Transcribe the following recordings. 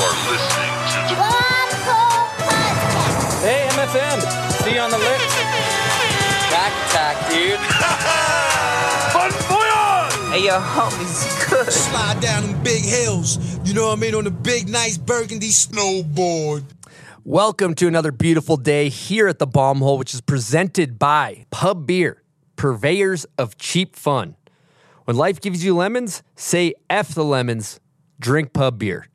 are listening to the Hey, MFM. See you on the lips. Back attack, dude. Bon Voyage! Hey, yo, homies, good. Slide down them big hills. You know what I mean? On the big, nice burgundy snowboard. Welcome to another beautiful day here at the Bomb Hole, which is presented by Pub Beer, purveyors of cheap fun. When life gives you lemons, say F the lemons, drink pub beer.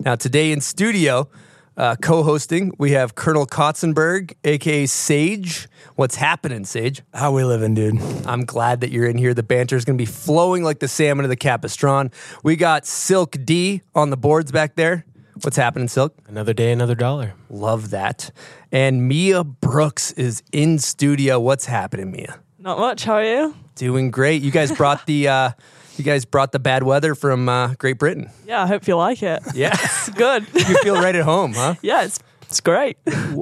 Now, today in studio, uh, co hosting, we have Colonel Kotsenburg, aka Sage. What's happening, Sage? How we living, dude? I'm glad that you're in here. The banter is going to be flowing like the salmon of the Capistrano. We got Silk D on the boards back there. What's happening, Silk? Another day, another dollar. Love that. And Mia Brookes is in studio. What's happening, Mia? Not much. How are you? Doing great. You guys brought the uh, you guys brought the bad weather from uh, Great Britain. Yeah, I hope you like it. Yeah, It's good. you feel right at home, huh? yeah, it's it's great.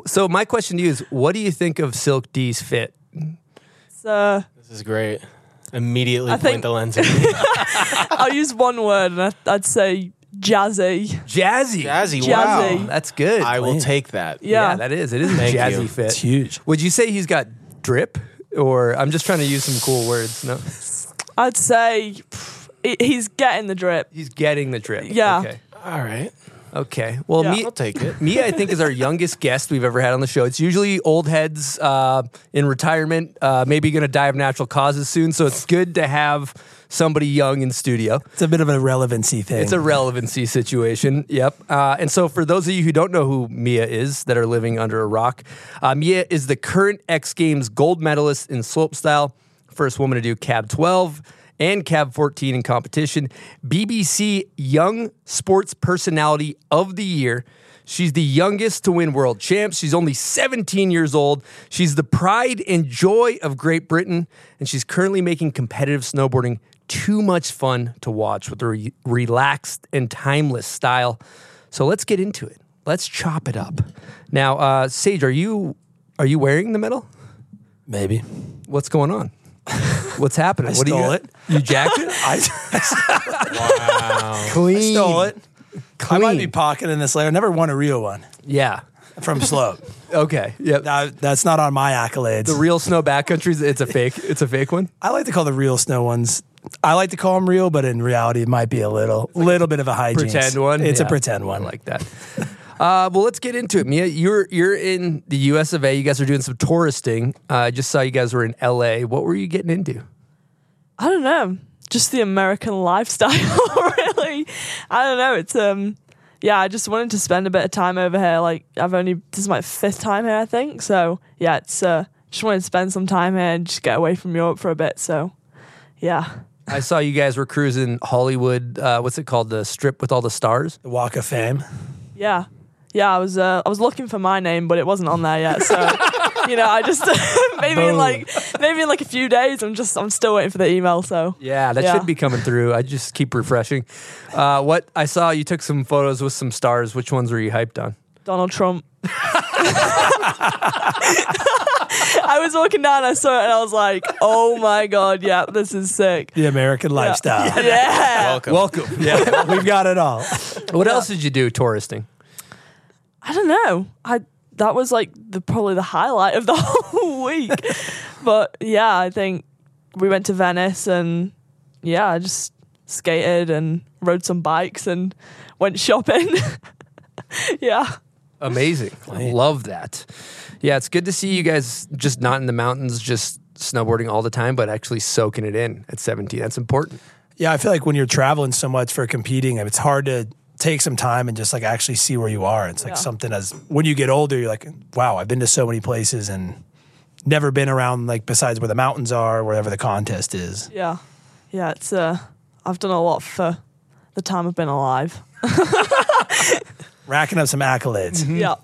So my question to you is, what do you think of Silk D's fit? It's, uh, This is great. Immediately I point think- the lens at me. I'll use one word, and I, I'd say jazzy. Jazzy. Jazzy, Jazzy. wow. That's good. I will take that. yeah. Yeah, that is. It is a Thank jazzy you. fit. It's huge. Would you say he's got drip, or I'm just trying to use some cool words? No, I'd say pff, he- he's getting the drip. he's getting the drip. Yeah. Okay. All right. Okay. Well, Yeah. me, I'll take it. Mia, I think, is our youngest guest we've ever had on the show. It's usually old heads uh, in retirement, uh, maybe going to die of natural causes soon. So it's good to have somebody young in studio. It's a bit of a relevancy thing. It's a relevancy situation. Yep. Uh, and so, for those of you who don't know who Mia is that are living under a rock, uh, Mia is the current X Games gold medalist in slopestyle, first woman to do Cab 12 and Cab 14 in competition, BBC Young Sports Personality of the Year. She's the youngest to win world champs. She's only 17 years old. She's the pride and joy of Great Britain, and she's currently making competitive snowboarding too much fun to watch with her re- relaxed and timeless style. So let's get into it. Let's chop it up. Now, uh, Sage, are you are you wearing the medal? maybe. What's going on? What's happening? I what do you stole it. You jacked it? Wow. Clean. Stole it. I might be pocketing this later. I never won a real one Yeah. from slope. Okay. Yep. Now, that's not on my accolades. the real snow backcountry. It's a fake. It's a fake one. I like to call the real snow ones. I like to call them real, but in reality, it might be a little, little bit of a hygiene. Pretend one. It's Yeah. a pretend one. I like that. Uh, well, let's get into it, Mia. You're you're in the U.S. of A. You guys are doing some touristing. Uh, I just saw you guys were in L.A. What were you getting into? I don't know, just the American lifestyle. really, I don't know. It's um, yeah. I just wanted to spend a bit of time over here. Like I've only this is my fifth time here, I think. So yeah, it's uh, just wanted to spend some time here and just get away from Europe for a bit. So yeah. I saw you guys were cruising Hollywood. Uh, what's it called? The strip with all the stars. The Walk of Fame. Yeah. Yeah, I was uh, I was looking for my name, but it wasn't on there yet. So, you know, I just maybe in like maybe in like a few days. I'm just I'm still waiting for the email. So Yeah, that Yeah. should be coming through. I just keep refreshing. Uh, what I saw, you took some photos with some stars. Which ones were you hyped on? Donald Trump. I was walking down, I saw it, and I was like, "Oh my god, yeah, this is sick." The American lifestyle. Yeah. Welcome. Welcome. Yeah, we've got it all. What else did you do touristing? I don't know. I that was like the probably the highlight of the whole week. but yeah, I think we went to Venice and yeah, I just skated and rode some bikes and went shopping. yeah. Amazing. I Love that. Yeah, it's good to see you guys just not in the mountains, just snowboarding all the time, but actually soaking it in at 17. That's important. Yeah, I feel like when you're traveling so much for competing, it's hard to take some time and just like actually see where you are. It's like Yeah. something as when you get older, you're like, wow, I've been to so many places and never been around like besides where the mountains are, wherever the contest is. Yeah. Yeah, it's uh I've done a lot for the time I've been alive. Racking up some accolades. Yeah.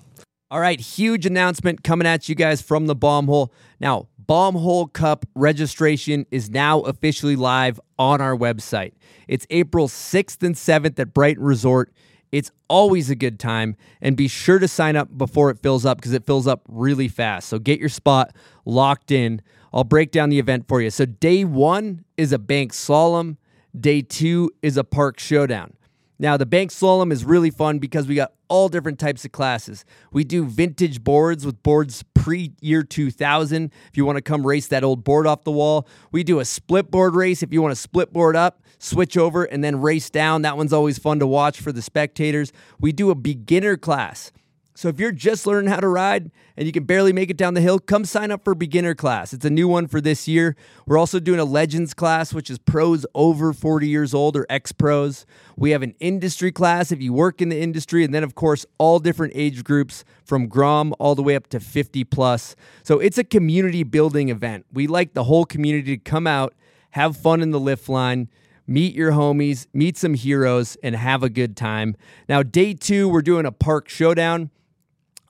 All right, huge announcement coming at you guys from the Bomb Hole. Now, Bomb Hole Cup registration is now officially live on our website. It's April 6th and 7th at Brighton Resort. It's always a good time, and be sure to sign up before it fills up because it fills up really fast. So get your spot locked in. I'll break down the event for you. So, day one is a bank slalom, day two is a park showdown. Now, the bank slalom is really fun because we got all different types of classes. We do vintage boards with boards pre year 2000 if you want to come race that old board off the wall. We do a split board race if you want to split board up, switch over, and then race down. That one's always fun to watch for the spectators. We do a beginner class. So if you're just learning how to ride and you can barely make it down the hill, come sign up for beginner class. It's a new one for this year. We're also doing a legends class, which is pros over 40 years old or ex pros. We have an industry class if you work in the industry, and then of course all different age groups from Grom all the way up to 50 plus. So it's a community building event. We like the whole community to come out, have fun in the lift line meet your homies, meet some heroes, and have a good time. Now, day two, we're doing a park showdown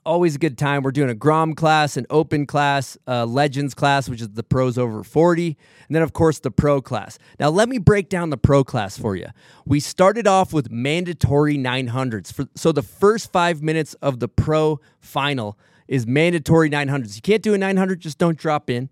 always a good time. We're doing a Grom class, an open class, a Legends class, which is the pros over 40, and then, of course, the pro class. Now, let me break down the pro class for you. We started off with mandatory 900s. For, so, the first five minutes of the pro final is mandatory 900s. You can't do a 900, just don't drop in.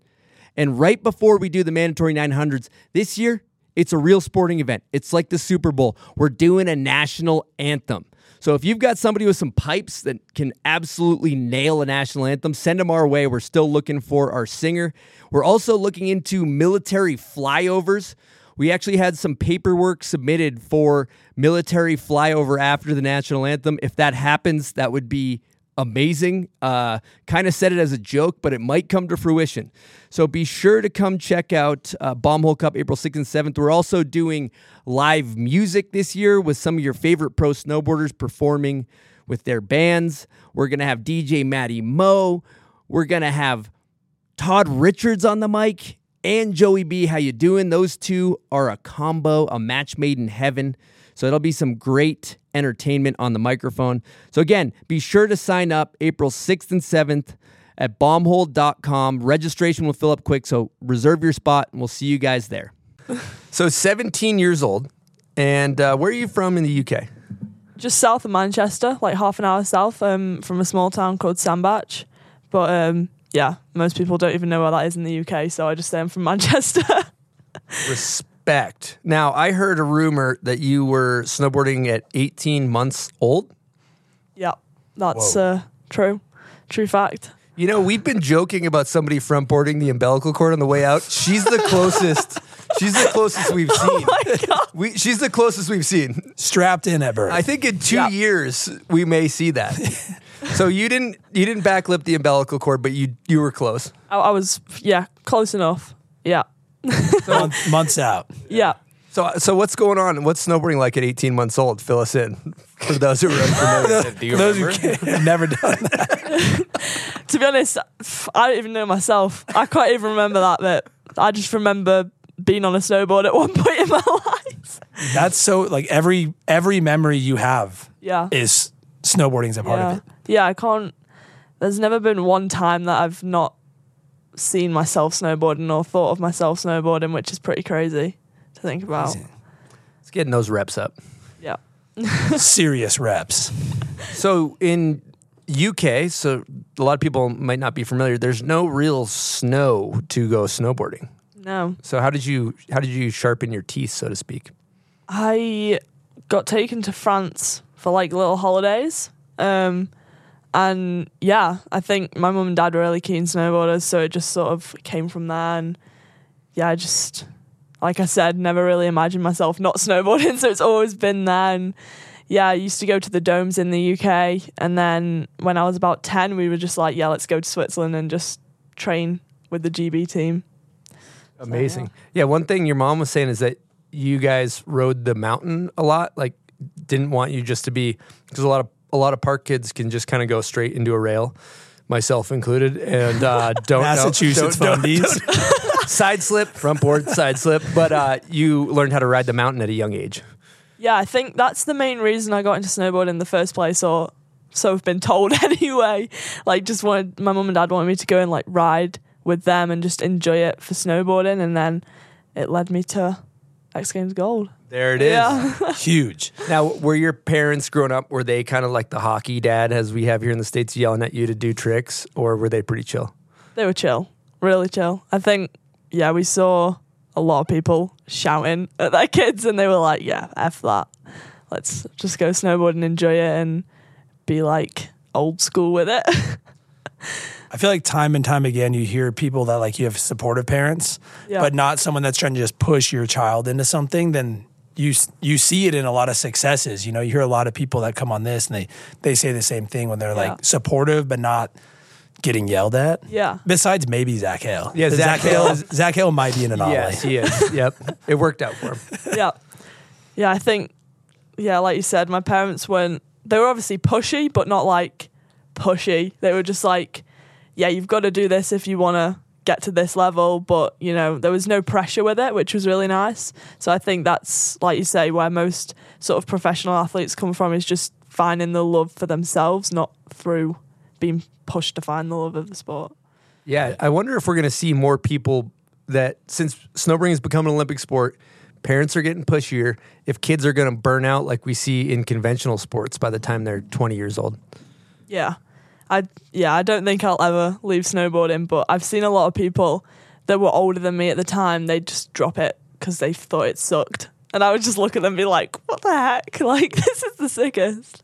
And right before we do the mandatory 900s, this year, it's a real sporting event. It's like the Super Bowl. We're doing a national anthem. So if you've got somebody with some pipes that can absolutely nail a national anthem, send them our way. We're still looking for our singer. We're also looking into military flyovers. We actually had some paperwork submitted for military flyover after the national anthem. If that happens, that would be amazing. Uh, kind of said it as a joke, but it might come to fruition. So be sure to come check out uh, Bombhole Cup April 6th and 7th. We're also doing live music this year with some of your favorite pro snowboarders performing with their bands. We're going to have DJ Matty Moe. We're going to have Todd Richards on the mic and Joey B. How you doing? Those two are a combo, a match made in heaven. So it'll be some great entertainment on the microphone. So again, be sure to sign up April 6th and 7th at bombhole.com. Registration will fill up quick, so reserve your spot and we'll see you guys there. so 17 years old, and uh, where are you from in the UK? Just south of Manchester, like half an hour south, um, from a small town called Sandbach. But um, yeah, most people don't even know where that is in the UK, so I just say I'm from Manchester. Respect. Now, I heard a rumor that you were snowboarding at 18 months old. yeah, that's uh, true. True fact. You know, we've been joking about somebody front boarding the umbilical cord on the way out. She's the closest. she's the closest we've seen. My We, she's the closest we've seen. Strapped in at birth. I think in two Yeah. years we may see that. so you didn't you didn't backlip the umbilical cord, but you you were close. I, I was, yeah, close enough. Yeah. Month- months out. Yeah. So so what's going on? What's snowboarding like at 18 months old? Fill us in for those who are unfamiliar. Do you Those who can't- never done that. To be honest, I don't even know myself. I can't even remember that bit. I just remember being on a snowboard at one point in my life. That's so like every every memory you have Yeah. is snowboarding's a part yeah. of it. Yeah, I can't. There's never been one time that I've not seen myself snowboarding or thought of myself snowboarding, which is pretty crazy to think about. It's getting those reps up. Yeah. Serious reps. So in UK, so a lot of people might not be familiar. There's no real snow to go snowboarding. No. So how did you how did you sharpen your teeth, so to speak? I got taken to France for like little holidays. Um, and yeah, I think my mum and dad were really keen snowboarders, so it just sort of came from there. And yeah, I just, like I said, never really imagined myself not snowboarding, so it's always been there. And yeah, I used to go to the domes in the UK. And then when I was about 10, we were just like, yeah, let's go to Switzerland and just train with the GB team. Amazing. yeah, one thing your mom was saying is that you guys rode the mountain a lot. Like, didn't want you just to be because a lot of a lot of park kids can just kind of go straight into a rail, myself included, and uh, don't know- Massachusetts don't- don't- fundies. side slip, front board, side slip. But uh, you learned how to ride the mountain at a young age. Yeah, I think that's the main reason I got into snowboarding in the first place, or so I've been told anyway. Like, just wanted my mum and dad wanted me to go and like ride with them and just enjoy it for snowboarding, and then it led me to X Games Gold. There it is. Yeah, Huge. Now, were your parents growing up? Were they kind of like the hockey dad, as we have here in the states, yelling at you to do tricks, or were they pretty chill? they were chill, really chill. I think, yeah, we saw a lot of people shouting at their kids, and they were like, "Yeah, f that." let's just go snowboard and enjoy it and be like old school with it. I feel like time and time again you hear people that like you have supportive parents, Yeah. but not someone that's trying to just push your child into something. Then you you see it in a lot of successes. You know, you hear a lot of people that come on this and they they say the same thing when they're Yeah. like supportive but not getting yelled at. yeah. Besides maybe Zak Hale. Yeah, But Zak Hale. Hale. is- Zak Hale might be an anomaly. Yes, he is. yep, it worked out for him. yeah. Yeah, I think yeah, like you said, my parents weren't they were obviously pushy, but not like pushy. They were just like, Yeah, you've got to do this if you wanna get to this level, but you know, there was no pressure with it, which was really nice. So I think that's like you say, where most sort of professional athletes come from is just finding the love for themselves, not through being pushed to find the love of the sport. Yeah, I wonder if we're going to see more people that since snowboarding has become an Olympic sport, parents are getting pushier. If kids are going to burn out like we see in conventional sports by the time they're 20 years old. Yeah. I yeah, I don't think I'll ever leave snowboarding, but I've seen a lot of people that were older than me at the time, they just drop it because they thought it sucked. And I would just look at them and be like, what the heck? Like, this is the sickest.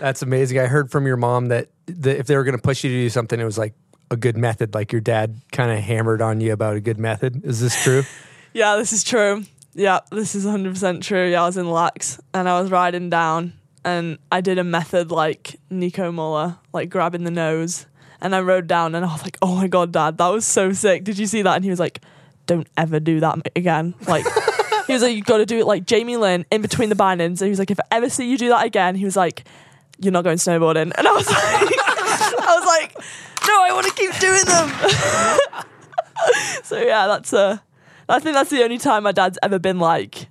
That's amazing. I heard from your mom that, that if they were going to push you to do something, it was like a good method. Like your dad kind of hammered on you about a good method. Is this true? Yeah, this is true. Yeah, this is 100% true. Yeah, I was in Laax and I was riding down and I did a method like Nico Muller, like grabbing the nose. And I rode down and I was like, oh my God, dad, that was so sick. Did you see that? And he was like, don't ever do that again. Like, he was like, you've got to do it like Jamie Lynn in between the bindings. And he was like, if I ever see you do that again, he was like, you're not going snowboarding. And I was like, I was like, no, I want to keep doing them. so yeah, that's uh, I think that's the only time my dad's ever been like,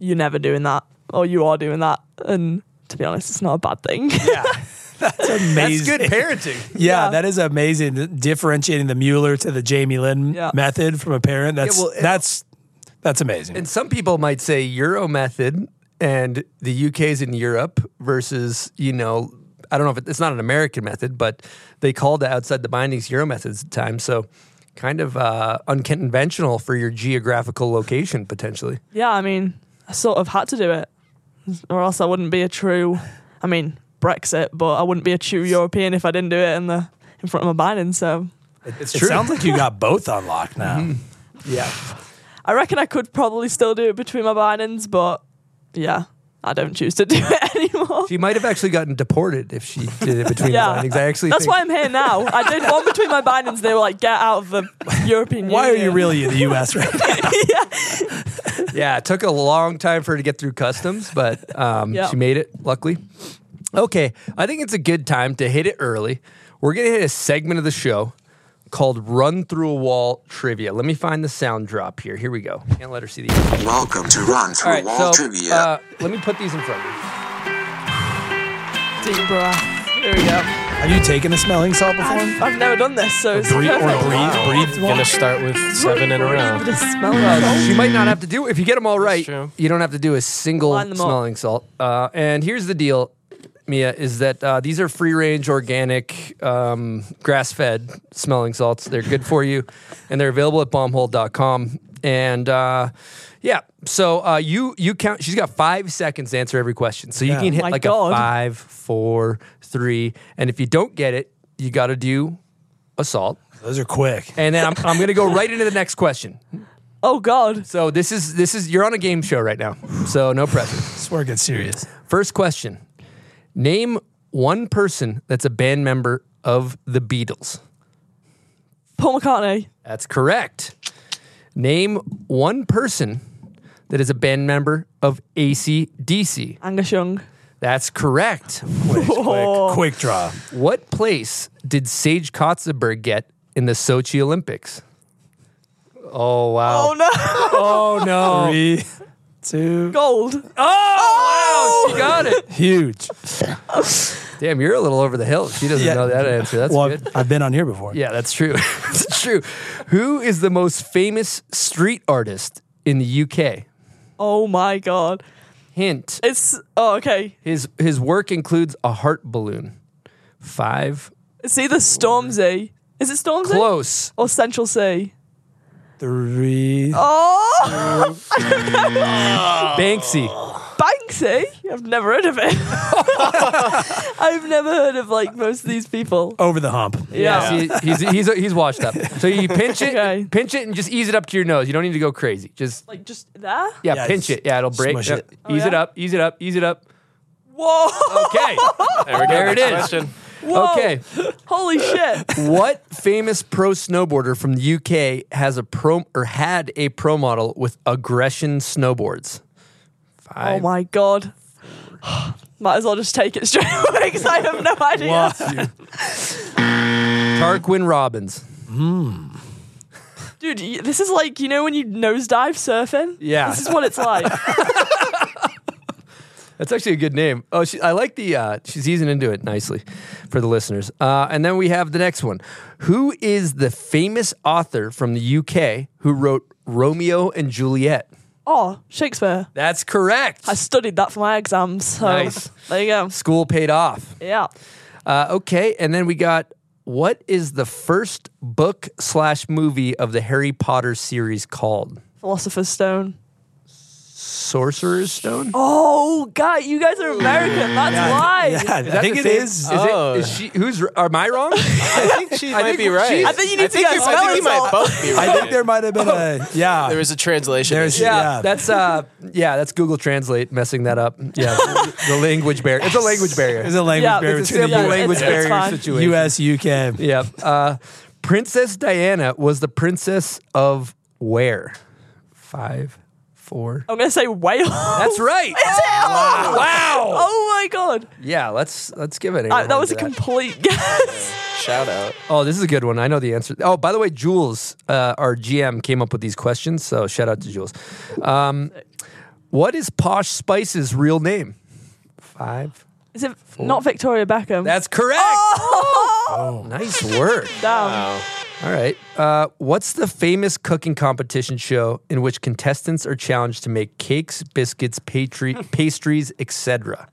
you're never doing that, or you are doing that. And to be honest, it's not a bad thing. Yeah. That's amazing. That's good parenting. Yeah, Yeah. that is amazing. Differentiating the Mueller to the Jamie Lynn Yeah. method from a parent. That's well, that's that's amazing. And some people might say Euro method and the UK's in Europe versus, you know, I don't know if it, it's not an American method, but they called it outside the bindings Euro methods at the time. So kind of uh, unconventional for your geographical location potentially. yeah, I mean, I sort of had to do it, or else I wouldn't be a true. I mean, Brexit, but I wouldn't be a true European if I didn't do it in the in front of my binding. So It's it sounds like you got both on lock now. Mm-hmm. yeah. I reckon I could probably still do it between my bindings, but yeah, I don't choose to do it anymore. She might have actually gotten deported if she did it between Yeah. the bindings. I actually That's think, why I'm here now. I did one between my bindings. They were like, "Get out of the European Union. Why are you really in the U.S. right now? Yeah, it took a long time for her to get through customs, but um, Yeah. she made it, luckily. Okay, I think it's a good time to hit it early. We're going to hit a segment of the show called Run Through a Wall Trivia. Let me find the sound drop here. Here we go. Can't let her see the. Welcome to Run Through right, Wall so Trivia. uh, let me put these in front of you. Deep breath. There we go. Have you taken a smelling salt before? I've, I've never done this, so it's breathe or breathe, breathe, breathe. Gonna start with seven in a row. Just smell it. You might not have to do if you get them all right. You don't have to do a single Line up. smelling salt. Uh, and here's the deal, Mia, is that uh, these are free range, organic, um, grass fed smelling salts. They're good for you, and they're available at bombhole.com. And uh, yeah, so uh, you you count. She's got five seconds to answer every question. So you Yeah. can hit My like God. a five, four, three, and if you don't get it, you got to do a salt. Those are quick. And then I'm, I'm going to go right into the next question. Oh God. So this is this is you're on a game show right now, so no pressure. This where it gets serious. First question: Name one person that's a band member of the Beatles. Paul McCartney. That's correct. Name one person that is a band member of AC/DC. Angus Young. That's correct. Quick, quick, quick draw. What place did Sage Kotsenburg get in the Sochi Olympics? Oh wow! Oh no. Oh no! Three, two, Gold. Oh, wow! Oh! She got it. huge. Damn, you're a little over the hill. She doesn't Yeah. know that answer. That's well, good. I've, I've been on here before. Yeah, that's true. that's true. Who is the most famous street artist in the UK? Oh my God. Hint: It's oh okay. his his work includes a heart balloon. Five, It's either Stormzy. Is it Stormzy? close. Or Central Cee. Three. Oh, Banksy. Banksy? I've never heard of it. I've never heard of like most of these people. Over the hump. Yeah. See, he's, he's, he's washed up. So you pinch it, Okay. pinch it, and just ease it up to your nose. You don't need to go crazy. Just Like just that? yeah, Yeah, pinch just it. Yeah, it'll break. smush Yep. it. Oh, ease it yeah? up. Ease it up. Ease it up. Whoa! Okay. There we go. There it Next is. Question. Whoa! Okay. Holy shit! what famous pro snowboarder from the UK has a pro or had a pro model with aggression snowboards? Oh my god. Might as well just take it straight away because I have no idea. Tarquin Robbins. Dude, this is like, you know, when you nosedive surfing? Yeah. This is what it's like. That's actually a good name. Oh, she, I like the. Uh, she's easing into it nicely for the listeners. Uh, and then we have the next one. Who is the famous author from the UK who wrote Romeo and Juliet? oh, Shakespeare. That's correct. I studied that for my exams. So Nice. there you go. School paid off. Yeah. Uh, okay, and then we got what is the first book slash movie of the Harry Potter series called? Philosopher's Stone. Sorcerer's Stone. Oh, God, you guys are American. That's why. Yeah, I Is that think the it same- is. Is, Oh. it, is she? Who's? Am I wrong? I think she might think be right. she's- I think you need to think get you- I think you spelling might both be right. I think there might have been a yeah. there was a translation. There's- issue. Yeah, Yeah. that's uh, yeah, that's Google Translate messing that up. Yeah, the language barrier. It's a language barrier. There's a language Yeah, barrier It's a between simple the Yeah, language it's- it's barrier fine. situation. U.S. UK. Yep. Uh, princess Diana was the princess of where? Five, four. I'm going to say Wales. That's right. Is it? Oh, Wow. oh my God. Yeah, let's let's give it. a Uh, that was a complete guess. Shout out. Oh, this is a good one. I know the answer. Oh, by the way, Jules, uh, our GM, came up with these questions. So shout out to Jules. Um, what is Posh Spice's real name? Five. Is it not Victoria Beckham? That's correct. oh, Nice work. damn. Wow. All right. Uh, what's the famous cooking competition show in which contestants are challenged to make cakes, biscuits, patri- pastries, etc.?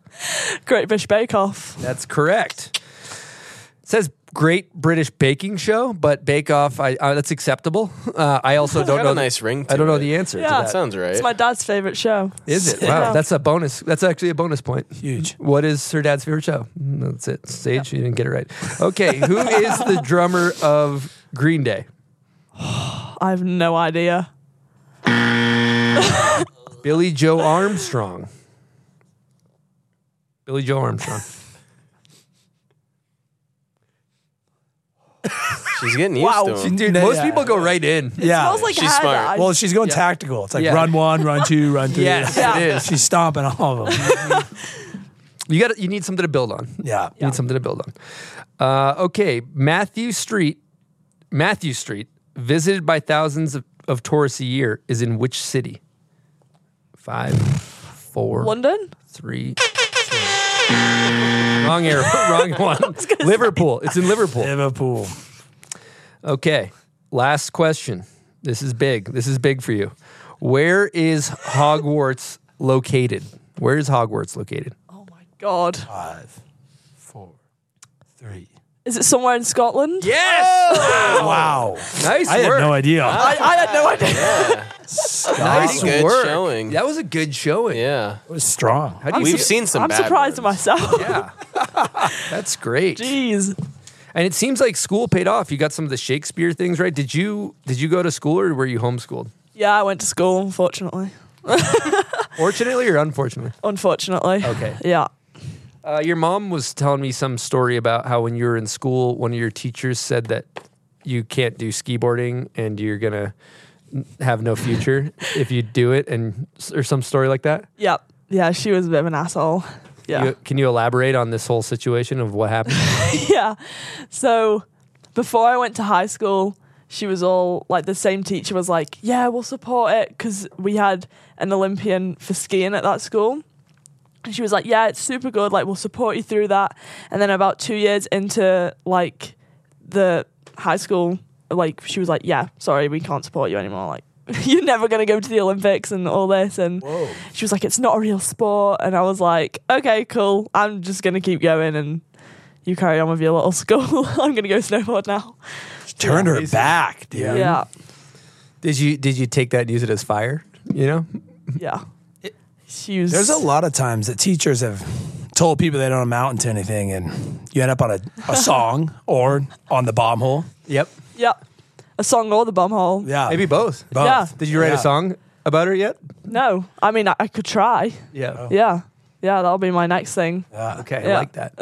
Great British Bake Off. That's correct. It says Great British Baking Show, but Bake Off, I, uh, that's acceptable. Uh, I also don't got know. a the- nice ring I don't to know it. the answer. Yeah. to That that. sounds right. It's my dad's favorite show. Is it? Wow, Yeah. that's a bonus. That's actually a bonus point. Huge. What is her dad's favorite show? Mm, That's it. Sage, you didn't get it right. Okay, who is the drummer of Green Day? I have no idea. Billie Joe Armstrong. Billie Joe Armstrong. She's getting used Wow. to him. Dude, Yeah. most people go right in. Yeah. smells like she's hair smart. dye. well, she's going Yeah. tactical. It's like Yeah. run one, run two, run three. Yes, Yeah. it is. She's stomping all of them. You got. You need something to build on. Yeah. You need something to build on. Uh, okay, Mathew Street, Mathew Street, visited by thousands of, of tourists a year, is in which city? Five, four, London? three. two. Wrong arrow. Wrong one. Liverpool. It's in Liverpool. Liverpool. Okay. Last question. This is big. This is big for you. Where is Hogwarts located? Where is Hogwarts located? Oh my God. Five, four, three. Is it somewhere in Scotland? Yes. Oh! Wow. Nice I had no idea. I, I had no idea. Nice Good work. showing. That was a good showing. Yeah. It was strong. How do you We've feel- seen some I'm bad surprised ones. at myself. Yeah. That's great. Jeez. And it seems like school paid off. You got some of the Shakespeare things right. Did you did you go to school or were you homeschooled? Yeah, I went to school, unfortunately. Fortunately or unfortunately? Unfortunately. Okay. Yeah. Uh, your mom was telling me some story about how when you were in school, one of your teachers said that you can't do ski boarding and you're gonna have no future if you do it, and or some story like that. Yep. Yeah, she was a bit of an asshole. Yeah. You- can you elaborate on this whole situation of what happened? yeah. So before I went to high school, she was all like the same teacher was like, "Yeah, we'll support it" because we had an Olympian for skiing at that school. And she was like, "Yeah, it's super good. Like, we'll support you through that." And then about two years into like the high school, like she was like, "Yeah, sorry, we can't support you anymore. Like, you're never gonna go to the Olympics and all this." And she was like, "It's not a real sport." And I was like, "Okay, cool. I'm just gonna keep going and." You carry on with your little school. I'm gonna go snowboard now. Turned her back, dude. Yeah, did you did you take that and use it as fire? You know, yeah. She was. There's a lot of times that teachers have told people they don't amount to anything, and you end up on a, a song or on the bomb hole. Yep. Yeah, a song or the bum hole. Yeah, Maybe both. Both. Yeah. Did you write Yeah. a song about her yet? No, I mean I, I could try. Yeah. Oh. Yeah, yeah, that'll be my next thing. Okay, I like that.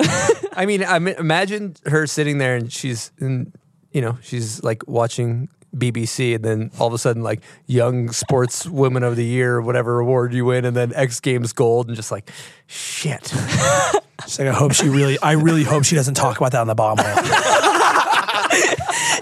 I mean, I mean, imagine her sitting there and she's in, you know, she's like watching BBC, and then all of a sudden, like young Sports sportswoman of the year, whatever award you win, and then X Games gold, and just like, shit. She's like, I hope she really, I really hope she doesn't talk about that on the bomb.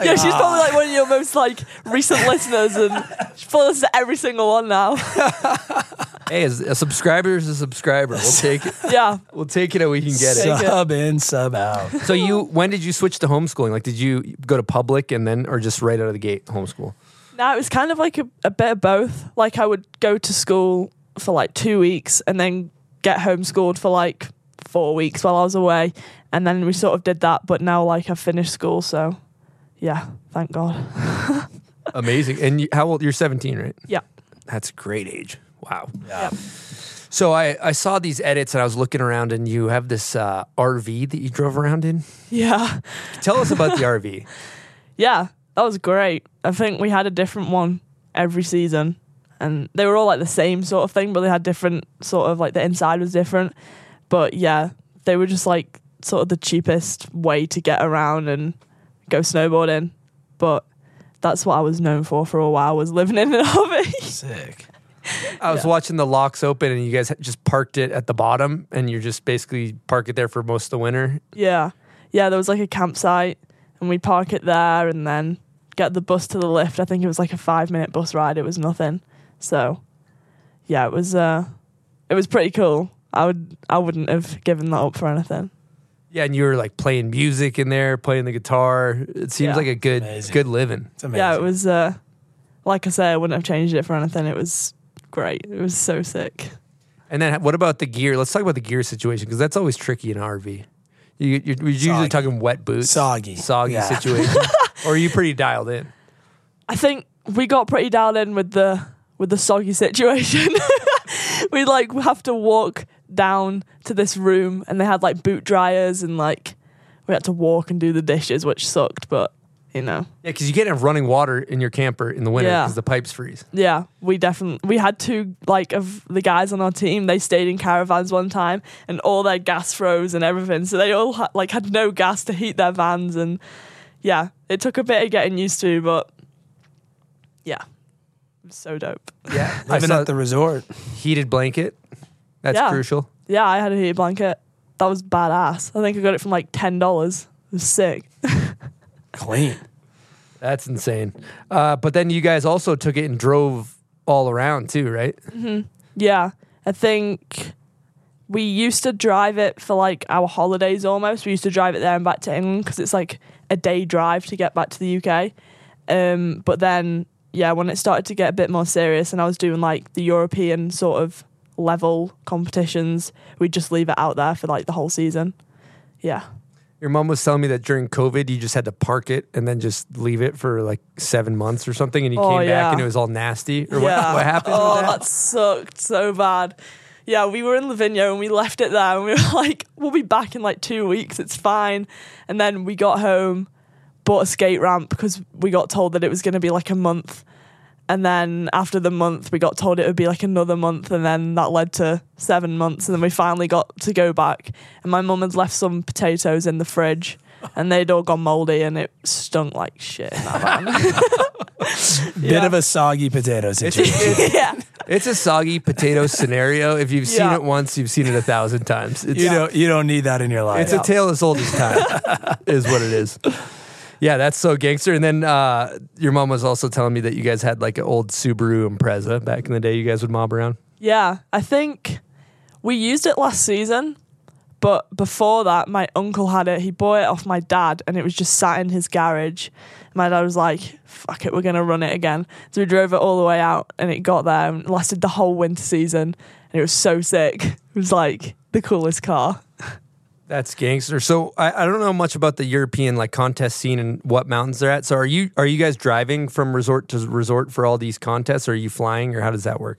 Yeah, she's probably like one of your most like recent listeners, and she follows to every single one now. hey, as a subscriber is a subscriber. We'll take it. Yeah, We'll take it, and we can get it. Take it. sub in, sub out. So you, when did you switch to homeschooling? Like, did you go to public and then, or just right out of the gate homeschool? no, it was kind of like a, a bit of both. Like I would go to school for like two weeks and then get homeschooled for like four weeks while I was away, and then we sort of did that. But now like I've finished school, so yeah, thank God. Amazing. And you, how old? You're 17, right? Yeah, That's a great age. Wow. yeah. So I, I saw these edits and I was looking around and you have this uh, RV that you drove around in. yeah. Tell us about the RV. Yeah, that was great. I think we had a different one every season, and they were all like the same sort of thing, but they had different sort of like the inside was different. But yeah, they were just like sort of the cheapest way to get around and go snowboarding. But that's what I was known for for a while was living in an RV. Sick. I was watching the Laax Open and you guys just parked it at the bottom and you're just basically park it there for most of the winter. yeah, yeah. There was like a campsite, and we'd park it there, and then get the bus to the lift. I think it was like a five minute bus ride. It was nothing. So yeah, it was uh it was pretty cool. I would I wouldn't have given that up for anything. Yeah, and you were like playing music in there, playing the guitar. It seems Yeah. like a good Amazing. good living. It's amazing. Yeah, it was uh like I say, I wouldn't have changed it for anything. It was great. It was so sick. And then what about the gear? Let's talk about the gear situation because that's always tricky in an RV. You, you're, you're usually Soggy. talking wet boots, Soggy. soggy Yeah. situation, or are you pretty dialed in? I think we got pretty dialed in with the with the soggy situation. We'd like have to walk down to this room and they had like boot dryers and like we had to walk and do the dishes, which sucked, but you know. Yeah, because you can't have running water in your camper in the winter Yeah. because the pipes freeze. Yeah, we definitely we had two like of the guys on our team. They stayed in caravans one time, and all their gas froze and everything. So they all ha- like had no gas to heat their vans, and yeah, it took a bit of getting used to, but yeah, it was so dope. Yeah, I Living at the resort. heated blanket. That's Yeah. crucial. Yeah, I had a heated blanket. That was badass. I think I got it from like ten dollars. It was sick. Clean. That's insane. Uh, but then you guys also took it and drove all around too, right? Yeah, I think we used to drive it for like our holidays almost. We used to drive it there and back to England because it's like a day drive to get back to the UK. Um, but then, yeah, when it started to get a bit more serious and I was doing like the European sort of level competitions, we'd just leave it out there for like the whole season. Yeah. Your mom was telling me that during COVID, you just had to park it and then just leave it for like seven months or something, and you Oh, came back and it was all nasty. Or Yeah. what, what happened? Oh, with that? that sucked so bad. Yeah, we were in Livigno and we left it there and we were like, we'll be back in like two weeks, it's fine. And then we got home, bought a skate ramp because we got told that it was going to be like a month. And then after the month, we got told it would be like another month. And then that led to seven months. And then we finally got to go back. And my mum had left some potatoes in the fridge and they'd all gone moldy and it stunk like shit in that van. Bit Yeah. of a soggy potato situation. it's, yeah. it's a soggy potato scenario. If you've seen it once, you've seen it a thousand times. It's, you don't you don't need that in your life. It's a tale as old as time, is what it is. Yeah, that's so gangster. And then uh, your mom was also telling me that you guys had like an old Subaru Impreza back in the day. You guys would mob around. Yeah, I think we used it last season, but before that, my uncle had it. He bought it off my dad, and it was just sat in his garage. My dad was like, "Fuck it, we're gonna run it again." So we drove it all the way out, and it got there and lasted the whole winter season, and it was so sick. It was like the coolest car. That's gangster. So I, I don't know much about the European like contest scene and what mountains they're at. So are you are you guys driving from resort to resort for all these contests, or are you flying, or how does that work?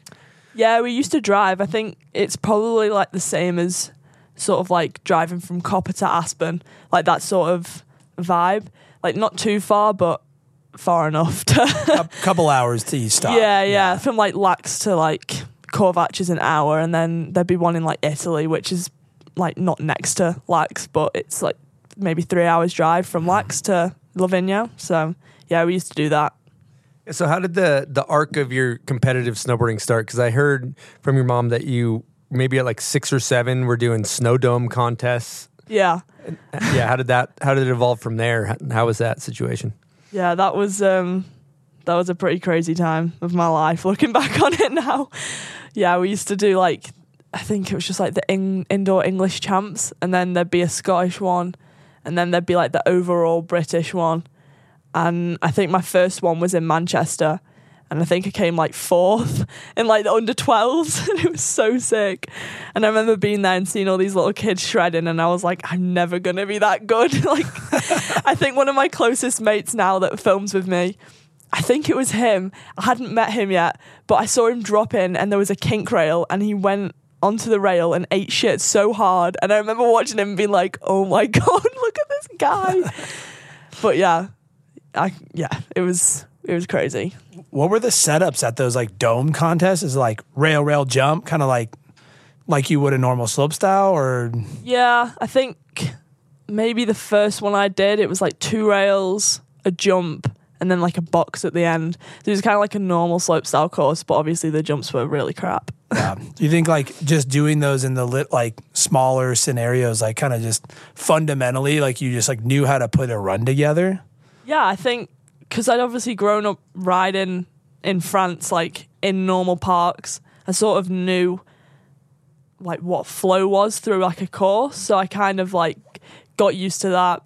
Yeah, we used to drive. I think it's probably like the same as sort of like driving from Copper to Aspen, like that sort of vibe. Like not too far, but far enough to. A couple hours to each stop. yeah, yeah, From like Laax to like Corvatsch is an hour, and then there'd be one in like Italy, which is like not next to Laax, but it's like maybe three hours drive from Laax to Livigno. So yeah, we used to do that. So how did the the arc of your competitive snowboarding start? Because I heard from your mom that you maybe at like six or seven were doing snow dome contests. Yeah. yeah, how did that? How did it evolve from there? How, how was that situation? Yeah, that was um that was a pretty crazy time of my life looking back on it now. Yeah, we used to do like I think it was just like the in- indoor English champs and then there'd be a Scottish one and then there'd be like the overall British one. And I think my first one was in Manchester and I think I came like fourth in like the under 12s and it was so sick. And I remember being there and seeing all these little kids shredding and I was like I'm never going to be that good. like I think one of my closest mates now that films with me I think it was him. I hadn't met him yet, but I saw him drop in and there was a kink rail and he went onto the rail and ate shit so hard. And I remember watching him being like, oh my God, look at this guy. but yeah, I, yeah, it was, it was crazy. What were the setups at those like dome contests? Is it like rail, rail, jump, kind of like like you would a normal slope style, or Yeah, I think maybe the first one I did, it was like two rails, a jump, and then like a box at the end. So it was kind of like a normal slope style course, but obviously the jumps were really crap. Yeah. do you think like just doing those in the lit like smaller scenarios, like kind of just fundamentally, like you just like knew how to put a run together? Yeah, I think because I'd obviously grown up riding in France, like in normal parks, I sort of knew like what flow was through like a course. So I kind of like got used to that.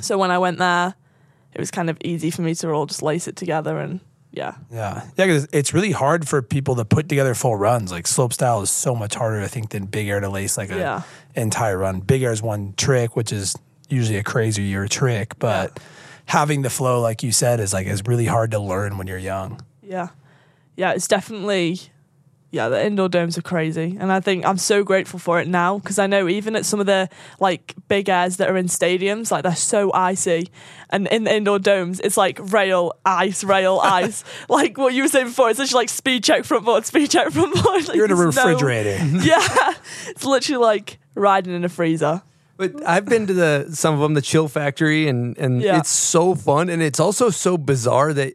So when I went there, it was kind of easy for me to all just lace it together and yeah. Yeah, yeah, because it's really hard for people to put together full runs. Like slope style is so much harder, I think, than big air to lace like an Yeah. entire run. Big air is one trick, which is usually a crazy crazier trick, but having the flow, like you said, is like is really hard to learn when you're young. Yeah. Yeah, it's definitely yeah, the indoor domes are crazy. And I think I'm so grateful for it now because I know even at some of the like big airs that are in stadiums, like they're so icy. And in the indoor domes, it's like rail, ice, rail, ice. like what you were saying before, it's literally like speed check front board, speed check front board. Like, You're in a there's no- refrigerator. yeah. It's literally like riding in a freezer. But I've been to the some of them, the Chill Factore, and and Yeah. it's so fun, and it's also so bizarre that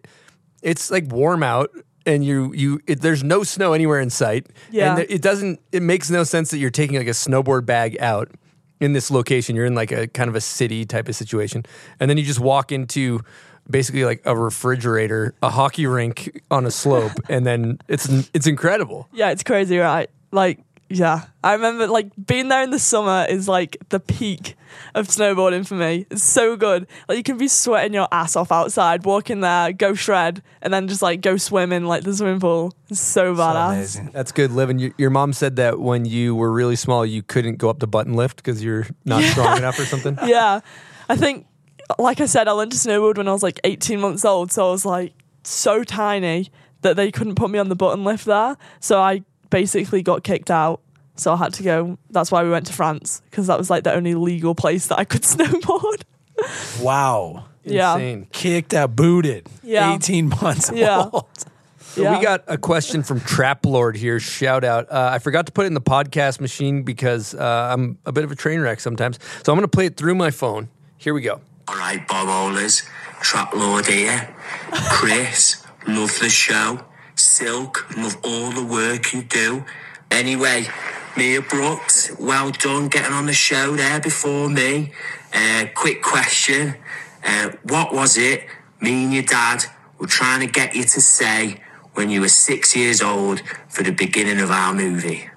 it's like warm out, and you you it, there's no snow anywhere in sight. Yeah. and it doesn't. It makes no sense that you're taking like a snowboard bag out in this location. You're in like a kind of a city type of situation, and then you just walk into basically like a refrigerator, a hockey rink on a slope, and then it's it's incredible. Yeah, it's crazy, right? Like, yeah. I remember like being there in the summer is like the peak of snowboarding for me. It's so good. Like you can be sweating your ass off outside, walk in there, go shred, and then just like go swim in like the swimming pool. It's so So badass. amazing. That's good living. Your, your mom said that when you were really small, you couldn't go up the button lift because you're not strong enough or something. yeah. I think like I said, I learned to snowboard when I was like 18 months old, so I was like so tiny that they couldn't put me on the button lift there. So I basically got kicked out. So I had to go. That's why we went to France because that was like the only legal place that I could snowboard. Wow. Yeah. Insane. Kicked out, booted. Yeah. 18 months Yeah. old. So Yeah. we got a question from Trap Lord here. Shout out. Uh, I forgot to put it in the podcast machine because uh, I'm a bit of a train wreck sometimes. So I'm going to play it through my phone. Here we go. All right, Bob Ollers, Trap Lord here. Chris, love the show. Silk, love all the work you do. Anyway, Mia Brookes, well done getting on the show there before me. Uh, quick question. Uh, what was it me and your dad were trying to get you to say when you were six years old for the beginning of our movie?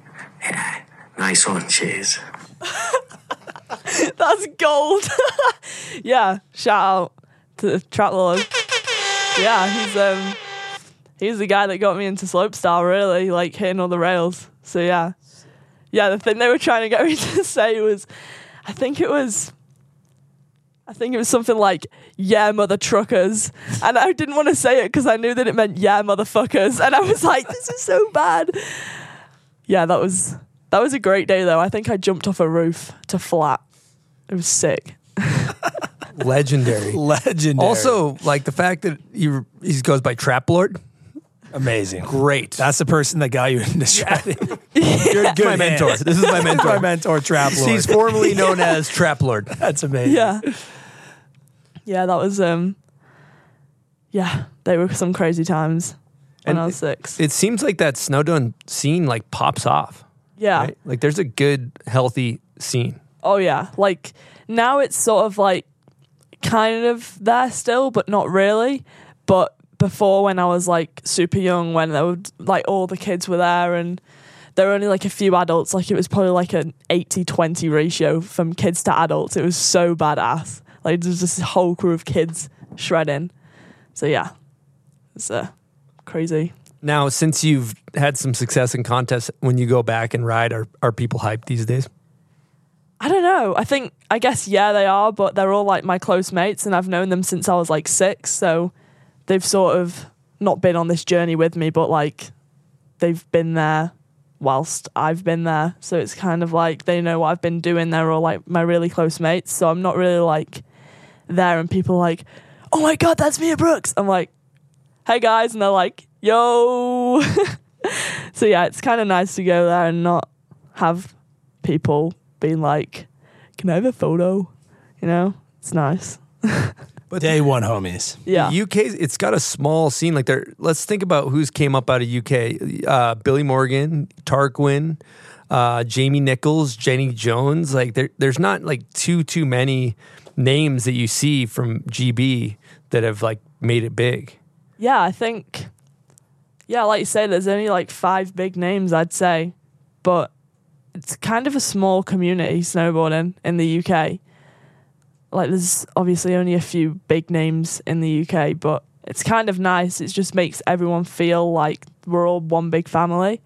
Yeah, nice one. Cheers. That's gold. yeah, shout out to the Trap Lord. Yeah, he's um he's the guy that got me into slopestyle really, like hitting all the rails. So yeah. Yeah, the thing they were trying to get me to say was I think it was I think it was something like "Yeah, mother truckers," and I didn't want to say it because I knew that it meant "Yeah, motherfuckers," and I was like, "This is so bad." Yeah, that was that was a great day though. I think I jumped off a roof to flat. It was sick. Legendary. Legendary. Also, like the fact that he he goes by Trap Lord. Amazing. Great. That's the person that got you into shredding. good, good my mentor. This is my mentor. My mentor, Trap Lord. He's formerly known as Trap Lord. That's amazing. Yeah, yeah, that was um, yeah, they were some crazy times when And I was six. It seems like that Snowdon scene like pops off. yeah, Right? Like there's a good, healthy scene. Oh yeah, like now it's sort of like kind of there still, but not really. But before, when I was like super young, when there were like all the kids were there and there were only like a few adults, like it was probably like an 80-20 ratio from kids to adults. It was so badass. Like there's a whole crew of kids shredding. So yeah, it's uh, crazy. Now, since you've had some success in contests, when you go back and ride, are are people hyped these days? I don't know. I think I guess yeah they are, but they're all like my close mates and I've known them since I was like 6, so they've sort of not been on this journey with me, but like they've been there whilst I've been there. So it's kind of like they know what I've been doing. They're all like my really close mates, so I'm not really like there and people are like, "Oh my god, that's Mia Brookes." I'm like, "Hey guys." And they're like, "Yo." so yeah, it's kind of nice to go there and not have people being like, "Can I have a photo?" You know, it's nice. But day one homies. Yeah, UK, it's got a small scene. Like there, let's think about who's came up out of UK: uh, Billy Morgan, Tarquin, uh, Jamie Nicholls, Jenny Jones. Like there, there's not like too too many names that you see from GB that have like made it big. yeah. I think, yeah, like you say, there's only like five big names I'd say, but it's kind of a small community snowboarding in the UK. Like there's obviously only a few big names in the UK, but it's kind of nice. It just makes everyone feel like we're all one big family,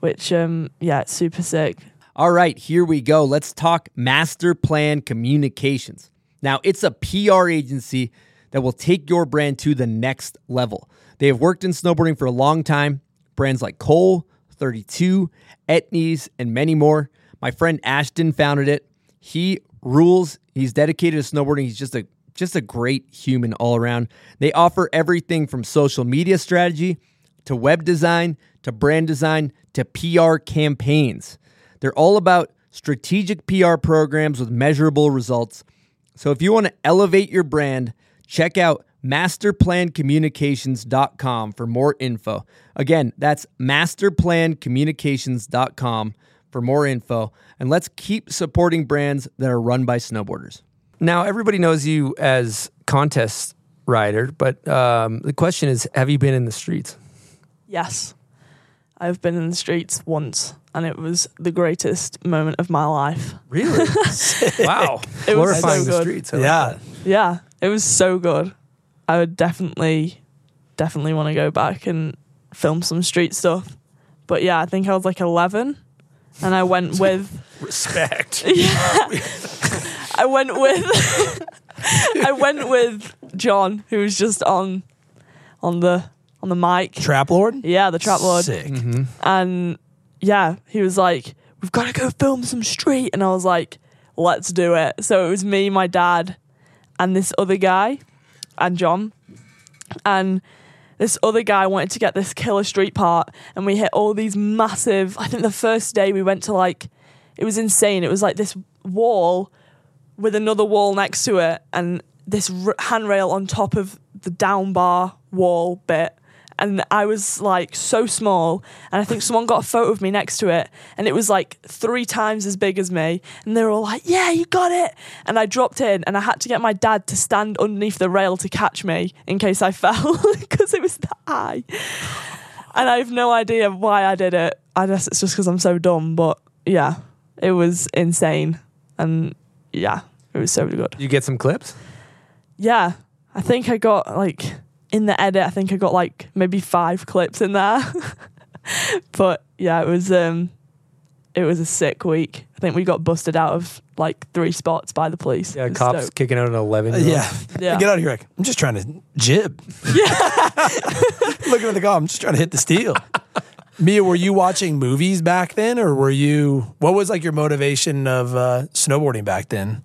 which um yeah, it's super sick. All right, here we go. Let's talk Master Plan Communications. Now, it's a PR agency that will take your brand to the next level. They have worked in snowboarding for a long time. Brands like Cole, 32, Etnies, and many more. My friend Ashton founded it. He rules. He's dedicated to snowboarding. He's just a just a great human all around. They offer everything from social media strategy to web design to brand design to PR campaigns. They're all about strategic PR programs with measurable results. So if you want to elevate your brand, check out masterplancommunications.com for more info. Again, that's masterplancommunications.com for more info. And let's keep supporting brands that are run by snowboarders. Now everybody knows you as contest rider, but um, the question is, have you been in the streets? Yes. I've been in the streets once and it was the greatest moment of my life. Really? wow. It was Glorifying so the good. streets. I Yeah. that. Yeah, it was so good. I would definitely, definitely want to go back and film some street stuff. But yeah, I think I was like 11 and I went with, Respect. Yeah, I went with, I went with John, who was just on, on the, on the mic. Trap Lord? Yeah, the trap lord. Sick. Mm-hmm. And yeah, he was like, We've got to go film some street. And I was like, Let's do it. So it was me, my dad, and this other guy, and John. And this other guy wanted to get this killer street part. And we hit all these massive, I think the first day we went to like, it was insane. It was like this wall with another wall next to it and this r- handrail on top of the down bar wall bit. And I was like so small, and I think someone got a photo of me next to it, and it was like three times as big as me. And they were all like, "Yeah, you got it!" And I dropped in, and I had to get my dad to stand underneath the rail to catch me in case I fell because it was that high. And I have no idea why I did it. I guess it's just because I'm so dumb, but yeah, it was insane, and yeah, it was so good. You get some clips? Yeah, I think I got like in the edit. I think I got like maybe five clips in there. but yeah, it was um it was a sick week. I think we got busted out of like three spots by the police. Yeah, cops dope. kicking out an 11. Yeah. Yeah. Get out of here. Like, I'm just trying to jib. Yeah, Looking at the call, I'm just trying to hit the steel. Mia, were you watching movies back then, or were you? What was like your motivation of uh, snowboarding back then?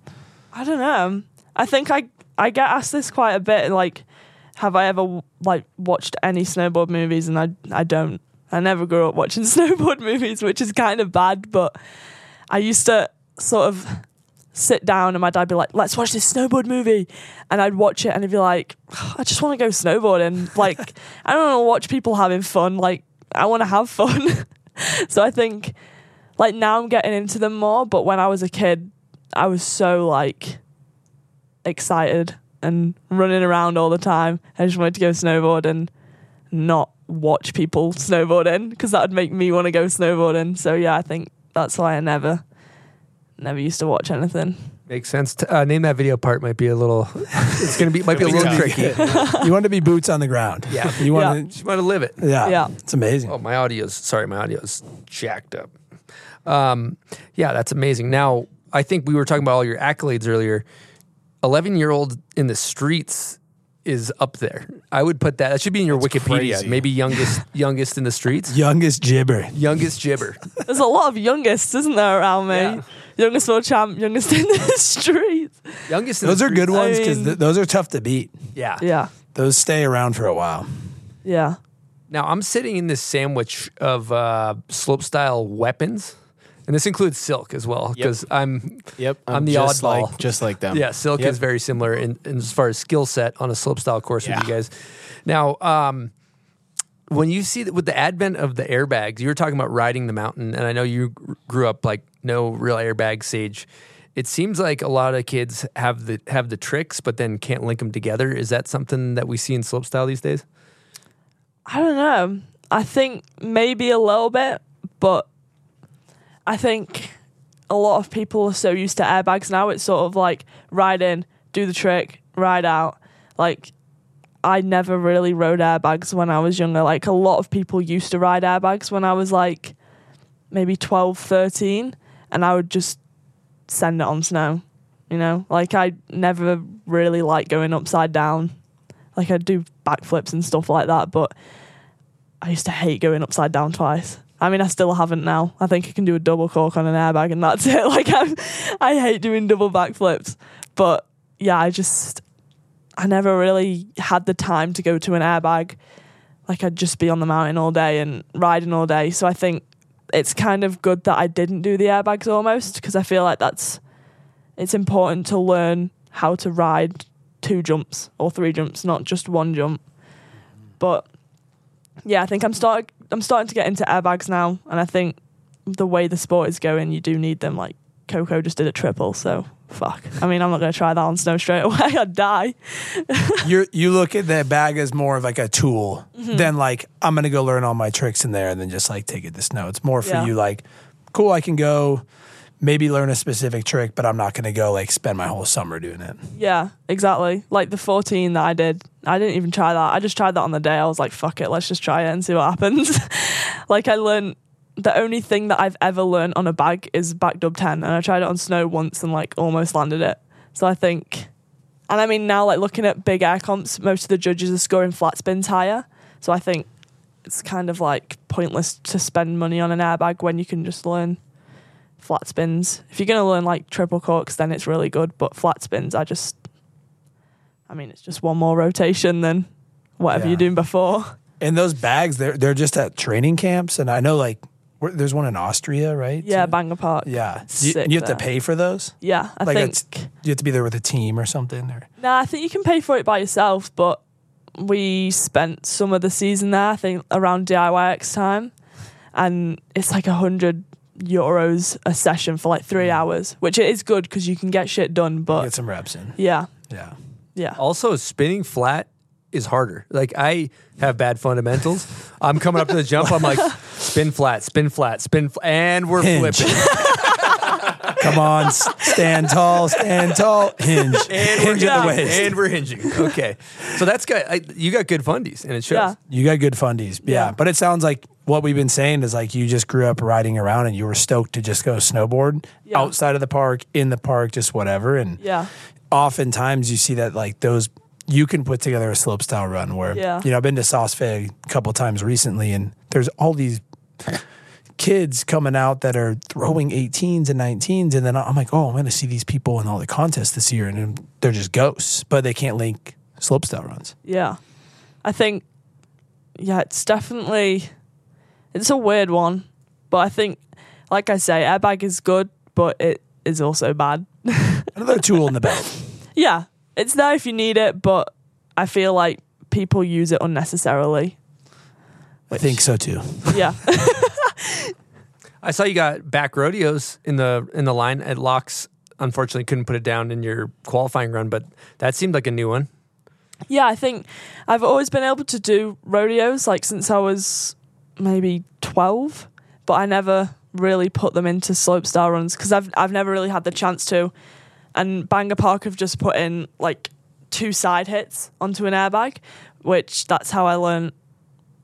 I don't know. I think I I get asked this quite a bit. Like, have I ever like watched any snowboard movies? And I I don't. I never grew up watching snowboard movies, which is kind of bad. But I used to sort of sit down, and my dad would be like, "Let's watch this snowboard movie," and I'd watch it, and he'd be like, "I just want to go snowboarding. Like, I don't want to watch people having fun. Like, I want to have fun." so I think like now I'm getting into them more. But when I was a kid, I was so like excited and running around all the time. I just wanted to go snowboard and not watch people snowboarding because that would make me want to go snowboarding. So yeah, I think that's why I never, never used to watch anything. Makes sense. To, uh, name that video part might be a little. It's gonna be might be a little tricky. you want to be boots on the ground. Yeah, You want yeah. Just want to live it. Yeah. Yeah. It's amazing. Oh, my audio's sorry, my audio's jacked up. Um, yeah, that's amazing. Now, I think we were talking about all your accolades earlier. Eleven year old in the streets is up there. I would put that. That should be in your Wikipedia. crazy. Maybe youngest youngest in the streets. Youngest gibber. Youngest gibber. There's a lot of youngest, isn't there, around me? Yeah. Youngest world champ, youngest in the streets. Youngest. In Those the are good ones because mean- th- those are tough to beat. Yeah. Yeah, Those stay around for a while. yeah. Now I'm sitting in this sandwich of uh, slope style weapons, and this includes silk as well because I'm Yep. I'm the just oddball. Like, just like them. Yeah, Silk Yep. is very similar in, in as far as skill set on a slopestyle course Yeah. with you guys. Now, um, when you see that with the advent of the airbags, you were talking about riding the mountain, and I know you grew up like no real airbag sage. It seems like a lot of kids have the have the tricks, but then can't link them together. Is that something that we see in slopestyle these days? I don't know. I think maybe a little bit, but I think a lot of people are so used to airbags now. It's sort of like ride in, do the trick, ride out. Like I never really rode airbags when I was younger. Like a lot of people used to ride airbags when I was like maybe 12, 13, and I would just send it on snow. You know, like I never really liked going upside down. Like I'd do backflips and stuff like that, but I used to hate going upside down twice. I mean, I still haven't now. I think I can do a double cork on an airbag and that's it. Like I, I hate doing double backflips, but yeah, I just, I never really had the time to go to an airbag. Like I'd just be on the mountain all day and riding all day. So I think it's kind of good that I didn't do the airbags almost because I feel like that's, it's important to learn how to ride two jumps or three jumps, not just one jump. But yeah, I think I'm start I'm starting to get into airbags now, and I think the way the sport is going, you do need them. Like Coco just did a triple, so fuck. I mean, I'm not going to try that on snow straight away. I'd die. you you look at the bag as more of like a tool Mm-hmm. than like I'm gonna go learn all my tricks in there and then just like take it to snow. It's more for Yeah. you like, cool, I can go maybe learn a specific trick, but I'm not gonna go like spend my whole summer doing it. Yeah, exactly. Like the 14 that I did, I didn't even try that. I just tried that on the day. I was like, fuck it, let's just try it and see what happens. like I learned the only thing that I've ever learned on a bag is back dub 10 and I tried it on snow once and like almost landed it. So I think and I mean now like looking at big air comps, most of the judges are scoring flat spins higher. So I think it's kind of like pointless to spend money on an airbag when you can just learn flat spins. If you're going to learn like triple corks, then it's really good. But flat spins, I just, I mean, it's just one more rotation than whatever Yeah. you're doing before. And those bags, they're they're just at training camps, and I know like there's one in Austria, right? Yeah, too? Banger Park. yeah. You, you have to pay for those. Yeah, I like think. you have to be there with a team or something. Or Nah, I think you can pay for it by yourself, but we spent some of the season there, I think around DIYX time, and it's like a hundred euros a session for like three mm. hours, which it is good because you can get shit done. But get some reps in. yeah, Yeah. yeah, Also, spinning flat is harder. Like I have bad fundamentals. I'm coming up to the jump. I'm like, spin flat, spin flat, spin, fl-, and we're Hinge. flipping. Come on, stand tall, stand tall, hinge, And we're hinge at the waist. And we're hinging. Okay, so that's good. I, you got good fundies, and it shows. Yeah. You got good fundies. Yeah. Yeah. But it sounds like what we've been saying is like you just grew up riding around and you were stoked to just go snowboard Yeah. outside of the park, in the park, just whatever. And Yeah. oftentimes you see that like those you can put together a slope style run where Yeah. you know I've been to Saas a couple times recently and there's all these kids coming out that are throwing 18s and 19s and then I'm like oh I'm going to see these people in all the contests this year and they're just ghosts but they can't link slopestyle runs. Yeah. I think yeah, it's definitely it's a weird one. But I think like I say, airbag is good, but it is also bad. Another tool in the belt. yeah. It's there if you need it, but I feel like people use it unnecessarily. I think so too. Yeah. I saw you got back rodeos in the in the line at Laax. Unfortunately, couldn't put it down in your qualifying run, but that seemed like a new one. Yeah, I think I've always been able to do rodeos like since I was maybe 12, but I never really put them into slopestyle runs because I've I've never really had the chance to. And Banger Park have just put in like two side hits onto an airbag, which that's how I learned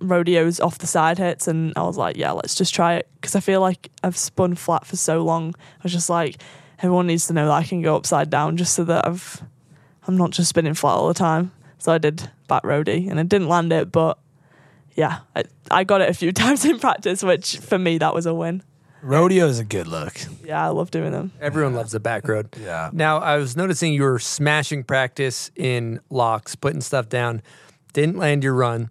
rodeos off the side hits and I was like, yeah, let's just try it because I feel like I've spun flat for so long. I was just like everyone needs to know that I can go upside down just so that I've I'm not just spinning flat all the time. So I did back roadie and I didn't land it, but yeah, I, I got it a few times in practice, which for me that was a win. Rodeo is a good look. Yeah, I love doing them. Everyone loves the back road. Yeah. Now I was noticing you were smashing practice in Laax, putting stuff down, didn't land your run.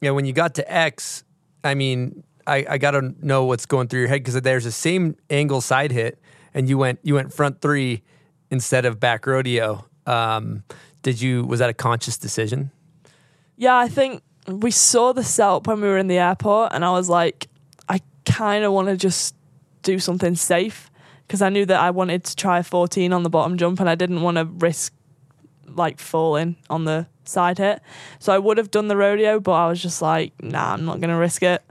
Yeah, when you got to X, I mean, I, I got to know what's going through your head because there's the same angle side hit, and you went you went front three instead of back rodeo. Um, did you was that a conscious decision? Yeah, I think we saw the setup when we were in the airport, and I was like, I kind of want to just do something safe because I knew that I wanted to try a 14 on the bottom jump, and I didn't want to risk like falling on the side hit. So I would have done the rodeo, but I was just like, nah, I'm not going to risk it.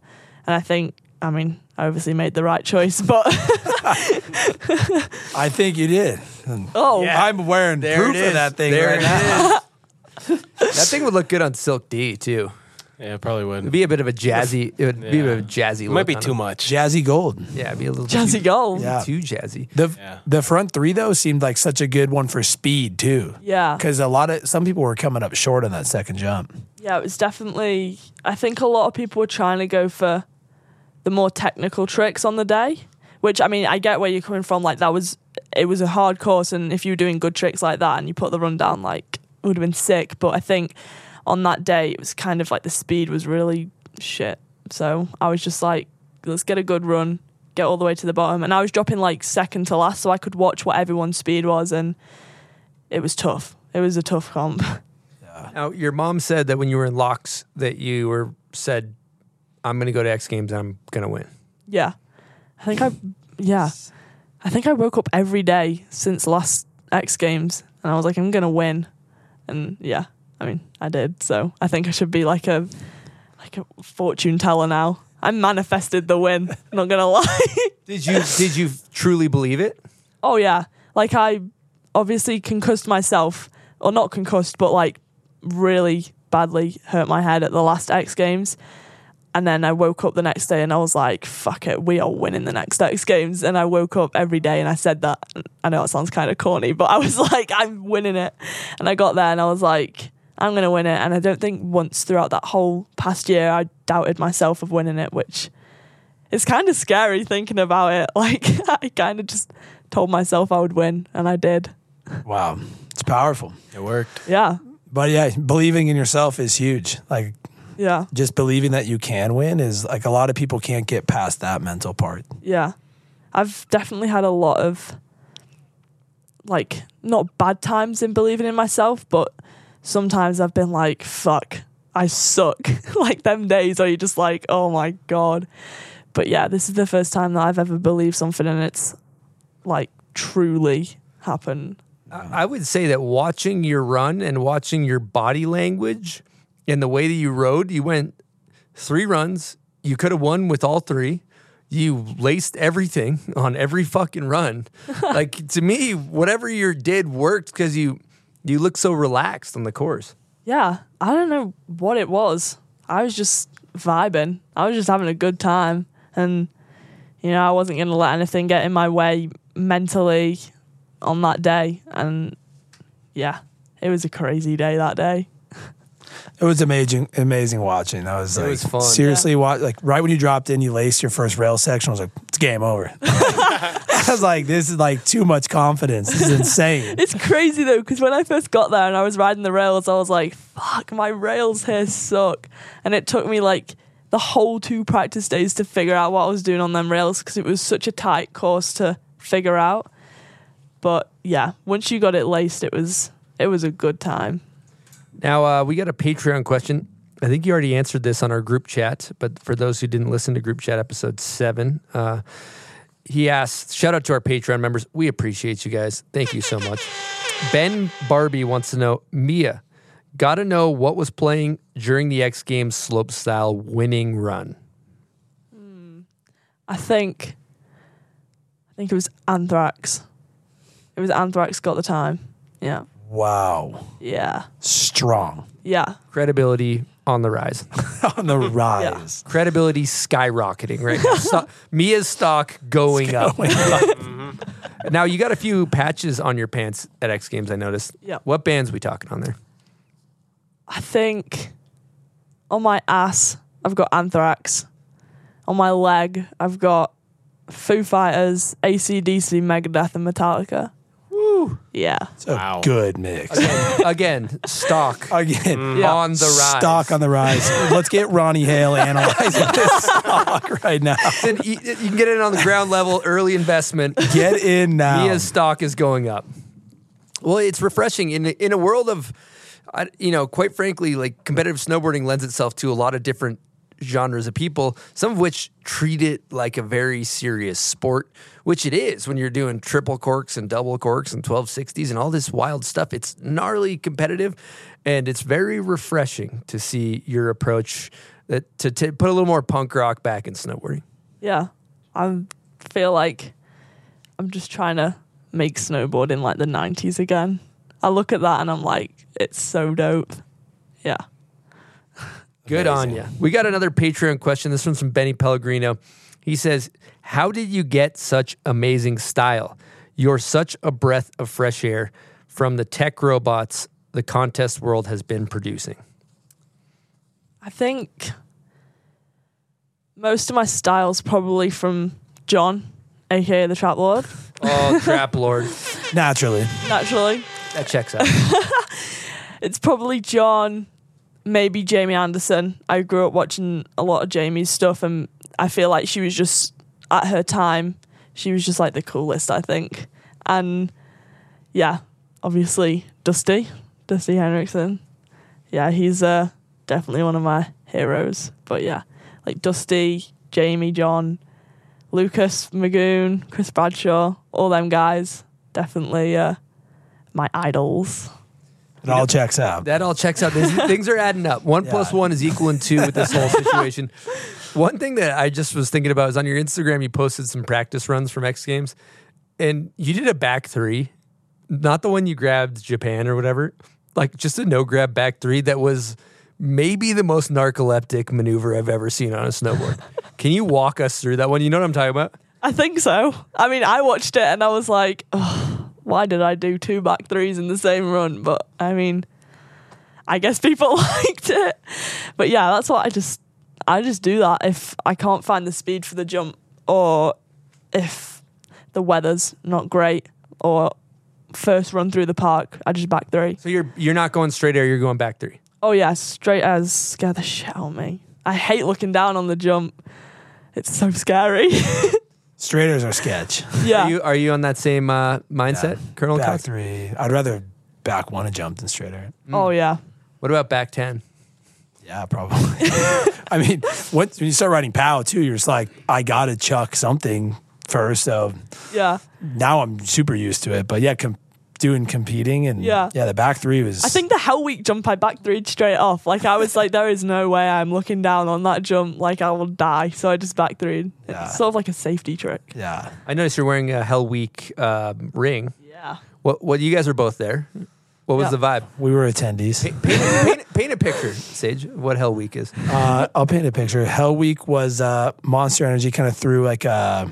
And I think, I mean, I obviously made the right choice, but I think you did. oh, I'm wearing There proof of that thing There right now. That thing would look good on Silk D too. Yeah, probably would. It'd be a bit of a jazzy. It would be a bit of a jazzy. It might look be on too it. much. Jazzy gold. Yeah, it'd be a little Jazzy too, gold. Yeah. too jazzy. The Yeah. the front three though seemed like such a good one for speed too. Yeah. Because a lot of some people were coming up short on that second jump. Yeah, it was definitely. I think a lot of people were trying to go for the more technical tricks on the day, which I mean, I get where you're coming from. Like that was, it was a hard course, and if you were doing good tricks like that and you put the run down, like it would have been sick. But I think on that day, it was kind of like the speed was really shit. So I was just like, let's get a good run, get all the way to the bottom, and I was dropping like second to last, so I could watch what everyone's speed was, and it was tough. It was a tough comp. Now, your mom said that when you were in Laax, that you were said, "I'm going to go to X Games and I'm going to win." Yeah. I think I yeah. I think I woke up every day since last X Games and I was like, I'm gonna win. And yeah, I mean, I did. So I think I should be like a like a fortune teller now. I manifested the win, not gonna lie. Did you did you truly believe it? oh yeah. Like I obviously concussed myself. Or not concussed, but like really badly hurt my head at the last X Games. And then I woke up the next day and I was like, fuck it, we are winning the next X Games. And I woke up every day and I said that. I know it sounds kind of corny, but I was like, I'm winning it. And I got there and I was like, I'm going to win it. And I don't think once throughout that whole past year I doubted myself of winning it, which is kind of scary thinking about it. Like, I kind of just told myself I would win and I did. Wow. It's powerful. It worked. Yeah. But yeah, believing in yourself is huge. Like Yeah. just believing that you can win is like a lot of people can't get past that mental part. Yeah. I've definitely had a lot of like not bad times in believing in myself, but sometimes I've been like, fuck, I suck. like them days where you're just like, oh my God. But yeah, this is the first time that I've ever believed something and it's like truly happened. I would say that watching your run and watching your body language and the way that you rode, you went three runs. You could have won with all three. You laced everything on every fucking run. like to me, whatever you did worked because you you look so relaxed on the course. Yeah. I don't know what it was. I was just vibing. I was just having a good time, and you know, I wasn't gonna let anything get in my way mentally on that day. And yeah, it was a crazy day that day. It was amazing, amazing watching. That was It like was fun. seriously watch like right when you dropped in, you laced your first rail section. I was like, it's game over. I was like, this is like too much confidence. This is insane. It's crazy though, because when I first got there and I was riding the rails, I was like, fuck, my rails here suck. And it took me like the whole two practice days to figure out what I was doing on them rails because it was such a tight course to figure out. But yeah, once you got it laced, it was it was a good time. Now, uh, we got a Patreon question. I think you already answered this on our group chat, but for those who didn't listen to group chat episode seven, uh, he asked, shout out to our Patreon members. We appreciate you guys. Thank you so much. Ben Barbie wants to know, Mia, got to know what was playing during the X Games slope style winning run. I think I think it was Anthrax. It was Anthrax got the time. Yeah. Wow. Yeah. Strong. Yeah. Credibility on the rise. On the rise. Credibility skyrocketing right now. Sto- Mia's stock going up. Mm-hmm. Now you got a few patches on your pants at X Games. I noticed. Yeah. What bands we talking on there? I think on my ass I've got Anthrax. On my leg I've got Foo Fighters, ACDC, Megadeth, and Metallica. Woo. Yeah. It's a good mix. Again, stock Again, Yeah. on the rise. stock on the rise. Let's get Ronnie Hale analyzing this stock right now. Then you, you can get in on the ground level, early investment. Get in now. Mia's stock is going up. Well, it's refreshing in in a world of, I- you know, quite frankly, like competitive snowboarding lends itself to a lot of different genres of people. Some of which treat it like a very serious sport, which it is when you're doing triple corks and double corks and twelve sixties and all this wild stuff. It's gnarly competitive, and it's very refreshing to see your approach that to, to put a little more punk rock back in snowboarding. Yeah. I feel like I'm just trying to make snowboarding like the 90s again. I look at that and I'm like, it's so dope. Yeah. Good on you. We got another Patreon question. This one's from Benny Pellegrino. He says, How did you get such amazing style? You're such a breath of fresh air from the tech robots the contest world has been producing. I think most of my style's probably from John, aka the Trap Lord, Oh, Trap Lord. Naturally. naturally. That checks out. It's probably John, maybe Jamie Anderson. I grew up watching a lot of Jamie's stuff, and I feel like she was just at her time. She was just like the coolest, I think. And yeah, obviously Dusty, Dusty Henricksen. Yeah, he's uh, definitely one of my heroes. But yeah, like Dusty, Jamie, John, Lucas Magoon, Chris Bradshaw, all them guys, definitely uh, my idols. It all checks out. That all checks out. These things are adding up. One plus one is equaling two with this whole situation. One thing that I just was thinking about is on your Instagram, you posted some practice runs from X Games, and you did a back three, not the one you grabbed Japan or whatever, like just a no grab back three that was maybe the most narcoleptic maneuver I've ever seen on a snowboard. Can you walk us through that one? You know what I'm talking about? I think so. I mean, I watched it and I was like, oh, why did I do two back threes in the same run? But I mean, I guess people liked it. But yeah, that's what I just I just do that if I can't find the speed for the jump or if the weather's not great or first run through the park, I just back three. So you're you're not going straight air, you're going back three. Oh yeah, straight as scare the shit out of me. I hate looking down on the jump. It's so scary. Straighters are sketch. yeah. Are you are you on that same uh, mindset, Colonel Back Cox? three. I'd rather back one and jump than straighter. oh yeah. What about back ten? Yeah, probably. I mean, once when you start riding POW too, you're just like, I gotta chuck something first. So Yeah. now I'm super used to it. But yeah, com- doing competing and Yeah. yeah, the back three was. I think the Hell Week jump I back three straight off. Like I was like, there is no way I'm looking down on that jump. Like I will die. So I just back three. Yeah. It's sort of like a safety trick. yeah. I noticed you're wearing a Hell Week uh, ring. Yeah. What? What? You guys are both there. What What was Yeah. the vibe? We were attendees. Paint, paint, paint a picture, Sage. What Hell Week is? Uh, I'll paint a picture. Hell Week was uh, Monster Energy kind of threw like a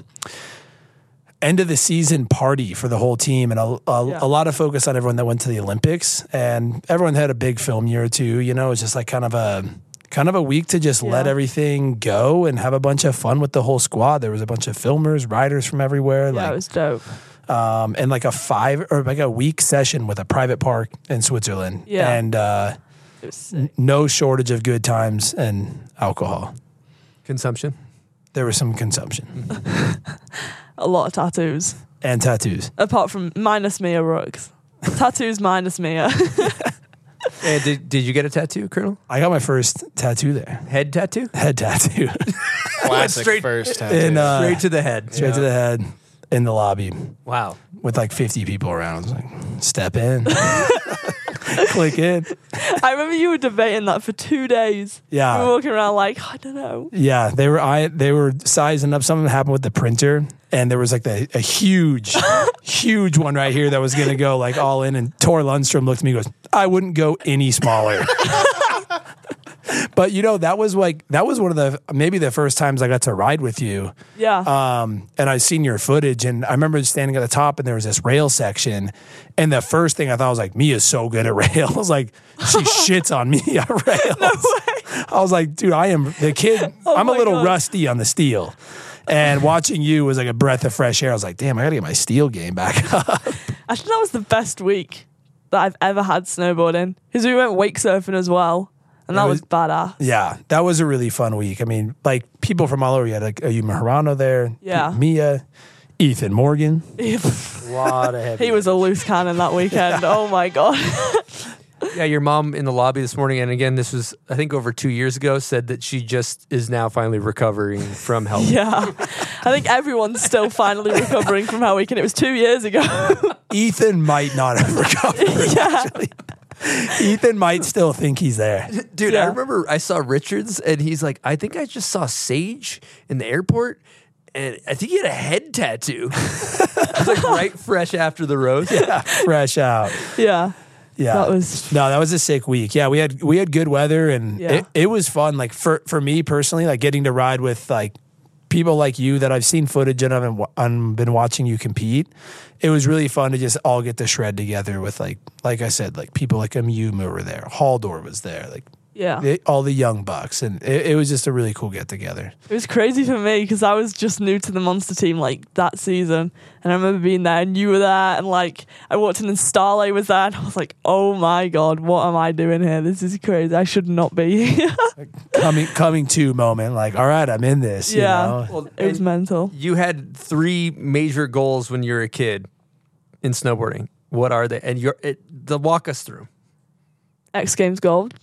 end of the season party for the whole team, and a, a, Yeah. a lot of focus on everyone that went to the Olympics, and everyone had a big film year or two. You know, it was just like kind of a kind of a week to just let everything go and have a bunch of fun with the whole squad. There was a bunch of filmers, writers from everywhere, Yeah, like it was dope. um, and like a five or like a week session with a private park in Switzerland, Yeah. and uh, It was sick. no shortage of good times and alcohol. Consumption. There was some consumption a lot of tattoos. and tattoos. Apart from minus Mia Brookes. tattoos minus Mia. And did, did you get a tattoo, Colonel? I got my first tattoo there, Head tattoo? head tattoo, Classic straight- first tattoo. in uh, Straight to the head. straight to the head in the lobby Wow. with like fifty people around. I was like, step in, click in. I remember you were debating that for two days. Yeah. You were walking around like, I don't know. Yeah, they were I they were sizing up. Something happened with the printer, and there was like the, a huge, huge one right here that was gonna go like all in. And Tor Lundstrom looked at me, and goes, "I wouldn't go any smaller." But you know that was like that was one of the maybe the first times I got to ride with you. Yeah. Um, and I seen your footage, and I remember standing at the top, and there was this rail section, and the first thing I thought was like, Mia's so good at rails, like she shits on me at rails. I was like, dude, I am the kid. I'm a Oh little God. rusty on the steel, and watching you was like a breath of fresh air. I was like, damn, I gotta get my steel game back up. I think that was the best week that I've ever had snowboarding because we went wake surfing as well, and that was, was- badass. yeah, that was a really fun week. I mean, like people from all over. You had like Ayumu Hirano there, Yeah. Mia, Ethan Morgan. A lot of heavy. he was a loose cannon that weekend. oh my god. Yeah, your mom in the lobby this morning, and again, this was I think over two years ago, said that she just is now finally recovering from health. yeah. I think everyone's still finally recovering from Hell weekend. it was two years ago. Ethan might not have recovered. yeah. actually. Ethan might still think he's there. Dude, I remember I saw Richards, and he's like, I think I just saw Sage in the airport, and I think he had a head tattoo. it was like right fresh after the roast. Yeah, fresh out. Yeah. Yeah, That was- no, that was a sick week. Yeah, we had we had good weather and Yeah. it, it was fun. Like for for me personally, like getting to ride with like people like you that I've seen footage of and and been watching you compete. It was really fun to just all get the shred together with like like I said, like people like Ayumu were there, Halldor was there, like Yeah. they, all the young bucks, and it, it was just a really cool get together. It was crazy for me because I was just new to the monster team like that season, and I remember being there, and you were there, and like I walked in, and Ståle was there, and I was like, "Oh my god, what am I doing here? This is crazy. I should not be." here." Coming coming to moment, like all right, I'm in this. you yeah, know? it was mental. You had three major goals when you were a kid in snowboarding. What are they? And you're it, the walk us through. X Games gold,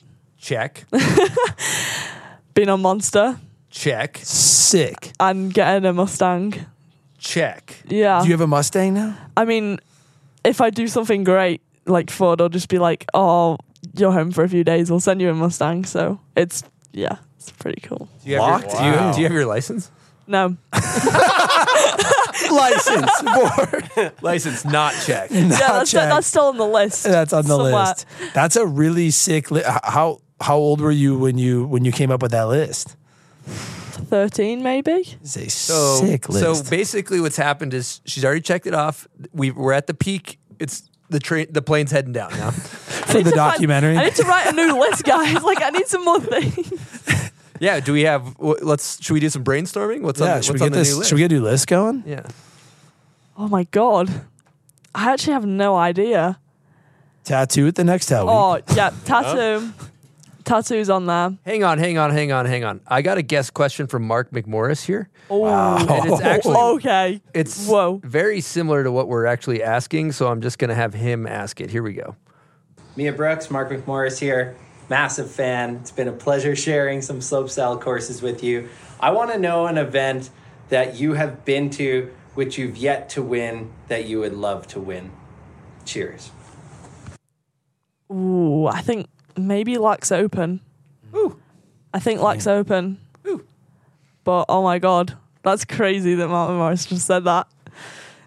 Check, Been on monster, check, sick. and getting a Mustang. check. Yeah, Do you have a Mustang now? I mean, if I do something great, like Ford, I'll just be like, "Oh, you're home for a few days. We'll send you a Mustang." So it's yeah, it's pretty cool. Do you, have your, Locked? do, you, do you have your license? No, License for License not check. yeah, that's, checked. that's still on the list. That's on the somewhere. list. That's a really sick. Li- how how old were you when you when you came up with that list? Thirteen, maybe. It's a So, sick list. so basically, what's happened is she's already checked it off. We we're at the peak. It's the train. The plane's heading down now. for the to find- documentary. I need to write a new list, guys. Like, I need some more things. yeah. Do we have? wh- Let's. Should we do some brainstorming? What's on? yeah, The, should what's we on get the this? new list? Should we get a new list going? yeah. Oh my god, I actually have no idea. Tattoo at the next hell week. Oh yeah, tattoo. Tattoos on there. Hang on, hang on, hang on, hang on. I got a guest question from Mark McMorris here. Oh, And it's actually okay. it's Whoa. very similar to what we're actually asking, so I'm just gonna have him ask it. Here we go. Mia Brookes, Mark McMorris here. Massive fan. It's been a pleasure sharing some slopestyle courses with you. I want to know an event that you have been to which you've yet to win that you would love to win. Cheers. Ooh, I think maybe Laax Open. Ooh. I think Laax Open. But oh my god, that's crazy that Mark McMorris just said that.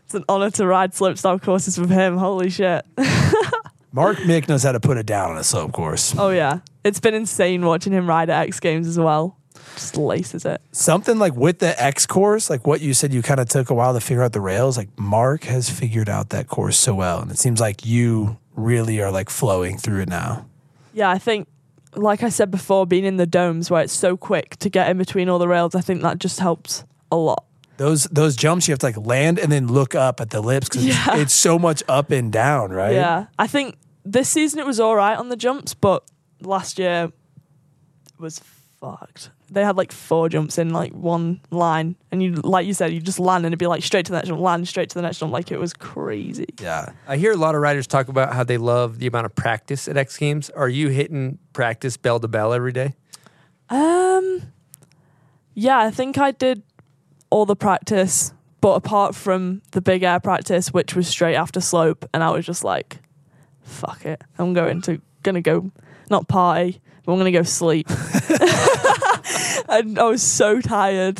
It's an honor to ride slopestyle courses with him. Holy shit. Mark Mick knows how to put it down on a slope course. Oh yeah, it's been insane watching him ride at X Games as well. Just laces it. Something like with the X course, like what you said, you kind of took a while to figure out the rails. Like Mark has figured out that course so well, and it seems like you really are like flowing through it now. Yeah, I think, like I said before, being in the domes where it's so quick to get in between all the rails, I think that just helps a lot. Those those jumps you have to like land and then look up at the lips because Yeah. it's, it's so much up and down, right? Yeah, I think this season it was all right on the jumps, but last year was fucked. They had like four jumps in like one line, and you, like you said, you just land and it'd be like straight to the next jump, land straight to the next jump. Like it was crazy. Yeah. I hear a lot of riders talk about how they love the amount of practice at X Games. Are you hitting practice bell to bell every day? Um, yeah, I think I did all the practice, but apart from the big air practice, which was straight after slope, and I was just like, "Fuck it, I'm going to gonna go not party, but I'm gonna go sleep." and I was so tired.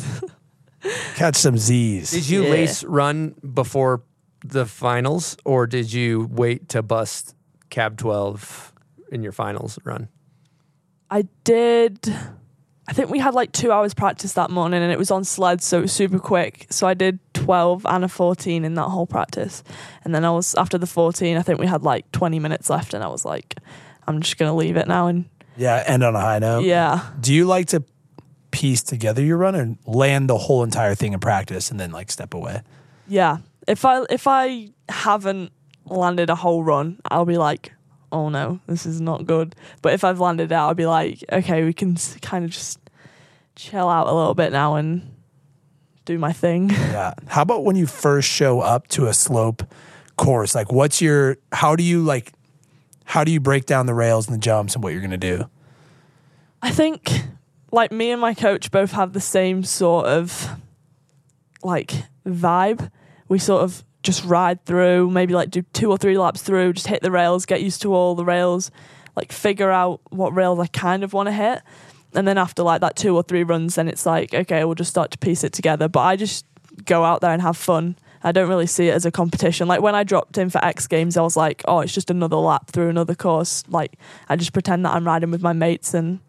Catch some Z's. Did you Yeah. lace run before the finals, or did you wait to bust cab twelve in your finals run? I did. I think we had like two hours practice that morning, and it was on sleds, so it was super quick. So I did twelve and a fourteen in that whole practice, and then I was after the fourteen. I think we had like twenty minutes left, and I was like, I'm just gonna leave it now. And Yeah, end on a high note. yeah, Do you like to piece together your run and land the whole entire thing in practice and then like step away? yeah. If I if I haven't landed a whole run, I'll be like, oh no, this is not good. But if I've landed it, I'll be like, okay, we can kind of just chill out a little bit now and do my thing. Yeah. How about when you first show up to a slope course? Like, what's your, how do you like, how do you break down the rails and the jumps and what you're going to do? I think like me and my coach both have the same sort of like vibe. We sort of just ride through, maybe like do two or three laps through, just hit the rails, get used to all the rails, like figure out what rails I kind of want to hit. And then after like that two or three runs, then it's like, okay, we'll just start to piece it together. But I just go out there and have fun. I don't really see it as a competition. Like when I dropped in for X Games, I was like, oh, it's just another lap through another course. Like I just pretend that I'm riding with my mates and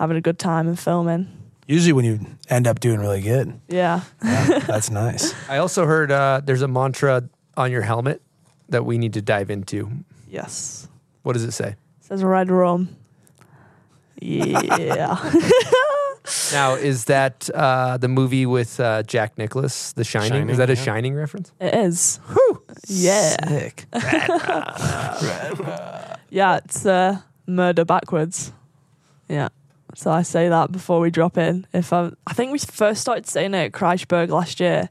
having a good time and filming. Usually when you end up doing really good. Yeah. Yeah, that's nice. I also heard uh, there's a mantra on your helmet that we need to dive into. Yes. What does it say? It Says red rum. Yeah. Now, is that uh, the movie with uh, Jack Nicholson, The Shining? Shining, is that a yeah. Shining reference? it is. Yeah. Sick. Yeah, it's uh, murder backwards. Yeah. So I say that before we drop in. If I, I think we first started saying it at Kreischberg last year,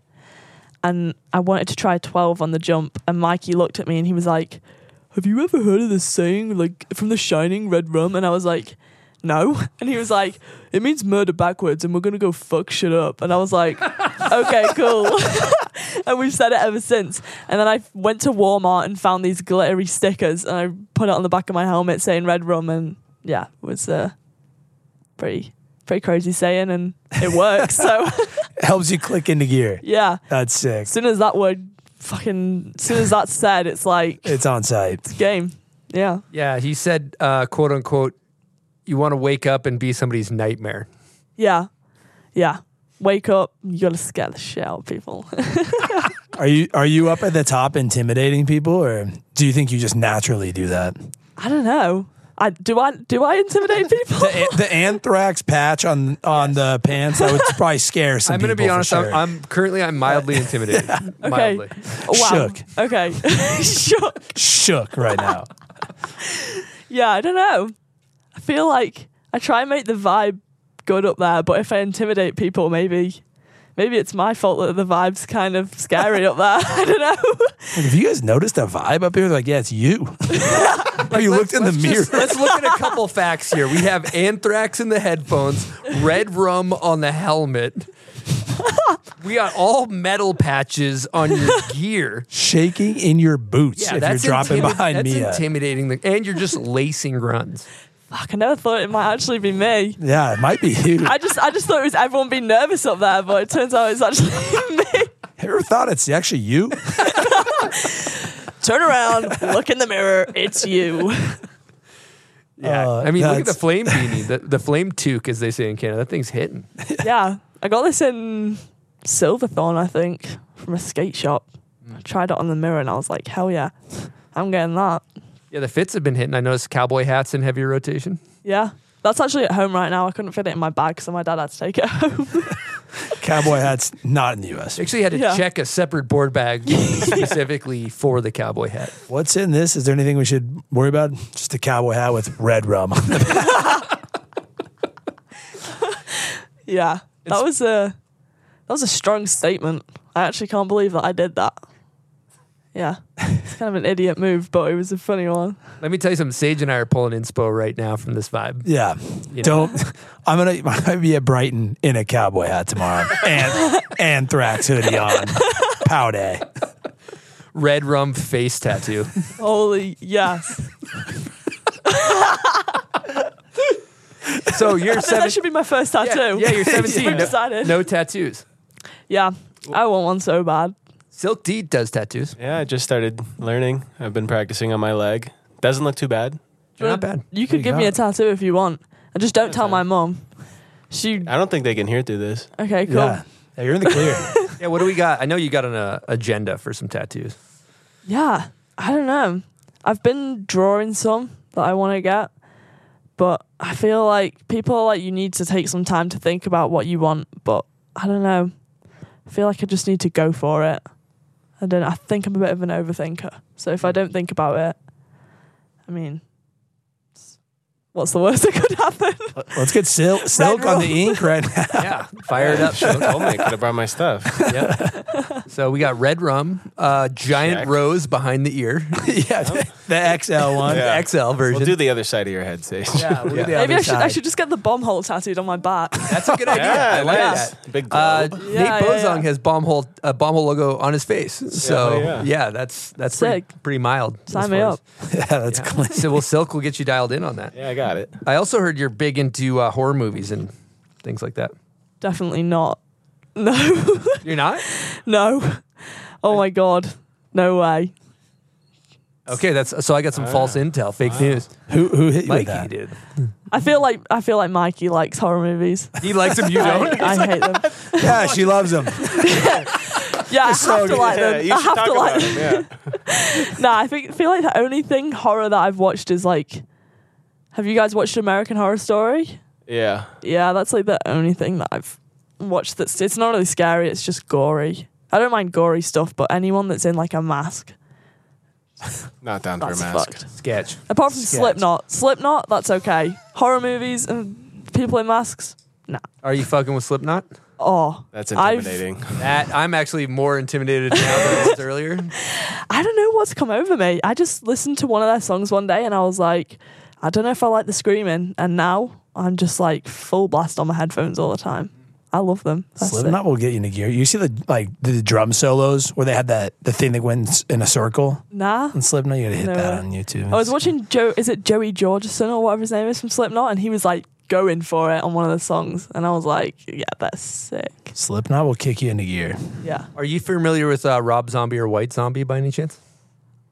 and I wanted to try twelve on the jump, and Mikey looked at me and he was like, "Have you ever heard of this saying, like from The Shining, red rum?" And I was like, "No," and he was like, "It means murder backwards, and we're gonna go fuck shit up." And I was like, "Okay, cool." and we've said it ever since. And then I went to Walmart and found these glittery stickers, and I put it on the back of my helmet saying "red rum," and yeah, it was uh, pretty pretty crazy saying, and it works. so Helps you click into gear. yeah, That's sick. as soon as that word fucking, as soon as that's said, it's like It's on site. It's game. Yeah, Yeah, he said, uh, quote unquote, you want to wake up and be somebody's nightmare. yeah, yeah. Wake up, you gotta scare the shit out of people. Are you are you up at the top intimidating people or do you think you just naturally do that? I don't know. I do I do I intimidate people? The, the anthrax patch on on the pants that would probably scare some I'm going to be honest. sure. I'm, I'm currently I'm mildly intimidated. Okay. Mildly. wow. Shook. Okay. Shook. shook right now. Yeah, I don't know. I feel like I try and make the vibe good up there, but if I intimidate people, maybe maybe it's my fault that the vibe's kind of scary up there. I don't know. Like, have you guys noticed a vibe up here? They're like, yeah, it's you. Have you looked in the mirror? just- let's look at a couple facts here. We have anthrax in the headphones, red rum on the helmet. We got all metal patches on your gear. Shaking in your boots Yeah, if you're that's dropping intimi- behind that's me. intimidating. The, and you're just lacing runs. Fuck, I never thought it might actually be me. Yeah, it might be you. I just I just thought it was everyone being nervous up there, but it turns out it's actually me. Have you Ever thought it's actually you? Turn around, look in the mirror. It's you. Yeah, Uh, I mean, look at the flame beanie, the, the flame toque, as they say in Canada. That thing's hitting. yeah, I got this in Silverthorne, I think, from a skate shop. I tried it on the mirror and I was like, hell yeah, I'm getting that. Yeah, the fits have been hitting. I noticed cowboy hats in heavier rotation. Yeah. That's actually at home right now. I couldn't fit it in my bag, so my dad had to take it home. Cowboy hats not in the U.S. Actually, had to Yeah. check a separate board bag specifically for the cowboy hat. What's in this? Is there anything we should worry about? Just a cowboy hat with red rum. on the yeah. That was a that was a strong statement. I actually can't believe that I did that. Yeah. It's kind of an idiot move, but it was a funny one. Let me tell you something. Sage and I are pulling inspo right now from this vibe. Yeah. You know. Don't. I'm gonna. I might be at Brighton in a cowboy hat tomorrow and anthrax hoodie on. Pow day. Red rum face tattoo. Holy yes. So you're that seven. should be my first tattoo. Yeah, yeah, you're 17. We've no, decided. no tattoos. Yeah. I want one so bad. Silk D does tattoos. Yeah, I just started learning. I've been practicing on my leg. Doesn't look too bad. They're not bad. You could you give me a tattoo if you want. And just don't tell my mom. She I don't think they can hear through this. okay, cool. Yeah. yeah. You're in the clear. Yeah, what do we got? I know you got an uh, agenda for some tattoos. Yeah, I don't know. I've been drawing some that I want to get, but I feel like people are like you need to take some time to think about what you want. But I don't know. I feel like I just need to go for it. I don't. I think I'm a bit of an overthinker. So if I don't think about it, I mean, what's the worst that could happen? Let's get silk, silk on the ink right now. Yeah, fire it up. Should have told me. I could have brought my stuff. Yeah. So we got red rum, uh, giant Check. rose behind the ear, yeah. The XL one. Yeah. the XL version. We'll do the other side of your head, Sage. Yeah. we'll do the Maybe other I should. I side. should just get the bomb hole tattooed on my back. That's a good idea. Yeah, I like nice. that. Big Uh, globe. Yeah, Nate yeah, Bozung yeah. has bomb hole a bomb hole logo on his face. So yeah, yeah. that's that's pretty, Sick. pretty mild. as Sign me far up. Yeah, that's as- clean. So well, Silk will get you dialed in on that. yeah, I got it. I also heard you're big into uh, horror movies and things like that. Definitely not. No, You're not? no. Oh my god, no way. Okay, that's so I got some false intel, fake news. Who who hit you Mikey with that? did. I feel like I feel like Mikey likes horror movies. He likes them. You I, don't. I hate them. Yeah, she loves him. Yeah, I so have to good. like Yeah, them. you I have talk to like about them. him. Yeah. Nah, I think feel like the only thing horror that I've watched is like. Have you guys watched American Horror Story? Yeah. Yeah, that's like the only thing that I've watched. That's it's not really scary. It's just gory. I don't mind gory stuff, but anyone that's in like a mask, Not down for a that's mask. fucked. Sketch. Apart from Sketch. Slipknot, Slipknot, that's okay. Horror movies and people in masks, nah. Are you fucking with Slipknot? Oh, That's I've- intimidating. That I'm actually more intimidated now than I was earlier. I don't know what's come over me. I just listened to one of their songs one day and I was like, I don't know if I like the screaming. And now I'm just like full blast on my headphones all the time. I love them. That's. Slipknot will get you into gear. You see the like the drum solos where they had that the thing that went in a circle Nah. in Slipknot. You gotta hit No that on YouTube. I was watching Joe, is it Joey Jordison or whatever his name is from Slipknot? And he was like going for it on one of the songs. And I was like, yeah, that's sick. Slipknot will kick you in into gear. Yeah. Are you familiar with uh, Rob Zombie or White Zombie by any chance?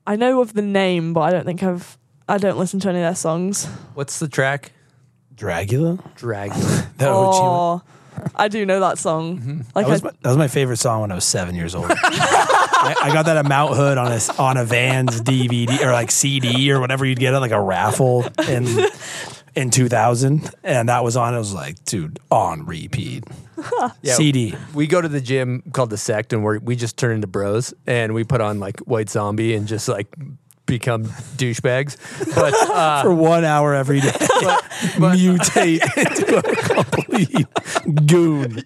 I know of the name, but I don't think I've, I don't listen to any of their songs. What's the track? Dragula. Dragula. That, OG one. Oh, I do know that song. Mm-hmm. Like that, was I, my, that was my favorite song when I was seven years old. I, I got that at Mount Hood on a on a Vans DVD or like CD or whatever you'd get at like a raffle in in 2000, and that was on. It was like, dude, on repeat. Yeah. CD. We go to the gym called the Sect, and we we just turn into bros, and we put on like White Zombie and just like become douchebags. But uh, for one hour every day. mutate into a complete goon.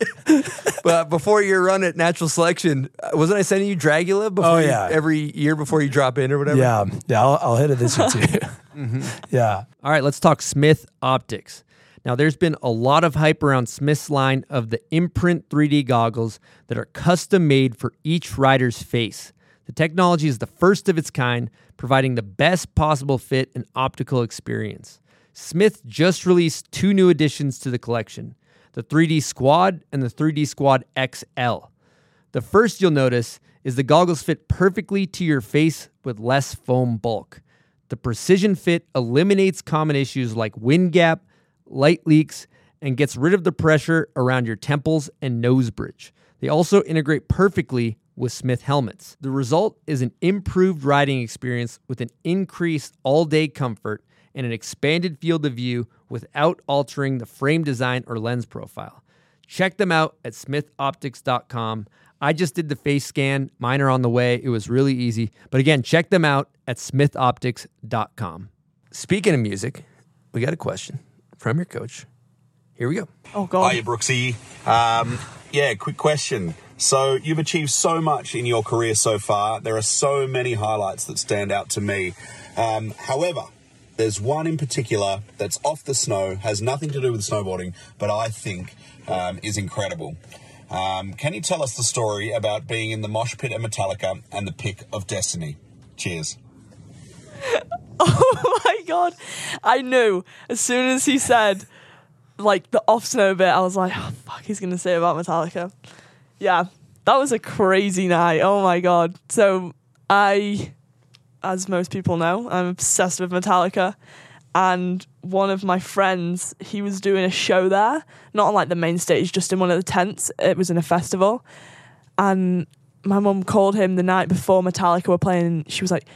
but before your run at Natural Selection, uh, wasn't I sending you Dragula? Before Oh, you- yeah. every year before you drop in or whatever. Yeah, yeah, I'll, I'll hit it this year too. Yeah, All right, let's talk Smith Optics. Now, there's been a lot of hype around Smith's line of the Imprint 3D goggles that are custom made for each rider's face. The technology is the first of its kind, providing the best possible fit and optical experience. Smith just released two new additions to the collection the 3D Squad and the 3D Squad XL. The first you'll notice is the goggles fit perfectly to your face with less foam bulk. The precision fit eliminates common issues like wind gap, light leaks, and gets rid of the pressure around your temples and nose bridge. They also integrate perfectly with Smith helmets. The result is an improved riding experience with an increased all day comfort and an expanded field of view without altering the frame design or lens profile. Check them out at smithoptics.com. I just did the face scan. Mine are on the way. It was really easy. But again, check them out at smithoptics.com. Speaking of music, we got a question from your coach. Here we go. Oh God. Hiya, Brooksy. Um, yeah, quick question. So you've achieved so much in your career so far. There are so many highlights that stand out to me. Um, however, there's one in particular that's off the snow, has nothing to do with snowboarding, but I think um, is incredible. Um, can you tell us the story about being in the mosh pit at Metallica and the pick of destiny? Cheers. Oh my god. I knew as soon as he said like the off snow bit, I was like, oh, fuck, he's gonna say about Metallica. Yeah. That was a crazy night. Oh my god. So I as most people know, I'm obsessed with Metallica. And one of my friends, he was doing a show there, not on like the main stage, just in one of the tents. It was in a festival. And my mum called him the night before Metallica were playing. And she was like,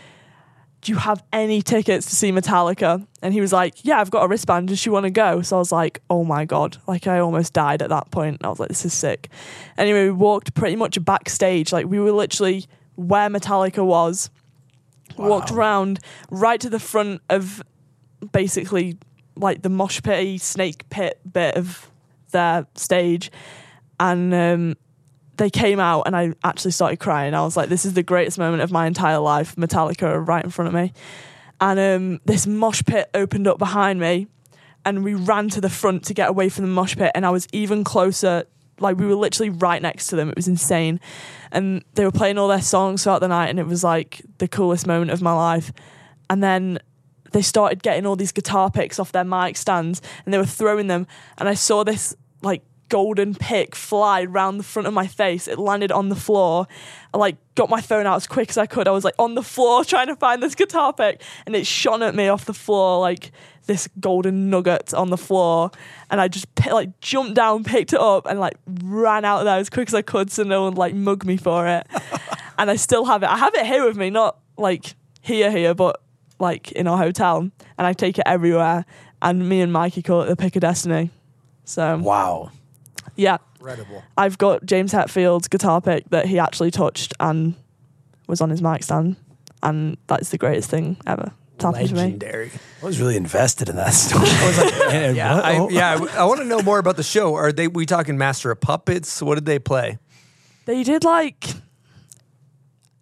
Do you have any tickets to see Metallica? And he was like, Yeah, I've got a wristband. Does she want to go? So I was like, Oh my God. Like, I almost died at that point. I was like, This is sick. Anyway, we walked pretty much backstage. Like, we were literally where Metallica was walked around right to the front of basically like the mosh pit snake pit bit of their stage and um, they came out and I actually started crying. I was like, this is the greatest moment of my entire life. Metallica right in front of me. And um, this mosh pit opened up behind me and we ran to the front to get away from the mosh pit and I was even closer like we were literally right next to them. It was insane. And they were playing all their songs throughout the night and it was like the coolest moment of my life. And then they started getting all these guitar picks off their mic stands and they were throwing them and I saw this like golden pick fly round the front of my face. It landed on the floor. I like got my phone out as quick as I could. I was like on the floor trying to find this guitar pick and it shone at me off the floor like this golden nugget on the floor and I just like jumped down, picked it up and like ran out of there as quick as I could so no one like mug me for it. and I still have it. I have it here with me, not like here here, but like in our hotel and I take it everywhere and me and Mikey call it the pick of destiny. So Wow. Yeah. Incredible. I've got James Hetfield's guitar pick that he actually touched and was on his mic stand, and that's the greatest thing ever. It's happened to me. Legendary. I was really invested in that story. I was like, man, Yeah, what? I, yeah. I, want to know more about the show. Are they? We talking Master of Puppets? What did they play? They did like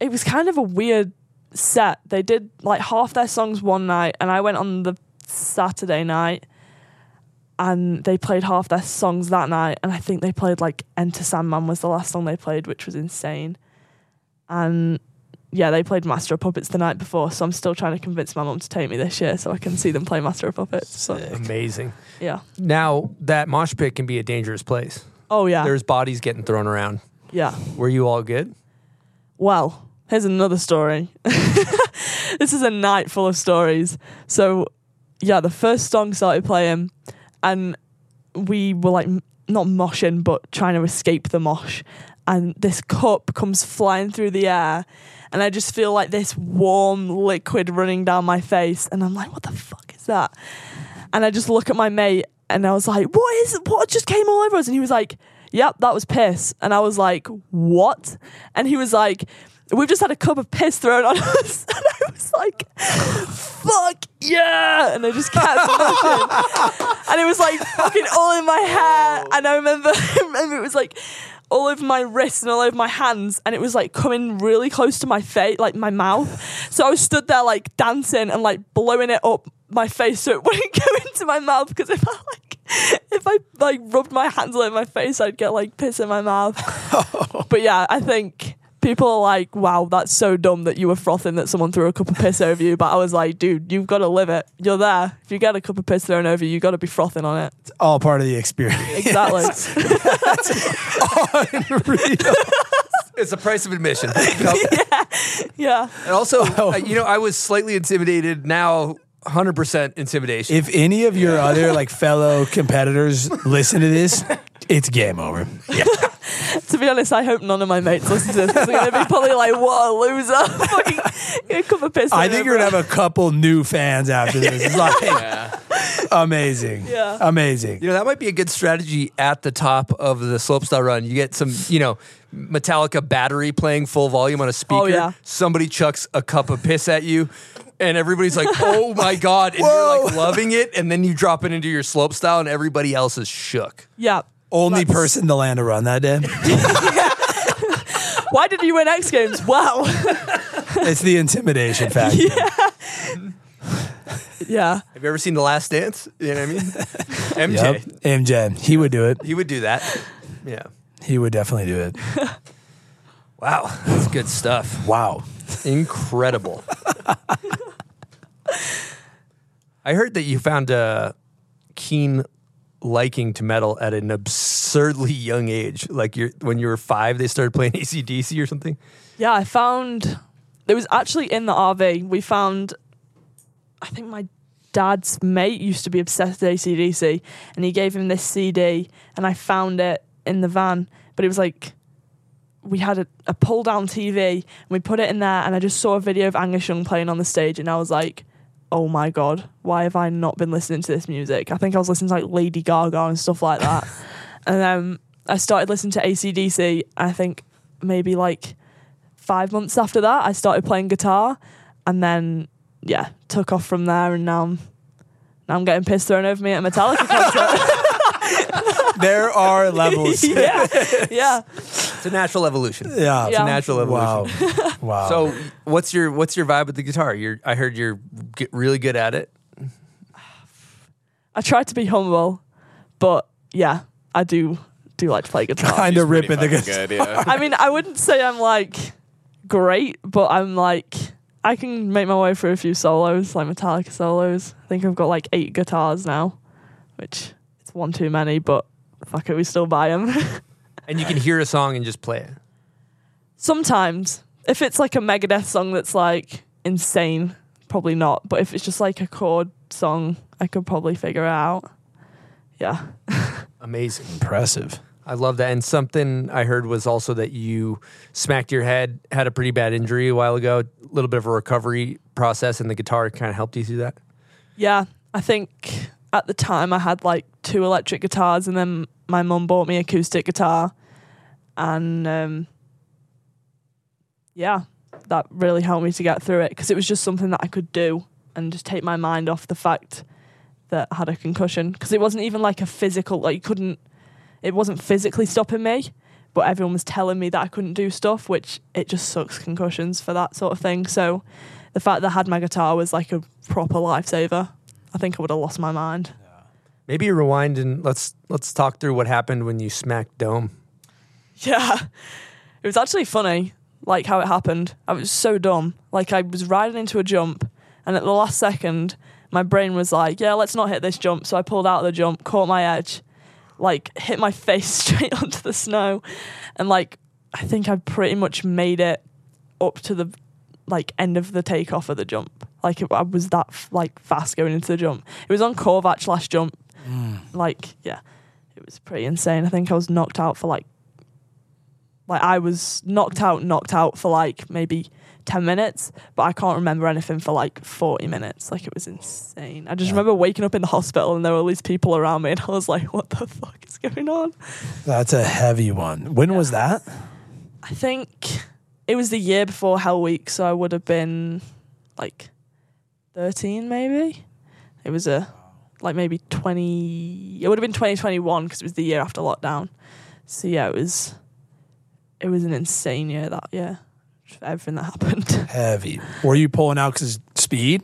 it was kind of a weird set. They did like half their songs one night, and I went on the Saturday night, and they played half their songs that night. And I think they played like Enter Sandman was the last song they played, which was insane. And yeah, they played Master of Puppets the night before, so I'm still trying to convince my mum to take me this year so I can see them play Master of Puppets. So, Amazing. yeah. Now that mosh pit can be a dangerous place. Oh yeah. There's bodies getting thrown around. yeah. Were you all good? Well, here's another story. this is a night full of stories. So, yeah, the first song started playing, and we were like not moshing, but trying to escape the mosh. And this cup comes flying through the air, and I just feel like this warm liquid running down my face. And I'm like, what the fuck is that? And I just look at my mate, and I was like, what is? What just came all over us? And he was like, yep, that was piss. And I was like, what? And he was like, we've just had a cup of piss thrown on us. And I was like, fuck yeah. And I just kept moshing. and it was like fucking all in my hair. And I remember, I remember it was like all over my wrists and all over my hands. And it was like coming really close to my face, like my mouth. So I was stood there like dancing and like blowing it up my face so it wouldn't go into my mouth because if I like if I like rubbed my hands all over my face I'd get like piss in my mouth. but yeah, I think people are like, wow, that's so dumb that you were frothing that someone threw a cup of piss over you. But I was like, dude, you've got to live it. You're there. If you get a cup of piss thrown over you, you got to be frothing on it. It's all part of the experience. Exactly. Unreal. It's the price of admission. Yeah. And also, uh, you know, I was slightly intimidated. Now, hundred percent intimidation. If any of your other like fellow competitors listen to this, it's game over. To be honest, I hope none of my mates listen to this because they're going to be probably like, what a loser. Fucking a cup of piss. I think you're gonna have a couple new fans after this. It's like amazing. Yeah. Amazing. You know, that might be a good strategy at the top of the slopestyle run. You get some, you know, Metallica battery playing full volume on a speaker. Oh, yeah. Somebody chucks a cup of piss at you. And everybody's like, "Oh my god!" And you're like loving it, and then you drop it into your slopestyle, and everybody else is shook. Yeah. Only That's- person to land a run that day. Why did you win X Games? Wow. it's the intimidation factor. yeah. Have you ever seen The Last Dance? You know what I mean? MJ, Yep. MJ. He would do it. he would do that. Yeah. He would definitely do it. Wow, that's good stuff. Wow. Incredible. I heard that you found a keen liking to metal at an absurdly young age. Like you're, when you were five, they started playing ACDC or something. Yeah, I found it was actually in the RV. We found, I think my dad's mate used to be obsessed with ACDC, and he gave him this CD, and I found it in the van. But it was like we had a, a pull down TV, and we put it in there, and I just saw a video of Angus Young playing on the stage, and I was like. Oh my god, why have I not been listening to this music? I think I was listening to like Lady Gaga and stuff like that. and then I started listening to ACDC. I think maybe like five months after that, I started playing guitar, and then yeah, took off from there, and now I'm now I'm getting pissed thrown over me at a Metallica concert. There are levels. yeah, yeah. It's a natural evolution. Yeah. It's a natural evolution. Wow. Wow. So, what's your what's your vibe with the guitar? You're, I heard you're get really good at it. I try to be humble, but yeah, I do do like to play guitar. kind of ripping the guitar. good, yeah. I mean, I wouldn't say I'm like great, but I'm like I can make my way through a few solos, like Metallica solos. I think I've got like eight guitars now, which it's one too many, but fuck it, we still buy them. And you can hear a song and just play it. Sometimes, if it's like a Megadeth song that's like insane, probably not. But if it's just like a chord song, I could probably figure it out. Yeah. Amazing. Impressive. I love that. And something I heard was also that you smacked your head, had a pretty bad injury a while ago, a little bit of a recovery process, and the guitar kind of helped you through that. Yeah, I think at the time I had like two electric guitars, and then my mum bought me acoustic guitar, and um, yeah, that really helped me to get through it because it was just something that I could do and just take my mind off the fact that I had a concussion. Because it wasn't even like a physical like you couldn't it wasn't physically stopping me but everyone was telling me that I couldn't do stuff which it just sucks concussions for that sort of thing. So the fact that I had my guitar was like a proper lifesaver I think I would have lost my mind Maybe rewind and let's let's talk through what happened when you smacked Dome. Yeah. It was actually funny, like how it happened. I was so dumb. Like I was riding into a jump and at the last second my brain was like, Yeah, let's not hit this jump. So I pulled out of the jump, caught my edge, like hit my face straight onto the snow. And like I think I pretty much made it up to the like end of the takeoff of the jump. Like it, I was that f- like fast going into the jump. It was on Corvatsch last jump. Mm. Like yeah, it was pretty insane. I think I was knocked out for like like I was knocked out, knocked out for like maybe ten minutes, but I can't remember anything for like forty minutes. Like it was insane. I just remember waking up in the hospital and there were all these people around me, and I was like, "What the fuck is going on?" That's a heavy one. When was that? I think it was the year before Hell Week, so I would have been like thirteen, maybe. It was a like maybe twenty. It would have been twenty twenty one because it was the year after lockdown. So yeah, it was. It was an insane year that year. Everything that happened. Heavy. Were you pulling out because of speed?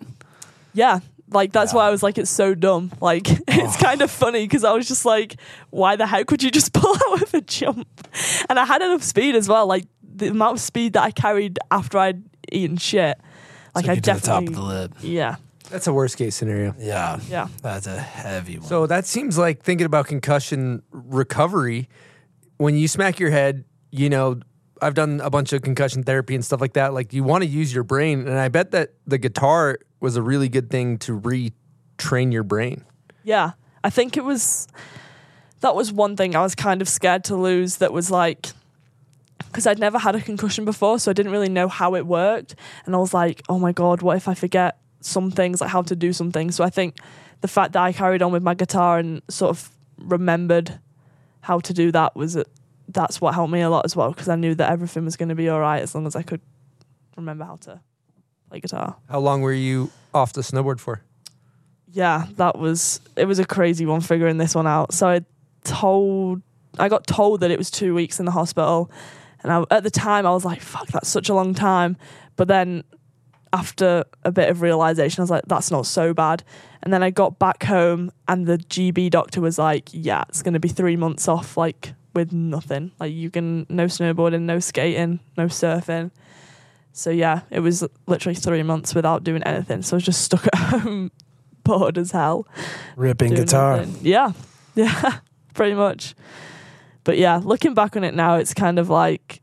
yeah, like that's why I was like, it's so dumb. Like it's oh. kind of funny because I was just like, why the heck would you just pull out with a jump? And I had enough speed as well. Like the amount of speed that I carried after I'd eaten shit. Like Took I you to the definitely top of the lip. Yeah. That's a worst case scenario. Yeah. Yeah. That's a heavy one. So that seems like thinking about concussion recovery. When you smack your head, you know, I've done a bunch of concussion therapy and stuff like that. Like you want to use your brain, and I bet that the guitar was a really good thing to retrain your brain. Yeah, I think it was. That was one thing I was kind of scared to lose. That was like, because I'd never had a concussion before, so I didn't really know how it worked, and I was like, oh my god, what if I forget some things, like how to do some things? So I think the fact that I carried on with my guitar and sort of remembered how to do that was uh, that's what helped me a lot as well because I knew that everything was going to be all right as long as I could remember how to play guitar. How long were you off the snowboard for? Yeah, that was it was a crazy one figuring this one out. So I told I got told that it was 2 weeks in the hospital and I, at the time I was like fuck that's such a long time. But then after a bit of realization I was like that's not so bad. And then I got back home and the GB doctor was like yeah, it's going to be 3 months off like with nothing. Like you can no snowboarding, no skating, no surfing. So yeah, it was literally three months without doing anything. So I was just stuck at home, bored as hell. Ripping guitar. nothing. Yeah, yeah, pretty much. But yeah, looking back on it now, it's kind of like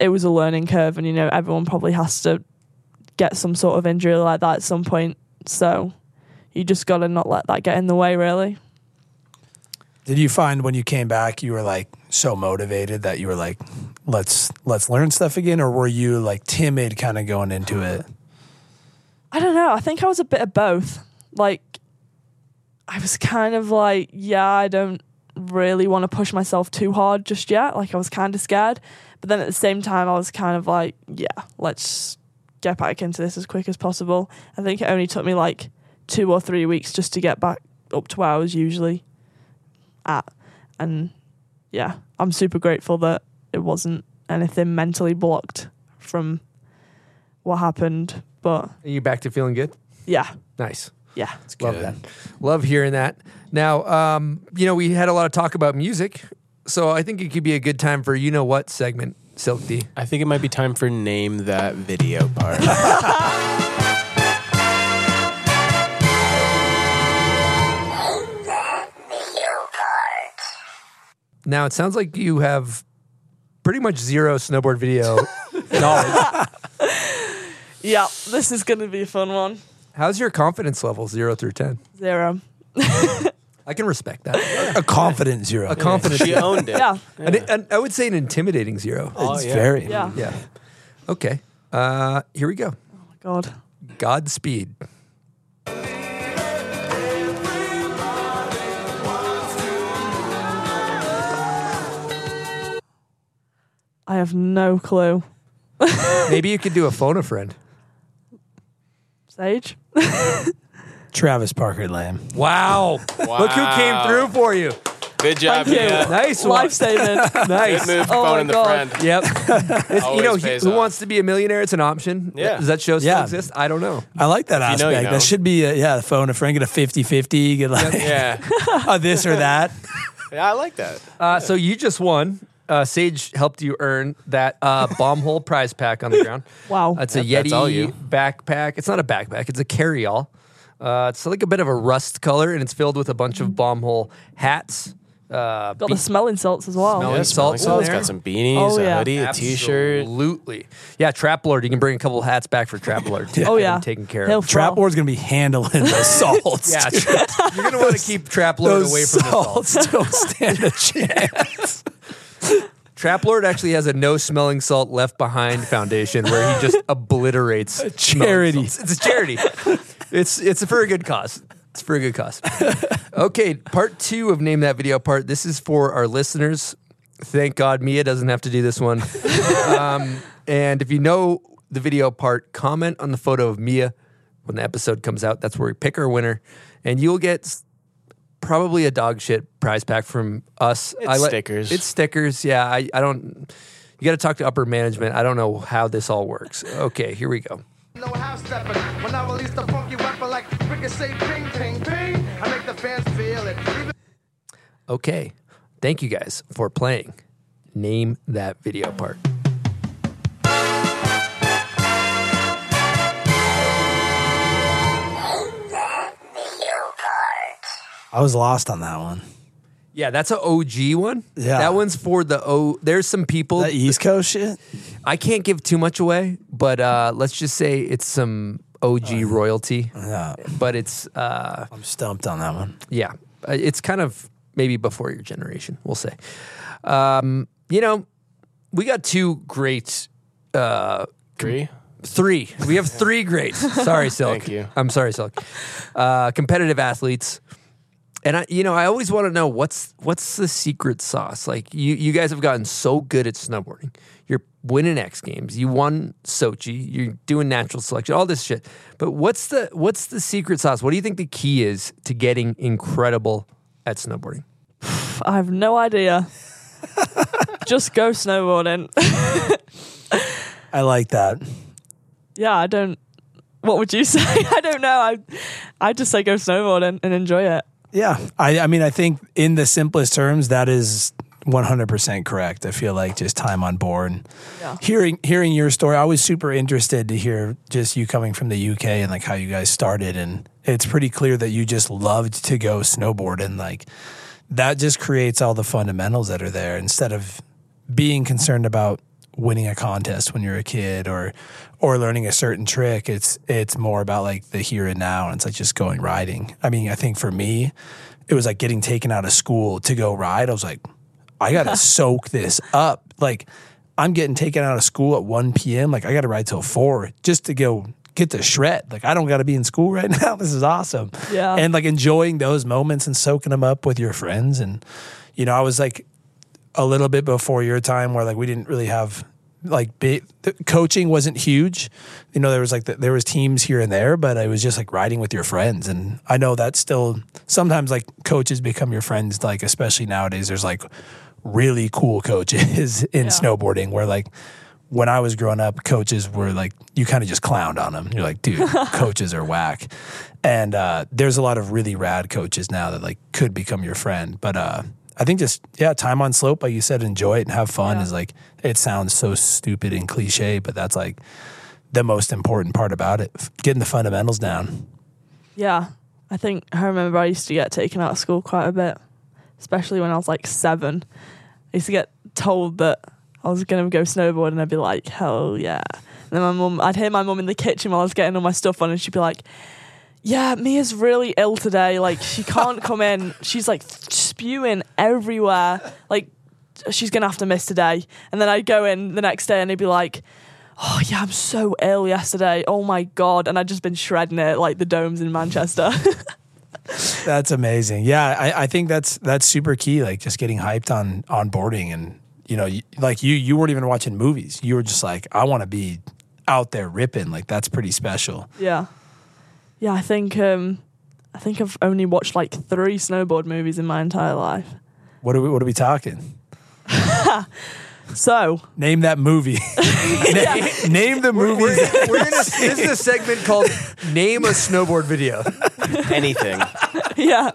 it was a learning curve, and you know everyone probably has to get some sort of injury like that at some point. So you just got to not let that get in the way, really. Did you find when you came back you were like so motivated that you were like, let's let's learn stuff again, or were you like timid kind of going into it? I don't know. I think I was a bit of both. Like, I was kind of like, yeah, I don't really want to push myself too hard just yet. Like, I was kind of scared. But then at the same time, I was kind of like, yeah, let's get back into this as quick as possible. I think it only took me like two or three weeks just to get back up to where I was usually at. And yeah, I'm super grateful that it wasn't anything mentally blocked from what happened. But Are you back to feeling good? yeah, Nice. Yeah. it's Love that. Love hearing that. Now, um, you know, we had a lot of talk about music, so I think it could be a good time for you know what segment, Silk D. I think it might be time for name that video part. Now it sounds like you have pretty much zero snowboard video knowledge. Yeah, this is going to be a fun one. How's your confidence level, zero through ten? Zero. I can respect that. A confident zero. A confident. she owned it. Yeah. An, an- I would say an intimidating zero. it's very. Yeah. Yeah. Okay. Uh, here we go. Oh, God. Godspeed. I have no clue. Maybe you could do a phone a friend. Sage? Travis Parker Lamb. Wow. Look who came through for you. Good job, Thank you. Mia. Nice one. Life saving. Nice. Good move for Oh my the God. friend. Yep. It's- you know, he- pays who off. wants to be a millionaire? It's an option. Yeah. Does that show still Yeah. exist? I don't know. I like that If you know, aspect. you know. That should be a, yeah, the phone a friend get a 50-50, get like Yeah. a this or that. yeah, I like that. Uh, so you just won. Uh, Sage helped you earn that uh, bomb hole prize pack on the ground. Wow. That's a Yep, Yeti that's all you. backpack. It's not a backpack. It's a carry-all. Uh, it's like a bit of a rust color, and it's filled with a bunch of bomb hole hats. Uh, Got be- the smelling salts as well. Smelling Yeah, salts smelling in salts. there. Got some beanies, Oh, a yeah. hoodie, a t-shirt. Absolutely. Yeah, Trap Lord. You can bring a couple hats back for Trap Lord. too. Oh, Get yeah. him taken care He'll of. throw. Trap Lord's gonna be handling the salts. Yeah, dude. you're gonna want to keep Trap Lord away from the salt. salts don't stand a chance. Trap Lord actually has a no smelling salt left behind foundation where he just obliterates smelling charity. It's a charity. It's it's for a good cause. It's for a good cause. Okay, part two of name that video part. This is for our listeners. Thank God Mia doesn't have to do this one. um, and if you know the video part, comment on the photo of Mia when the episode comes out. That's where we pick our winner, and you'll get probably a dog shit prize pack from us. It's stickers. It's stickers. Yeah, I, I don't. You got to talk to upper management. I don't know how this all works. Okay, here we go. No house stepping. When I release the funky weapon like ricochet, ping, ping, ping, I make the fans feel it. Even Okay, thank you guys for playing. Name that video part. I was lost on that one. Yeah, that's an OG one. Yeah. that one's for the O. There's some people. That East Coast shit. I can't give too much away, but uh, let's just say it's some OG royalty. Yeah, but it's uh, I'm stumped on that one. yeah, uh, it's kind of maybe before your generation. We'll say. Um, you know, we got two great. Uh, Three. Three. We have three greats. Sorry, Silk. Thank you. I'm sorry, Silk. Uh, competitive athletes. And I, you know, I always want to know what's what's the secret sauce. Like you, you guys have gotten so good at snowboarding. You're winning X Games. You won Sochi. You're doing natural selection. All this shit. But what's the what's the secret sauce? What do you think the key is to getting incredible at snowboarding? I have no idea. Just go snowboarding. I like that. yeah, I don't. What would you say? I don't know. I I just say go snowboarding and enjoy it. Yeah, I, I mean, I think in the simplest terms, that is 100% correct. I feel like just time on board. Yeah. Hearing hearing your story, I was super interested to hear just you coming from the UK and like how you guys started, and it's pretty clear that you just loved to go snowboard, and like that just creates all the fundamentals that are there instead of being concerned about winning a contest when you're a kid or or learning a certain trick it's it's more about like the here and now and it's like just going riding. I mean i think for me it was like getting taken out of school to go ride i was like i gotta soak this up. Like i'm getting taken out of school at 1 p.m like i gotta ride till 4 just to go get the shred. Like i don't gotta be in school right now. This is awesome. Yeah. and like enjoying those moments and soaking them up with your friends. And you know i was like a little bit before your time where like we didn't really have like big, the coaching wasn't huge. You know there was like the, there was teams here and there but it was just like riding with your friends. And i know that still sometimes like coaches become your friends like especially nowadays there's like really cool coaches in snowboarding where like when i was growing up coaches were like you kind of just clowned on them you're like dude coaches are whack. And uh, there's a lot of really rad coaches now that like could become your friend. But uh I think just yeah, time on slope, like you said, enjoy it and have fun is like it sounds so stupid and cliche, but that's like the most important part about it. Getting the fundamentals down. Yeah, I think I remember I used to get taken out of school quite a bit, especially when I was like seven. I used to get told that I was going to go snowboard, and I'd be like, "Hell yeah!" And then my mum, I'd hear my mum in the kitchen while I was getting all my stuff on, and she'd be like, "Yeah, Mia's really ill today. Like she can't come in. She's like spewing everywhere. Like she's gonna have to miss today." And then I'd go in the next day, and they'd be like. Oh yeah, I'm so ill yesterday. Oh my god, and I'd just been shredding it like the domes in Manchester. That's amazing. Yeah, I, I think that's that's super key. Like just getting hyped on on boarding, and you know, you, like you you weren't even watching movies. You were just like, I want to be out there ripping. Like that's pretty special. Yeah. Yeah, I think um I think I've only watched like three snowboard movies in my entire life. What are we What are we talking? So Name that movie. name, name the movie. We're, we're in a, this is a segment called "Name a Snowboard Video." Anything. yeah,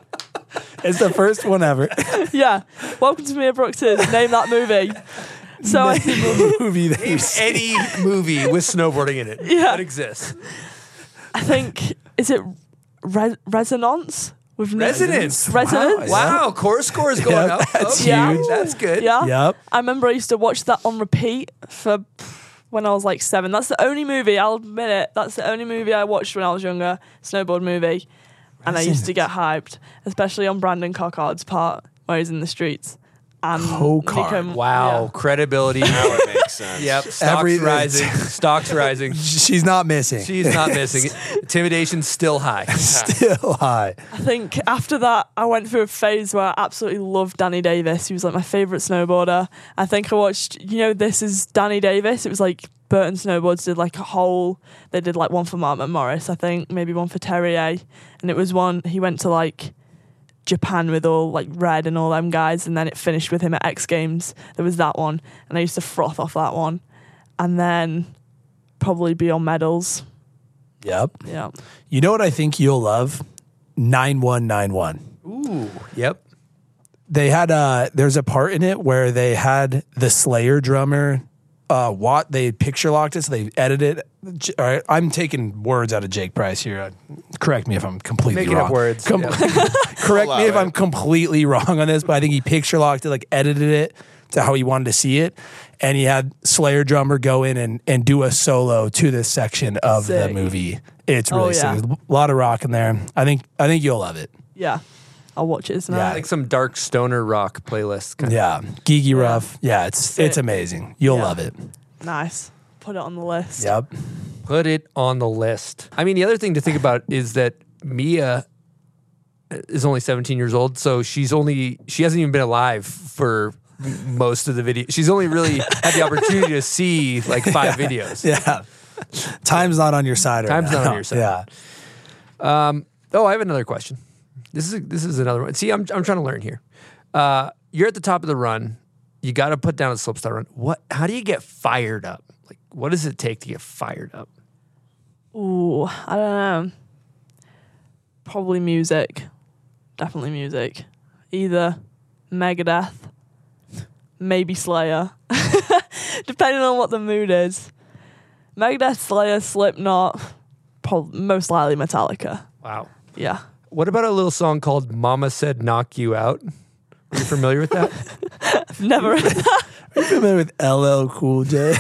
It's the first one ever. yeah. Welcome to Mia Brookes's Name That Movie. So I Name a movie that Name any movie with snowboarding in it Yeah. that exists. I think is it Re- Resonance with Nick- Resonance. Resonance. Wow, core score is going Yeah, up. that's Okay, huge. That's good. Yeah. Yep. I remember I used to watch that on repeat for when I was like seven. That's the only movie, I'll admit it, that's the only movie I watched when I was younger, snowboard movie. And I used to get hyped, especially on Brandon Cocard's part where he's in the streets. And Cocard. Nico- Wow, yeah. credibility. Now it makes sense. Yep, stocks Everything- rising. Stocks rising. She's not missing. She's not missing. Intimidation's still high. still high. I think after that, I went through a phase where I absolutely loved Danny Davis. He was like my favorite snowboarder. I think I watched, you know, this is Danny Davis. It was like Burton Snowboards did like a whole, they did like one for Mark McMorris, I think, maybe one for Terrier. And it was one, he went to like Japan with all like Red and all them guys. And then it finished with him at X Games. There was that one. And I used to froth off that one. And then probably Beyond Medals. Yep. Yeah. You know what I think you'll love? 9191. Ooh, yep. They had uh there's a part in it where they had the Slayer drummer uh, what they picture locked it, so they edited it. All right, I'm taking words out of Jake Price here. Uh, Correct me if I'm completely Making up wrong. words, Com- yeah. correct me if it. I'm completely wrong on this, but I think he picture locked it, like edited it to how he wanted to see it, and he had Slayer drummer go in and and do a solo to this section of the movie. It's Oh, really yeah. sick. There's a lot of rock in there. I think I think you'll love it. Yeah. I'll watch it tonight. Yeah, like some dark stoner rock playlist. Kind Yeah, geeky rough. Yeah, it's it's amazing. You'll Yeah. love it. Nice. Put it on the list. Yep. Put it on the list. I mean, the other thing to think about is that Mia is only 17 years old, so she's only she hasn't even been alive for most of the video. She's only really had the opportunity to see like five videos. Yeah. Time's not on your side. right Time's not on your side. Yeah. Um, oh, I have another question. This is this is another one. See, I'm I'm trying to learn here. Uh, you're at the top of the run. You got to put down a slopestyle run. What? How do you get fired up? Like, what does it take to get fired up? Ooh, I don't know. Probably music. Definitely music. Either Megadeth, maybe Slayer. Depending on what the mood is. Megadeth, Slayer, Slipknot, most likely Metallica. Wow. Yeah. What about a little song called "Mama Said Knock You Out"? Are you familiar with that? Never. Are you familiar with LL Cool J?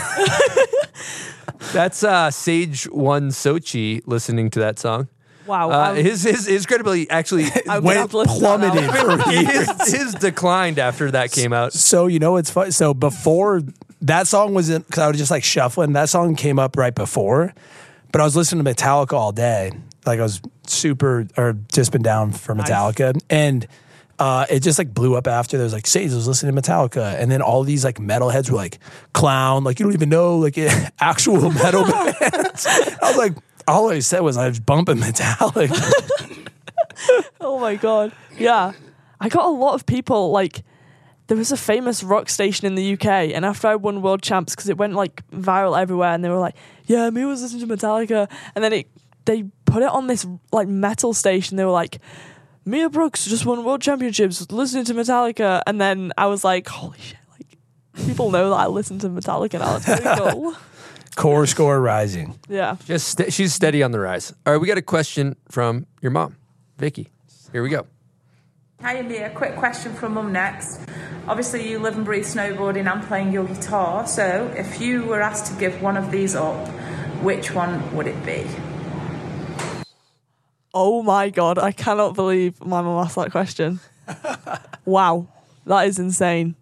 That's uh, Sage won Sochi listening to that song. Wow. Uh, I'm- his his his credibility actually I'm gonna have to listen to plummeted for years. his, his declined after that came out. So you know what's fun? So before that song was in, because I was just like shuffling. That song came up right before, but I was listening to Metallica all day. Like I was super, or just been down for Metallica, and uh, it just like blew up after. There was like Sage was listening to Metallica, and then all these like metalheads were like clown, like you don't even know like actual metal bands. I was like, all I said was I was bumping Metallica. oh my god. Yeah. I got a lot of people like there was a famous rock station in the UK and after I won world champs because it went like viral everywhere and they were like, Yeah, me was listening to Metallica and then it they put it on this like metal station. They were like Mia Brookes just won world championships listening to Metallica and then I was like, Holy shit, like people know that I listen to Metallica now. It's pretty cool. Core score rising. Yeah. Just st- she's steady on the rise. All right, we got a question from your mom, Vicky. Here we go. Hi, Mia. Quick question from Mum next. Obviously, you live and breathe snowboarding and playing your guitar. So, if you were asked to give one of these up, which one would it be? Oh my god, I cannot believe my mum asked that question. wow. That is insane.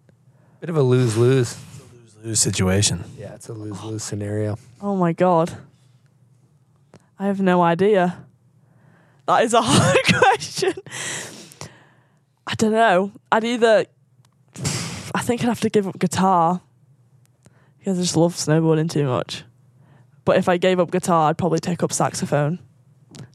Bit of a lose lose. Lose situation. Yeah, it's a lose lose scenario. Oh my god. I have no idea. That is a hard question. I don't know. I'd either. I think I'd have to give up guitar because I just love snowboarding too much. But if I gave up guitar, I'd probably take up saxophone.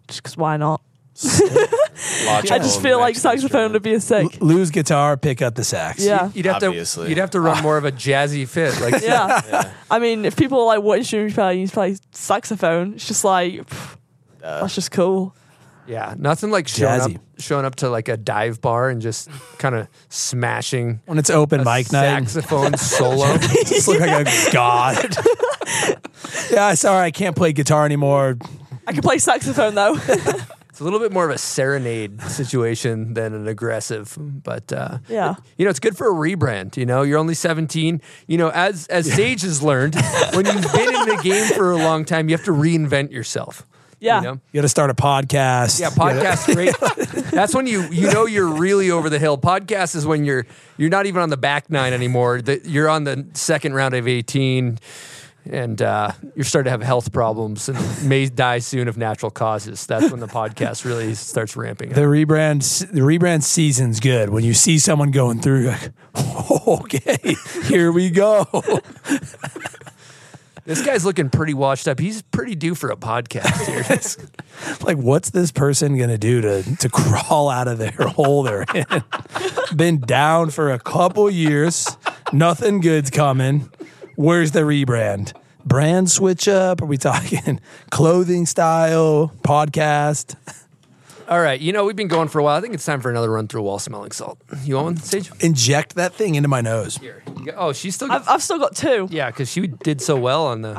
Just because why not? I just feel like saxophone would be a sick. Lose guitar, pick up the sax. Yeah. You'd have Obviously. to you'd have to run more of a jazzy fit. Like Yeah. I mean, if people are like, what instrument you play? You play saxophone. It's just like, pff, uh. that's just cool. Yeah, nothing like showing Jazzy. up, showing up to like a dive bar and just kind of smashing When it's open a mic night. saxophone solo. just look like a god. yeah, sorry, I can't play guitar anymore. I can play saxophone though. It's a little bit more of a serenade situation than an aggressive, but uh, Yeah. you know, it's good for a rebrand. You know, you're only 17. You know, as as Sage has learned, when you've been in the game for a long time, you have to reinvent yourself. Yeah. You know? You got to start a podcast. Yeah, You gotta- podcast great. That's when you you know you're really over the hill. Podcast is when you're you're not even on the back nine anymore. The, you're on the second round of 18 and uh, you're starting to have health problems and may die soon of natural causes. That's when the podcast really starts ramping The up. rebrand, the rebrand season's good. When you see someone going through, you're like, okay, here we go. This guy's looking pretty washed up. He's pretty due for a podcast here. like, what's this person gonna do to to crawl out of their hole they're in? Been down for a couple years, nothing good's coming. Where's the rebrand? Brand switch up? Are we talking clothing style, podcast? All right, you know we've been going for a while. I think it's time for another run through wall smelling salt. You want one, Sage? Inject that thing into my nose. Here. You got- Oh, she's still. I've, I've still got two. yeah, because she did so well on the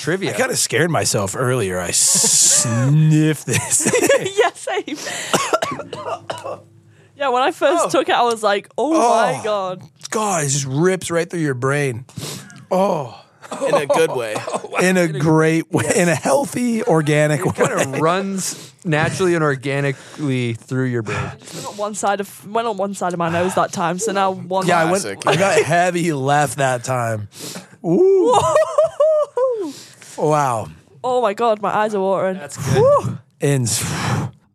trivia. I kind of scared myself earlier. I sniffed this. yeah, same. yeah, when I first oh. took it, I was like, oh, my Oh. god. God, it just rips right through your brain. Oh, In a good way. Oh, in a great way, in a healthy, organic way. kind of runs naturally and organically through your brain. Went on one side of went on one side of my nose that time, so now one. Yeah, I went. I got heavy left that time. Ooh, wow. Oh my god, my eyes are watering. That's good. And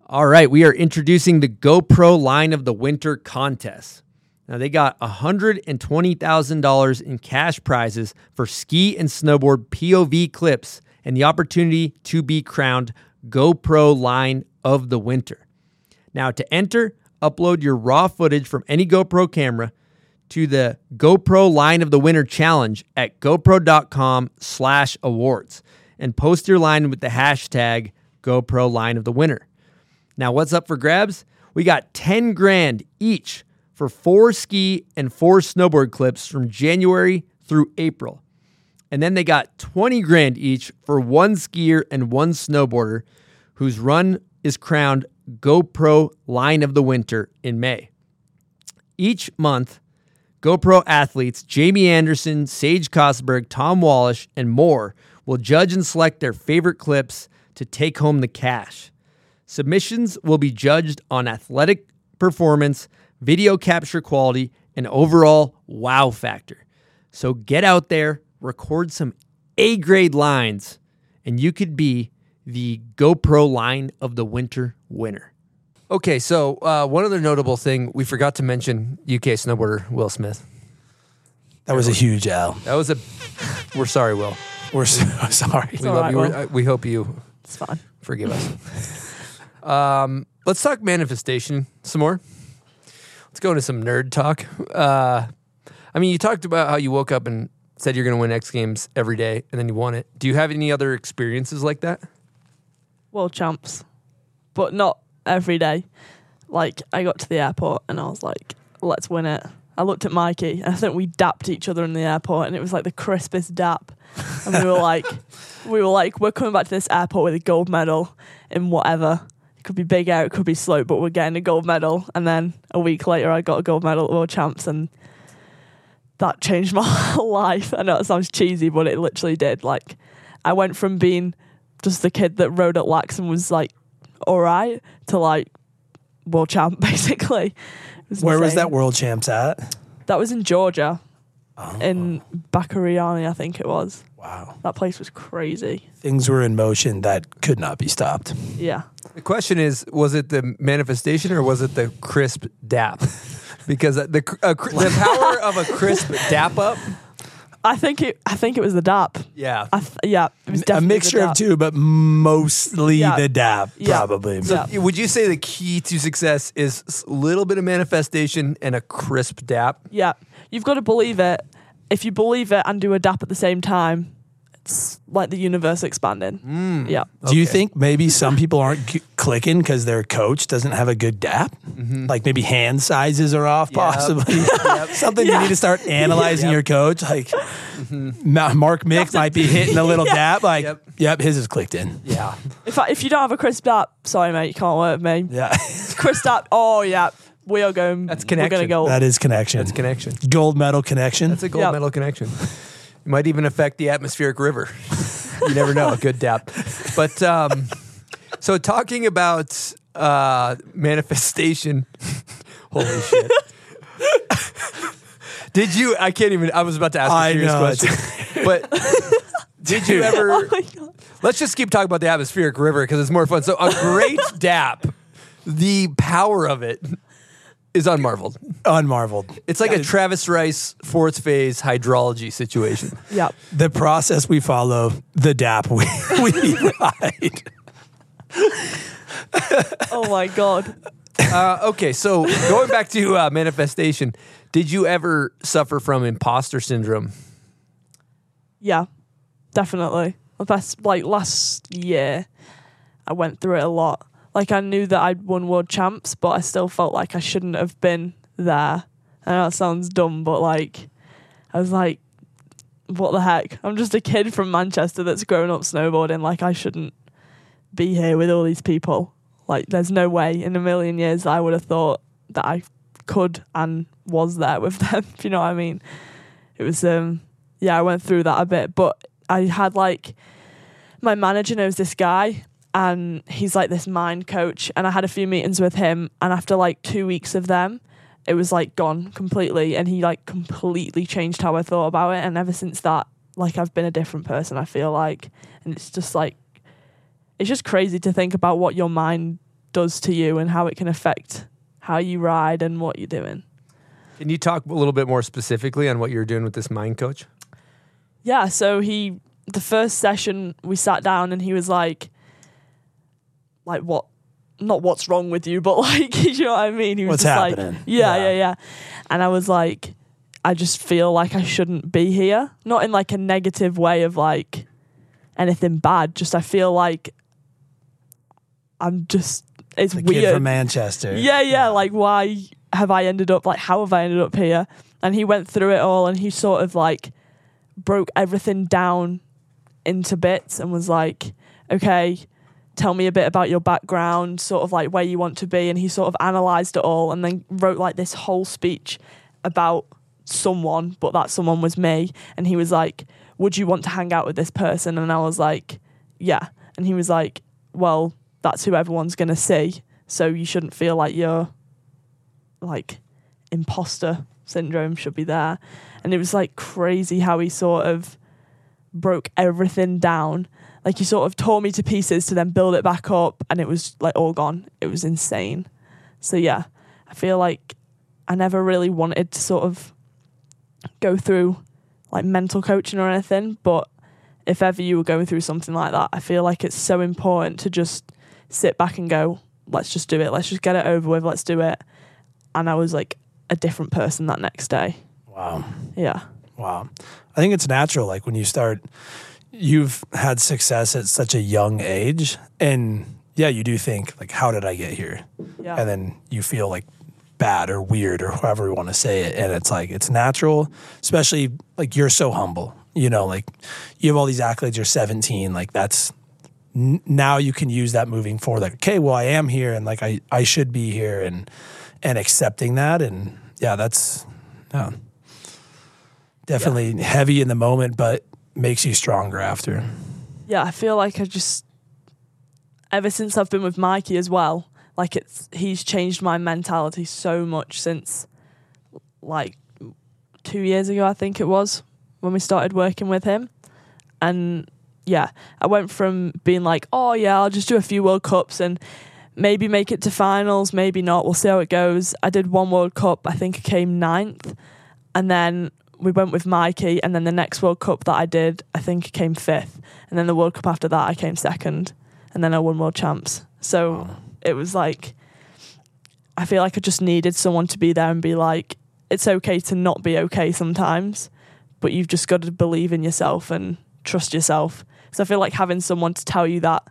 All right, we are introducing the GoPro line of the winter contest. Now they got $120,000 in cash prizes for ski and snowboard POV clips and the opportunity to be crowned GoPro line of the winter. Now to enter, upload your raw footage from any GoPro camera to the GoPro line of the winter challenge at gopro.com slash awards and post your line with the hashtag GoPro line of the winter. Now, what's up for grabs? We got 10 grand each for four ski and four snowboard clips from January through April. And then they got 20 grand each for one skier and one snowboarder whose run is crowned GoPro Line of the Winter in May. Each month, GoPro athletes Jamie Anderson, Sage Kotsenburg, Tom Wallisch, and more will judge and select their favorite clips to take home the cash. Submissions will be judged on athletic performance, video capture quality, and overall wow factor. So get out there, record some A grade lines, and you could be the GoPro line of the winter winner. Okay, so uh, one other notable thing we forgot to mention: UK snowboarder Will Smith. that was a huge L. That was a. We're sorry, Will. We're so sorry. We love right, you. Will. Uh, We hope you It's fine. forgive us. um, let's talk manifestation some more. Let's go into some nerd talk. Uh, I mean, you talked about how you woke up and said you're going to win X Games every day, and then you won it. Do you have any other experiences like that? World champs, but not every day. Like I got to the airport and I was like, let's win it. I looked at Mikey and I think we dapped each other in the airport and it was like the crispest dap. And we were like, we were like, we're coming back to this airport with a gold medal in whatever. It could be big air, it could be slow, but we're getting a gold medal. And then a week later, I got a gold medal at World Champs, and that changed my life. I know it sounds cheesy, but it literally did. Like, I went from being just the kid that rode at Laax and was like, all right, to like world champ, basically. Was Where was that world champs at? That was in Georgia, Oh. in Bakuriani, I think it was. Wow. That place was crazy. Things were in motion that could not be stopped. Yeah. The question is: Was it the manifestation or was it the crisp dap? Because the uh, cr- the power of a crisp dap up. I think it. I think it was the DAP. Yeah. I th- yeah. It was A definitely the mixture of two, but mostly Yeah. the dab, Yeah. probably. So Yeah. would you say the key to success is a little bit of manifestation and a crisp dap? Yeah, you've got to believe it. If you believe it and do a DAP at the same time, it's like the universe expanding. Hmm. Yeah. Do you think maybe some people aren't c- clicking because their coach doesn't have a good dap? Mm-hmm. Like maybe hand sizes are off, possibly. Something you need to start analyzing Yep. your coach. Like mm-hmm. Ma- Mark Mick might be hitting a little dap. Like, Yep. yep. his is clicked in. Yeah. If I, if you don't have a crisp DAP, sorry mate, you can't work with me. Yeah, Crisp DAP. Oh yeah, we are going. That's connection. We're gonna connection. go. that is connection. That's connection. Gold medal connection. That's a gold Yep. medal connection. It might even affect the atmospheric river. you never know. A good dap. But um, so talking about uh, manifestation. Holy shit. Did you? I can't even. I was about to ask a I serious know, question, but did you ever? Oh my God. Let's just keep talking about the atmospheric river because it's more fun. So a great dap, the power of it is unmarveled. Unmarveled. It's like a Travis Rice fourth phase hydrology situation. Yeah. The process we follow, the dap we, we ride. Oh my god. Uh, okay, so going back to uh, manifestation, did you ever suffer from imposter syndrome? Yeah. Definitely. The best like last year, I went through it a lot. Like I knew that I'd won world champs, but I still felt like I shouldn't have been there. I know that sounds dumb, but like I was like, what the heck? I'm just a kid from Manchester that's grown up snowboarding. Like I shouldn't be here with all these people. Like there's no way in a million years I would have thought that I could and was there with them. If you know what I mean? It was um yeah, I went through that a bit, but I had like my manager knows this guy and he's like this mind coach and I had a few meetings with him and after like 2 weeks of them it was like gone completely and he like completely changed how I thought about it and ever since that like I've been a different person I feel like and it's just like it's just crazy to think about what your mind does to you and how it can affect how you ride and what you're doing. Can you talk a little bit more specifically on what you're doing with this mind coach? Yeah, so he the first session we sat down and he was like like what not what's wrong with you, but like you know what I mean? He was What's just happening? like yeah, yeah, yeah. yeah. And I was like I just feel like I shouldn't be here. Not in like a negative way of like anything bad, just I feel like I'm just it's The weird. from Manchester. Yeah, yeah. Like, why have I ended up like? How have I ended up here? And he went through it all, and he sort of like broke everything down into bits, and was like, "Okay, tell me a bit about your background, sort of like where you want to be." And he sort of analyzed it all, and then wrote like this whole speech about someone, but that someone was me. And he was like, "Would you want to hang out with this person?" And I was like, "Yeah." And he was like, "Well." That's who everyone's gonna see, so you shouldn't feel like you're like imposter syndrome should be there. And it was like crazy how he sort of broke everything down. Like you sort of tore me to pieces to then build it back up and it was like all gone. It was insane. So yeah, I feel like I never really wanted to sort of go through like mental coaching or anything, but if ever you were going through something like that, I feel like it's so important to just sit back and go, let's just do it. Let's just get it over with. Let's do it. And I was like a different person that next day. Wow. Yeah. Wow. I think it's natural. Like when you start, you've had success at such a young age. And yeah, you do think, like, how did I get here? Yeah. And then you feel like bad or weird or however you want to say it. And it's like, it's natural, especially like you're so humble. You know, like you have all these accolades, you're 17. Like that's, n- now you can use that moving forward. Like, okay, well, I am here and like I, I should be here and, and accepting that. And yeah, that's, yeah definitely heavy in the moment, but makes you stronger after. Yeah, I feel like I just ever since I've been with Mikey as well, like it's he's changed my mentality so much since like two years ago, I think it was, when we started working with him. And yeah, I went from being like, oh yeah, I'll just do a few World Cups and maybe make it to finals, maybe not. We'll see how it goes. I did one World Cup, I think I came ninth. And then we went with Mikey, and then the next World Cup that I did, I think I came fifth. And then the World Cup after that, I came second. And then I won World Champs. So it was like, I feel like I just needed someone to be there and be like, it's okay to not be okay sometimes, but you've just got to believe in yourself and trust yourself. So I feel like having someone to tell you that,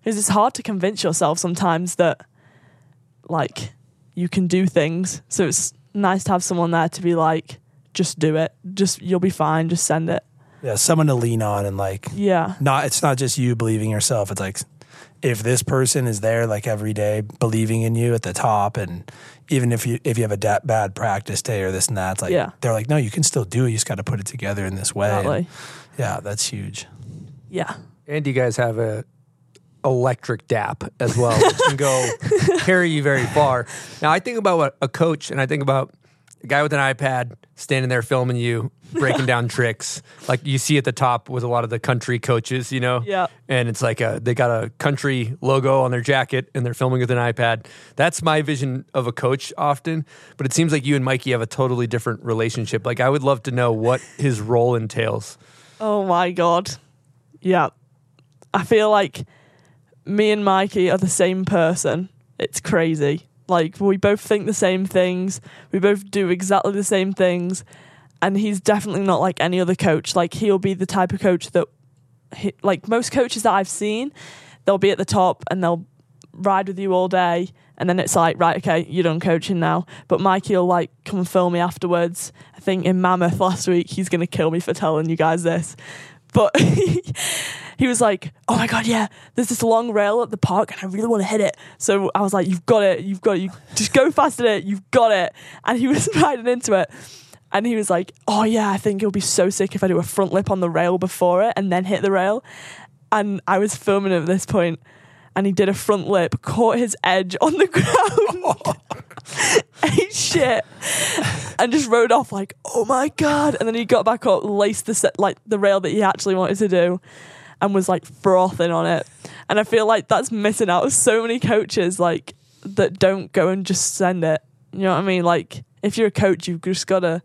because it's hard to convince yourself sometimes that, like, you can do things. So it's nice to have someone there to be like, just do it. Just, you'll be fine. Just send it. Yeah, someone to lean on and like Yeah. not it's not just you believing yourself. It's like if this person is there like every day believing in you at the top and even if you if you have a da- bad practice day or this and that, it's like Yeah. they're like, no, you can still do it. You just got to put it together in this way. And Exactly. yeah, that's huge. Yeah. And you guys have a electric dap as well, which can go carry you very far. Now I think about what a coach, and I think about a guy with an iPad standing there filming you, breaking down tricks, like you see at the top with a lot of the country coaches, you know. Yeah. And it's like a they got a country logo on their jacket, and they're filming with an iPad. That's my vision of a coach often. But it seems like you and Mikey have a totally different relationship. Like I would love to know what his role entails. Oh my god. Yeah. I feel like me and Mikey are the same person. It's crazy. Like we both think the same things. We both do exactly the same things. And he's definitely not like any other coach. Like he'll be the type of coach that he, like most coaches that I've seen, they'll be at the top and they'll ride with you all day, and then it's like, right, okay, you're done coaching now. But Mikey will like come and film me afterwards. I think in Mammoth last week, he's gonna kill me for telling you guys this, but he was like, "Oh my god, yeah, there's this long rail at the park, and I really want to hit it." So I was like, "You've got it, you've got it, you just go fast at it, you've got it." And he was riding into it, and he was like, "Oh yeah, I think it'll be so sick if I do a front lip on the rail before it and then hit the rail." And I was filming at this point, and he did a front lip, caught his edge on the ground, ate shit, and just rode off like, "Oh my god!" And then he got back up, laced the set, like the rail that he actually wanted to do, and was like frothing on it. And I feel like that's missing out of so many coaches like that don't go and just send it. You know what I mean? Like if you're a coach, you've just gotta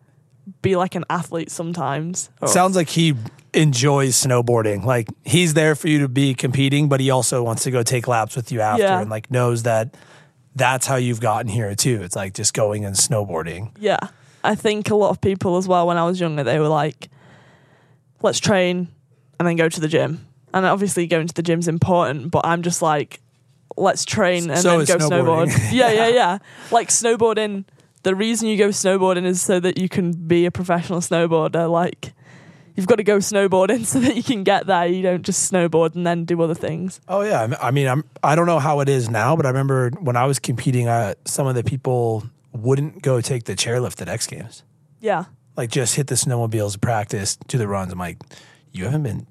be like an athlete sometimes. Or- Sounds like he enjoys snowboarding. Like he's there for you to be competing, but he also wants to go take laps with you after Yeah. and like knows that that's how you've gotten here too. It's like just going and snowboarding. Yeah. I think a lot of people as well, when I was younger, they were like, let's train and then go to the gym. And obviously, going to the gym's important, but I'm just like, let's train and So then go snowboard. yeah, yeah, yeah. Like snowboarding, the reason you go snowboarding is so that you can be a professional snowboarder. Like, you've got to go snowboarding so that you can get there. You don't just snowboard and then do other things. Oh yeah, I mean, I'm I don't know how it is now, but I remember when I was competing, uh, some of the people wouldn't go take the chairlift at X Games. Yeah. Like just hit the snowmobiles, practice, do the runs. I'm like, you haven't been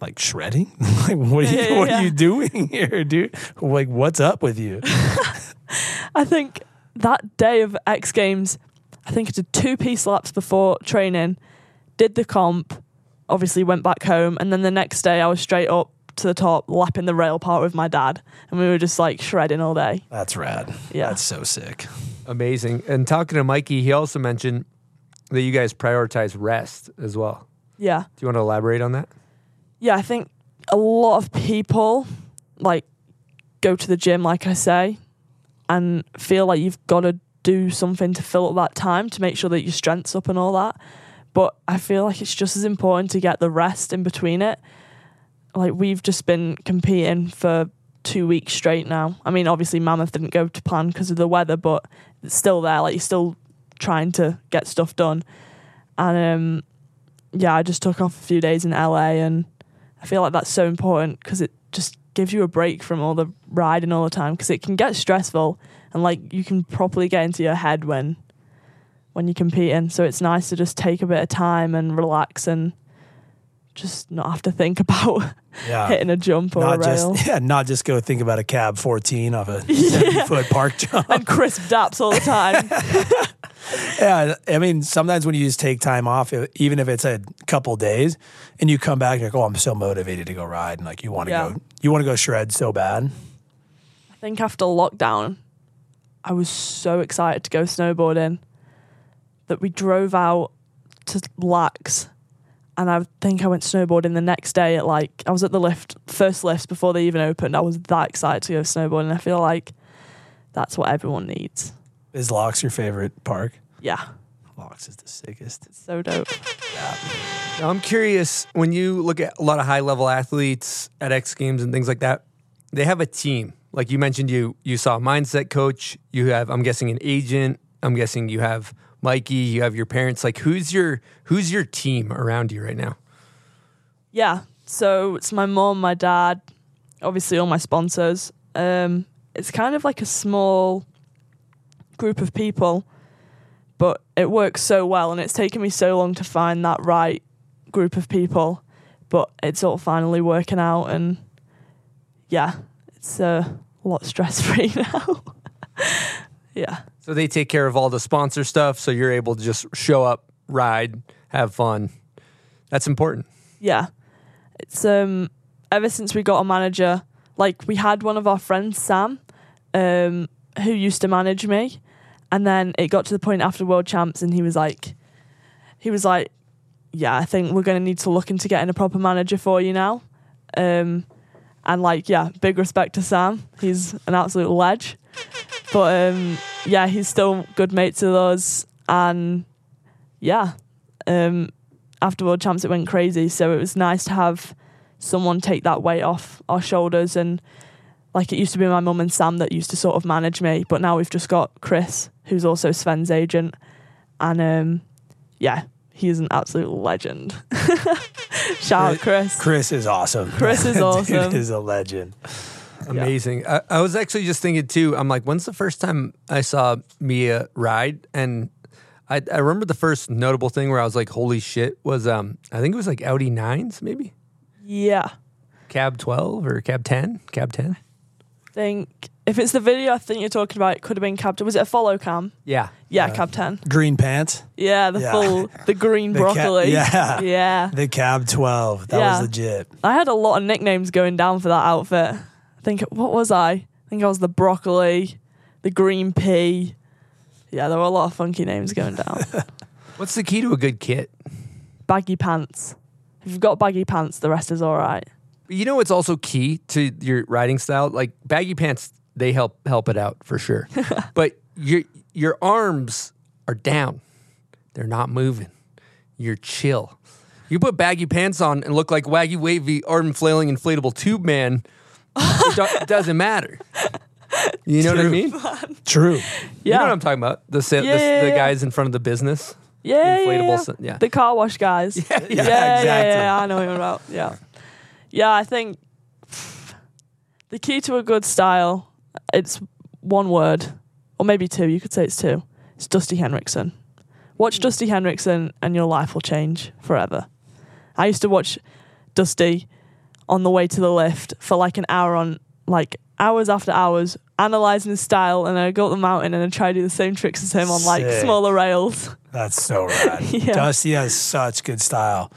like shredding. like what are you Yeah, yeah, what yeah. are you doing here, dude? Like what's up with you? I think that day of X Games, I think I did two piece laps before training, did the comp, obviously went back home, and then the next day I was straight up to the top, lapping the rail part with my dad, and we were just like shredding all day. That's rad. Yeah. That's so sick. Amazing. And talking to Mikey, he also mentioned that you guys prioritize rest as well. Yeah. Do you want to elaborate on that? Yeah, I think a lot of people like go to the gym, like I say, and feel like you've got to do something to fill up that time to make sure that your strength's up and all that. But I feel like it's just as important to get the rest in between it. Like we've just been competing for two weeks straight now. I mean, obviously Mammoth didn't go to plan because of the weather, but it's still there. Like you're still trying to get stuff done. And um, yeah, I just took off a few days in LA, and I feel like that's so important because it just gives you a break from all the riding all the time because it can get stressful and like you can properly get into your head when when you're competing. So it's nice to just take a bit of time and relax and just not have to think about Yeah. hitting a jump or not a rail just yeah, not just go think about a cab 14 off a 70 foot park jump. and crisp daps all the time. Yeah, I mean, sometimes when you just take time off, even if it's a couple days, and you come back, you're like, "Oh, I'm so motivated to go ride," and like you want to Yeah. go, you want to go shred so bad. I think after lockdown, I was so excited to go snowboarding that we drove out to Laax and I think I went snowboarding the next day at like I was at the lift first lifts before they even opened. I was that excited to go snowboarding. I feel like that's what everyone needs. Is Laax your favorite park? Yeah. Laax is the sickest. It's so dope. Now, I'm curious when you look at a lot of high level athletes at X Games and things like that, they have a team. Like you mentioned, you you saw a mindset coach. You have, I'm guessing, an agent. I'm guessing you have Mikey. You have your parents. Like who's your who's your team around you right now? Yeah. So it's my mom, my dad, obviously all my sponsors. Um, it's kind of like a small group of people, but it works so well, and it's taken me so long to find that right group of people. But it's all finally working out, and yeah, it's a lot stress free now. yeah. So they take care of all the sponsor stuff. So you're able to just show up, ride, have fun. That's important. yeah it's um ever since we got a manager like we had one of our friends sam um who used to manage me and then it got to the point after world champs and he was like he was like yeah i think we're going to need to look into getting a proper manager for you now um and like yeah big respect to sam. He's an absolute ledge. But um yeah he's still good mates with us. And yeah um after World Champs, it went crazy. So it was nice to have someone take that weight off our shoulders. And like it used to be my mum and Sam that used to sort of manage me, but now we've just got Chris, who's also Sven's agent, and um, yeah, he's an absolute legend. Shout out Chris. Chris is awesome. Chris is Dude awesome. is a legend. Amazing. I, I was actually just thinking too. I'm like, when's the first time I saw Mia ride? And I, I remember the first notable thing where I was like, holy shit, was um I think it was like Audi nines, maybe Yeah, cab twelve or cab ten, cab ten. Think if it's the video I think you're talking about, it could have been cab. Was it a follow cam? Yeah, Yeah, cab ten. Green pants. Yeah, the Yeah. full the green The ca- broccoli. yeah. yeah. The cab 12. That Yeah. was legit. I had a lot of nicknames going down for that outfit. I think what was I? I think I was the broccoli, the green pea. Yeah, there were a lot of funky names going down. What's the key to a good kit? baggy pants. If you've got baggy pants, the rest is all right. You know what's also key to your riding style? Like baggy pants, they help help it out for sure. but your your arms are down. They're not moving. You're chill. You put baggy pants on and look like waggy wavy arm flailing inflatable tube man. it, do- doesn't matter. You know what I mean? True. Yeah. You know what I'm talking about? The sa- Yeah, the, yeah, the yeah. guys in front of the business. Yeah, yeah, Inflatable yeah. s- yeah. The car wash guys. Yeah, yeah, yeah, exactly. yeah, I know what you're about. Yeah, yeah. I think the key to a good style, it's one word, or maybe two. You could say it's two. It's Dusty Henricksen. Watch hmm. Dusty Henricksen, and your life will change forever. I used to watch Dusty on the way to the lift for like an hour on, like hours after hours, analyzing his style, and I go up the mountain and I try to do the same tricks as him on like Sick. smaller rails. That's so rad. Yeah. Dusty has such good style.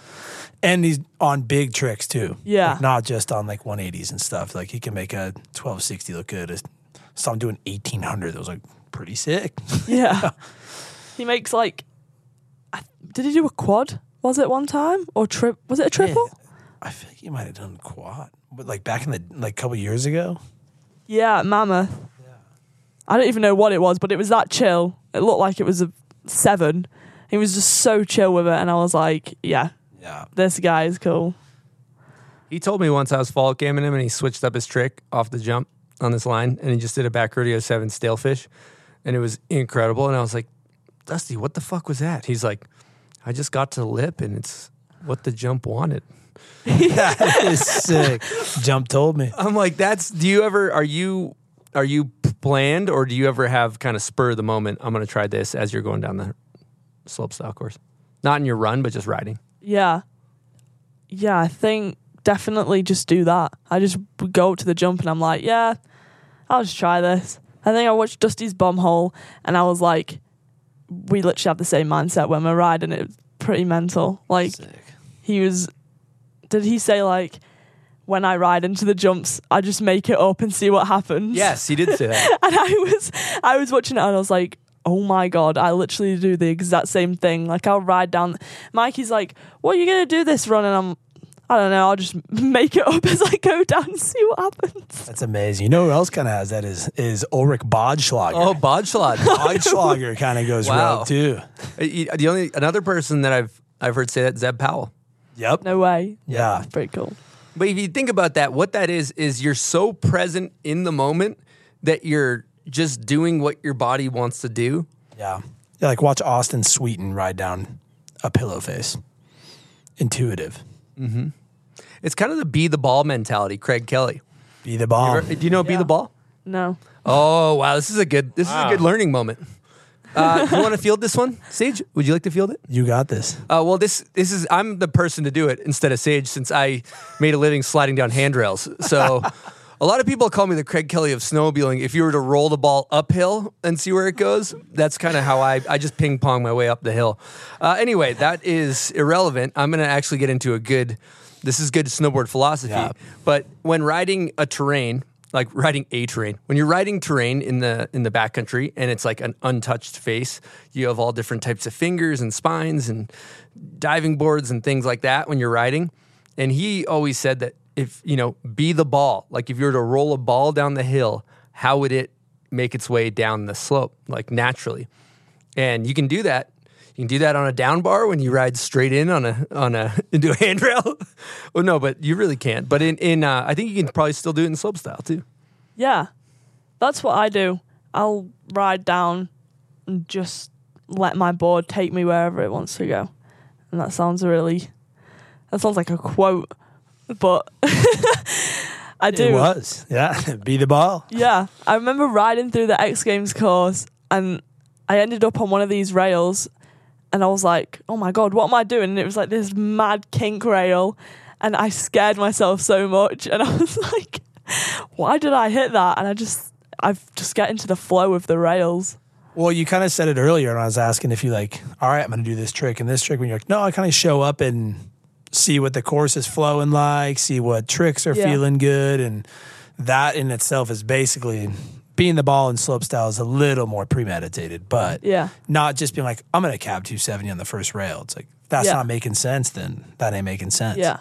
And he's on big tricks too. Yeah. Like, not just on like 180s and stuff. Like he can make a 1260 look good. I saw him doing 1800. That was like pretty sick. Yeah. he makes like, did he do a quad? Was it one time or trip? Was it a triple? I think he might have done quad, but like back in the like couple years ago. Yeah, Mammoth. I don't even know what it was, but it was that chill. It looked like it was a seven. He was just so chill with it, and I was like, yeah, Yeah. this guy is cool. He told me once I was fault gaming him and he switched up his trick off the jump on this line and he just did a back rodeo oh seven stalefish and it was incredible. And I was like, Dusty, what the fuck was that? He's like, I just got to the lip and it's what the jump wanted. that is sick. Jump told me. I'm like, that's do you ever are you are you planned or do you ever have kind of spur of the moment, I'm gonna try this as you're going down the slope style course? Not in your run, but just riding. Yeah. Yeah, I think definitely just do that. I just go to the jump and I'm like, yeah, I'll just try this. I think I watched Dusty's bomb hole and I was like, we literally have the same mindset when we're riding. It was pretty mental. Like, he was, did he say like, when I ride into the jumps, I just make it up and see what happens. Yes, he did say that. and I was I was watching it and I was like, oh my god, I literally do the exact same thing. Like I'll ride down. Mikey's like, what are you gonna do this run? And I'm, I don't know. I'll just make it up as I go down and see what happens. That's amazing. You know who else kind of has that is is Ulrik Badertscher. oh, Bodschlag. Bodschlager kind of goes Wow. rogue too. Uh, The only another person that I've I've heard say that Zeb Powell. Yep. No way. Yeah. Pretty cool. But if you think about that, what that is is you're so present in the moment that you're just doing what your body wants to do. Yeah. Yeah, like watch Austin Sweetin ride down a pillow face. Intuitive. Mm-hmm. It's kind of the be the ball mentality, Craig Kelly. Be the ball. Ever- do you know be the ball? No. Oh wow, this is a good this is a good learning moment. Uh, you want to field this one, Sage? Would you like to field it? You got this. Uh, well, this this is I'm the person to do it instead of Sage since I made a living sliding down handrails. So a lot of people call me the Craig Kelly of snowmobiling. If you were to roll the ball uphill and see where it goes, that's kind of how I I just ping pong my way up the hill. Uh, anyway, that is irrelevant. I'm gonna actually get into a good. This is good snowboard philosophy. Yeah. But when riding a terrain, like riding a terrain, when you're riding terrain in the in the backcountry and it's like an untouched face, you have all different types of fingers and spines and diving boards and things like that when you're riding. And he always said that if you know, be the ball. Like if you were to roll a ball down the hill, how would it make its way down the slope, like naturally? And you can do that. You can do that on a down bar when you ride straight in on a on a into a handrail. well, no, but you really can't. But in in uh, I think you can probably still do it in slope style too. Yeah. That's what I do. I'll ride down and just let my board take me wherever it wants to go. And that sounds really that sounds like a quote. But I do. It was. Yeah. Be the ball. Yeah. I remember riding through the X Games course and I ended up on one of these rails and I was like, oh my God, what am I doing? And it was like this mad kink rail. And I scared myself so much. And I was like, why did I hit that? And I just, I've just get into the flow of the rails. Well, you kind of said it earlier, and I was asking if you like, all right, I'm going to do this trick and this trick. When you're like, no, I kind of show up and see what the course is flowing like, see what tricks are Yeah. feeling good, and that in itself is basically being the ball in slopestyle is a little more premeditated, but Yeah. not just being like, I'm going to cab 270 on the first rail. It's like that's Yeah. not making sense. Then that ain't making sense. Yeah.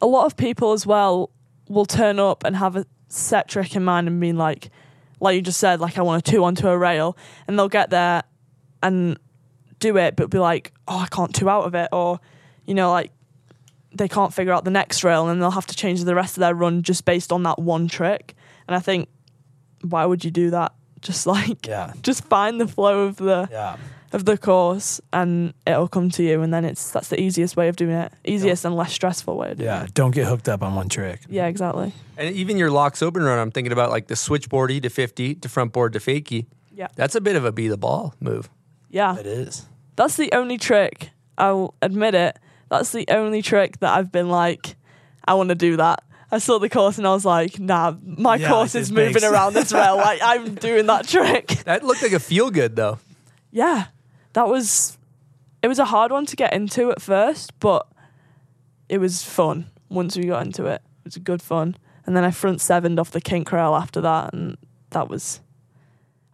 A lot of people as well will turn up and have a set trick in mind and being like, like you just said, like I want a two onto a rail, and they'll get there and do it, but be like, oh, I can't two out of it, or you know, like they can't figure out the next rail, and they'll have to change the rest of their run just based on that one trick. And I think, why would you do that? Just like, Yeah. just find the flow of the Yeah. of the course, and it'll come to you. And then it's that's the easiest way of doing it, easiest and less stressful way of doing Yeah. it. Don't get hooked up on one trick. Yeah, exactly. And even your Laax Open run, I'm thinking about like the switchboardy to 50 to front board to fakie. Yeah. That's a bit of a be the ball move. Yeah. It is. That's the only trick, I'll admit it. That's the only trick that I've been like, I want to do that. I saw the course and I was like, nah, my Yeah, course is makes- moving around as well. Like, I'm doing that trick. That looked like a feel good though. Yeah. That was, it was a hard one to get into at first, but it was fun once we got into it. It was good fun. And then I front sevened off the kink rail after that. And that was,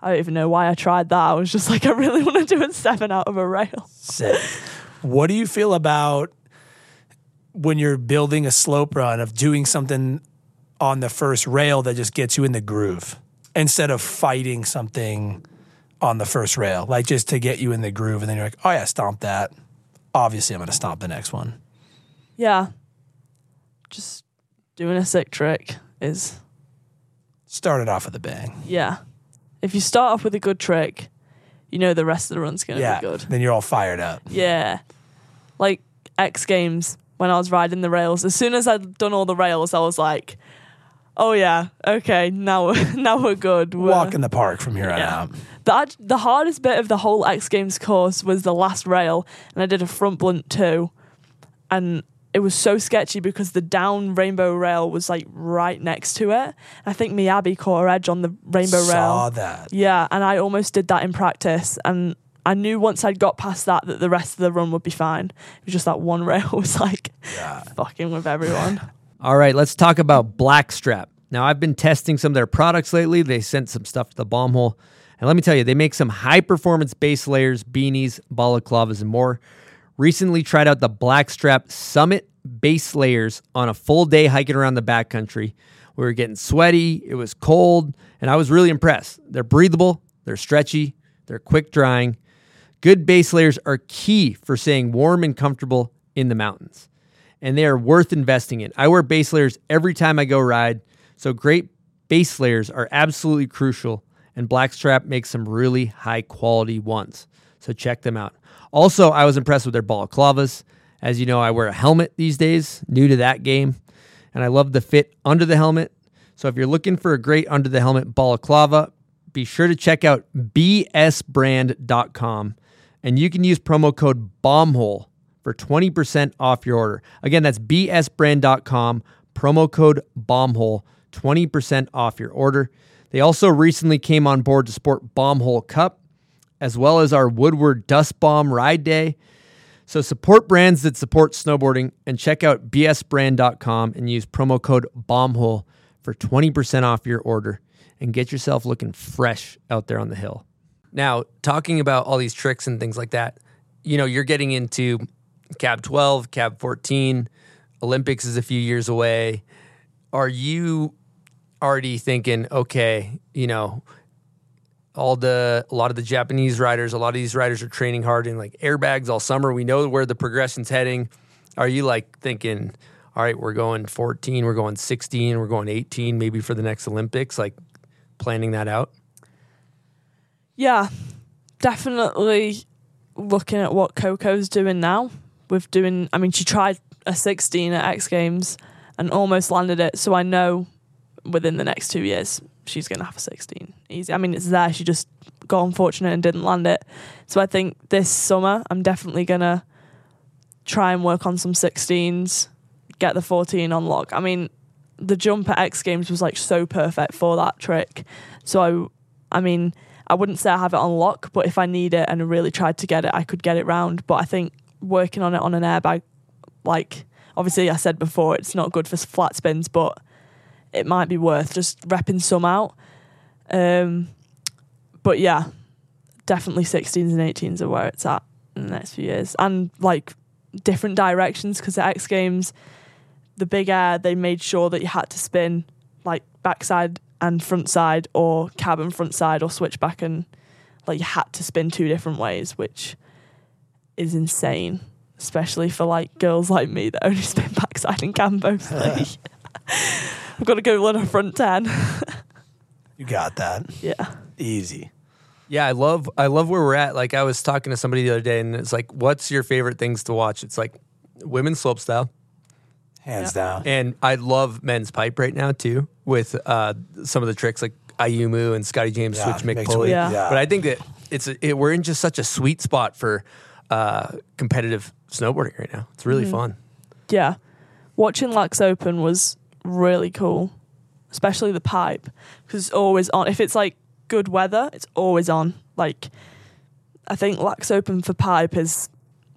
I don't even know why I tried that. I was just like, I really want to do a seven out of a rail. Sick. What do you feel about when you're building a slope run of doing something on the first rail that just gets you in the groove instead of fighting something on the first rail, like just to get you in the groove, and then you're like, oh yeah, stomp that. Obviously, I'm going to stomp the next one. Yeah. Just doing a sick trick is Started off with a bang. yeah. If you start off with a good trick, you know the rest of the run's gonna yeah, be good. then you're all fired up. Yeah. Like X Games when I was riding the rails. As soon as I'd done all the rails, I was like, "Oh yeah, okay, now we're now we're good." We're, Walk in the park from here on Yeah. out. the the hardest bit of the whole X Games course was the last rail, and I did a front blunt too, and it was so sketchy because the down rainbow rail was like right next to it. I think Miyabi caught her edge on the rainbow Saw rail. Saw that. Yeah, and I almost did that in practice, and I knew once I'd got past that that the rest of the run would be fine. It was just that one rail was like fucking with everyone. All right, let's talk about Blackstrap. Now, I've been testing some of their products lately. They sent some stuff to the bomb hole. And let me tell you, they make some high performance base layers, beanies, balaclavas, and more. Recently tried out the Blackstrap Summit base layers on a full day hiking around the backcountry. We were getting sweaty, it was cold, and I was really impressed. They're breathable, they're stretchy, they're quick drying. Good base layers are key for staying warm and comfortable in the mountains and they are worth investing in. I wear base layers every time I go ride, so great base layers are absolutely crucial, and Blackstrap makes some really high quality ones. So check them out. Also, I was impressed with their balaclavas. As you know, I wear a helmet these days, new to that game, and I love the fit under the helmet. So if you're looking for a great under the helmet balaclava, be sure to check out bsbrand.com and you can use promo code BOMBHOLE for 20% off your order. Again, that's bsbrand.com, promo code BOMBHOLE, 20% off your order. They also recently came on board to support Bombhole Cup, as well as our Woodward Dust Bomb Ride Day. So support brands that support snowboarding and check out bsbrand.com and use promo code BOMBHOLE for 20% off your order and get yourself looking fresh out there on the hill. Now, talking about all these tricks and things like that, you know, you're getting into Cab 12, Cab 14, Olympics is a few years away. Are you already thinking, okay, you know, all the a lot of the Japanese riders, a lot of these riders are training hard in like airbags all summer. We know where the progression's heading. Are you like thinking, all right, we're going 14, we're going 16, we're going 18, maybe for the next Olympics? Like planning that out? Yeah, definitely looking at what Coco's doing now with doing. I mean, she tried a 16 at X Games and almost landed it. So I know within the next two years she's going to have a 16 easy. I mean, it's there. She just got unfortunate and didn't land it. So I think this summer I'm definitely going to try and work on some 16s, get the 14 on lock. I mean, the jump at X Games was like so perfect for that trick. So I, I mean, I wouldn't say I have it on lock, but if I need it and I really tried to get it, I could get it round. But I think working on it on an airbag, like obviously I said before, it's not good for flat spins, but it might be worth just repping some out. Um, but yeah, definitely 16s and 18s are where it's at in the next few years, and like different directions because at X Games, the big air they made sure that you had to spin like backside and front side or cab and front side or switch back and like you had to spin two different ways, which is insane, especially for like girls like me that only spin backside and cam both. Like, I've got to go learn a front ten. You got that. Yeah. Easy. Yeah, I love I love where we're at. Like I was talking to somebody the other day, and it's like, "What's your favorite things to watch?" It's like women's slope style, Hands down. and I love men's pipe right now too, with uh, some of the tricks like Ayumu and Scotty James Yeah, switch mixed McPulley. Yeah. yeah. But I think that it's a, it, we're in just such a sweet spot for uh, competitive snowboarding right now. It's really Mhm. fun. yeah, watching Laax Open was really cool, especially the pipe because it's always on. If it's like good weather, it's always on. Like, I think Laax Open for pipe is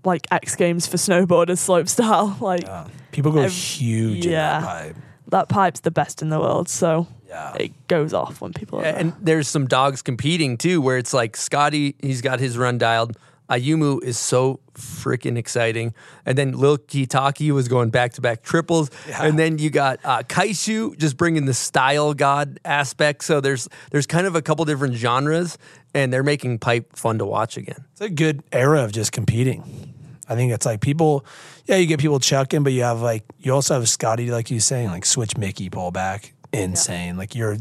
like X Games for snowboarders slope style. Like, People go ev- huge in yeah, that pipe. that pipe's the best in the world. So yeah. it goes off when people are Yeah, there. and there's some dogs competing too, where it's like Scotty, he's got his run dialed. Ayumu is so freaking exciting. And then Lil Kitaki was going back to back triples. And then you got uh, Kaishu just bringing the style god aspect. So there's there's kind of a couple different genres, and they're making pipe fun to watch again. It's a good era of just competing. I think it's like people, yeah, you get people chucking, but you have like, you also have Scotty, like you saying, like switch Mickey pull back. Insane. Like you're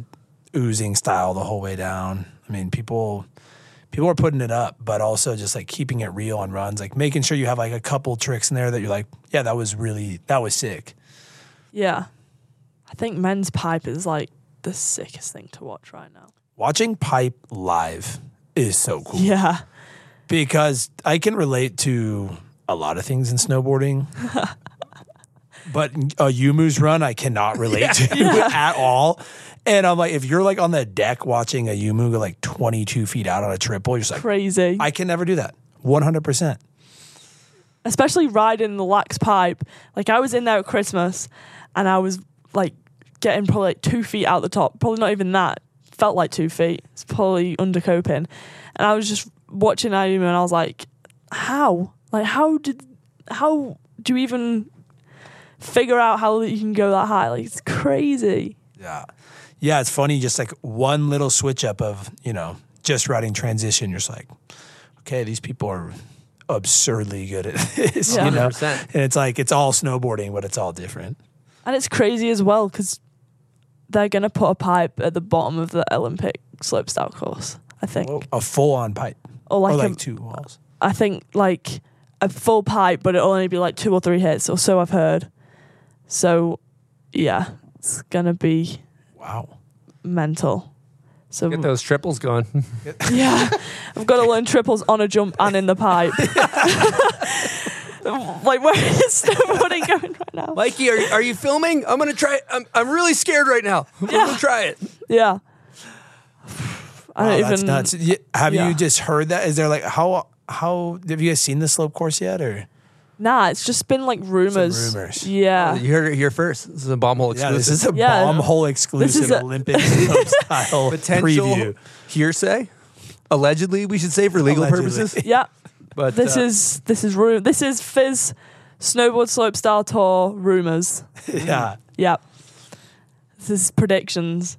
oozing style the whole way down. I mean, people, people are putting it up, but also just like keeping it real on runs, like making sure you have like a couple tricks in there that you're like, yeah, that was really, that was sick. Yeah. I think men's pipe is like the sickest thing to watch right now. Watching pipe live is so cool. Yeah. because I can relate to a lot of things in snowboarding. but Ayumu's run, I cannot relate to at all. And I'm like, if you're like on the deck watching a Yumu go like 22 feet out on a triple, you're just like, Crazy. I can never do that. 100%. Especially riding the Laax pipe. Like I was in there at Christmas and I was like getting probably like two feet out the top. Probably not even that. Felt like two feet. It's probably undercoping. And I was just watching Ayumu and I was like, how? Like how did how do you even figure out how you can go that high? Like it's crazy. Yeah. Yeah, it's funny. Just like one little switch up of, you know, just riding transition. You're just like, okay, these people are absurdly good at this, Yeah. you know? 100%. And it's like, it's all snowboarding, but it's all different. And it's crazy as well because they're going to put a pipe at the bottom of the Olympic slopestyle course, I think. A full on pipe. Or like, or like a- two walls. I think like a full pipe, but it'll only be like two or three hits, or so I've heard. So, yeah, it's going to be wow mental. So Get those triples going. yeah, I've got to learn triples on a jump and in the pipe. like where is snowboarding going right now? Mikey, are, are you filming? I'm gonna try. it. I'm I'm really scared right now. I'm gonna try it. Yeah. I Wow, don't that's even. nuts. Have yeah. you just heard that? Is there like how how have you guys seen the slope course yet? Or Nah, it's just been like rumors. rumors. Yeah. You heard it here first. This is a bomb hole yeah, exclusive. this is a Yeah. bomb hole exclusive a- Olympic slope style potential preview. hearsay. Allegedly, we should say for legal Allegedly. purposes. Yeah. But this uh, is this is ru- this is FIS snowboard slope style tour rumors. yeah. Yep. This is predictions.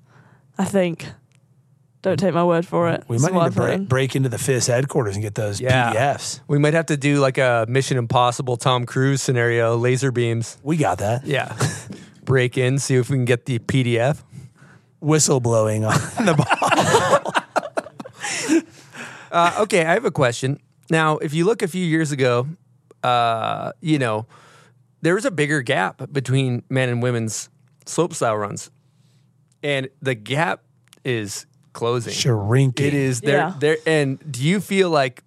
I think. Don't take my word for it. We This might need to break, break into the FIS headquarters and get those Yeah. PDFs. we might have to do like a Mission Impossible Tom Cruise scenario, laser beams. We got that. Yeah. Break in, see if we can get the PDF. whistle blowing on the ball. Uh, okay, I have a question. Now, if you look a few years ago, uh, you know, there was a bigger gap between men and women's slopestyle runs, and the gap is closing. Shrinking. It is there. Yeah. There. And do you feel like,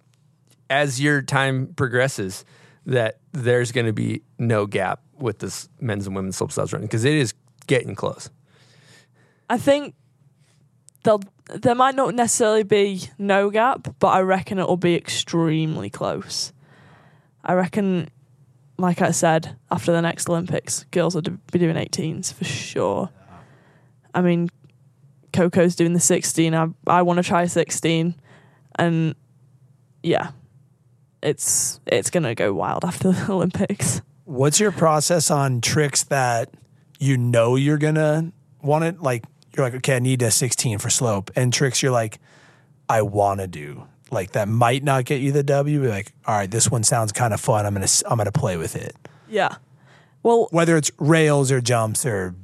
as your time progresses, that there's going to be no gap with this men's and women's slopestyle running because it is getting close. I think they'll there might not necessarily be no gap, but I reckon it will be extremely close. I reckon, like I said, after the next Olympics, girls will do- be doing 18s for sure. I mean, Coco's doing the 16. I I want to try 16, and yeah, it's it's gonna go wild after the Olympics. What's your process on tricks that you know you're gonna want it? Like you're like, okay, I need a 16 for slope, and tricks you're like, I want to do like that might not get you the W. Like, all right, this one sounds kind of fun. I'm gonna I'm gonna play with it. Yeah. Well, Whether it's rails or jumps or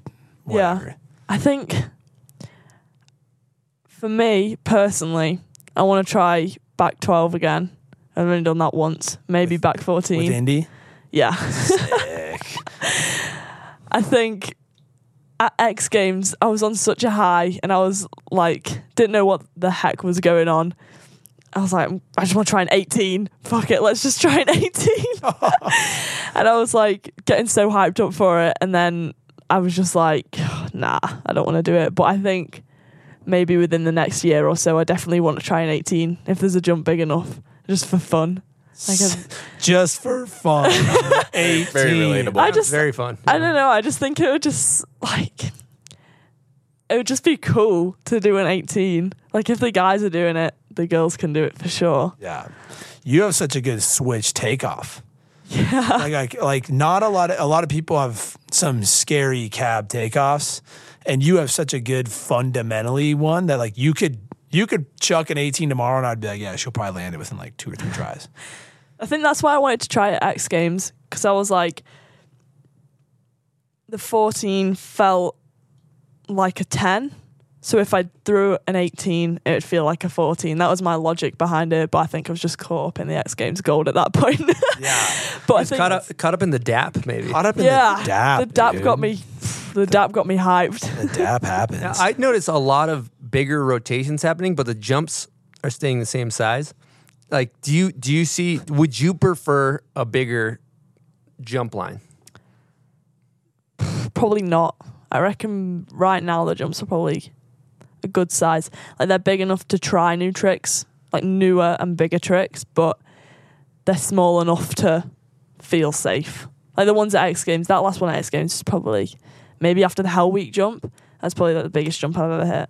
Yeah. I think for me personally, I want to try back 12 again. I've only done that once, maybe back 14. with Indy. Yeah. I think at X Games, I was on such a high and I was like, didn't know what the heck was going on. I was like, I just want to try an 18. Fuck it, let's just try an 18. and I was like getting so hyped up for it. And then I was just like, nah, I don't want to do it. But I think maybe within the next year or so, I definitely want to try an 18 if there's a jump big enough, just for fun. Like a, Just for fun. 18. Very relatable. I just very fun. I don't know. I just think it would just like it would just be cool to do an 18. Like if the guys are doing it, the girls can do it for sure. Yeah. You have such a good switch takeoff. Yeah. Like, like like not a lot of a lot of people have some scary cab takeoffs and you have such a good fundamentally one that like you could you could chuck an 18 tomorrow and I'd be like, yeah, she'll probably land it within like two or three tries. I think that's why I wanted to try at X Games because I was like, the 14 felt like a 10. So if I threw an 18, it would feel like a 14. That was my logic behind it, but I think I was just caught up in the X Games gold at that point. yeah. But I It's think caught up, caught up in the DAP, maybe. Caught up in yeah, the dap. the DAP dude. got me. The DAP got me hyped. The dap happens. Now, I noticed a lot of bigger rotations happening, but the jumps are staying the same size. Like, do you do you see? Would you prefer a bigger jump line? Probably not. I reckon right now the jumps are probably a good size. Like they're big enough to try new tricks, like newer and bigger tricks, but they're small enough to feel safe. Like the ones at X Games, that last one at X Games is probably maybe after the Hell Week jump. That's probably like the biggest jump I've ever hit.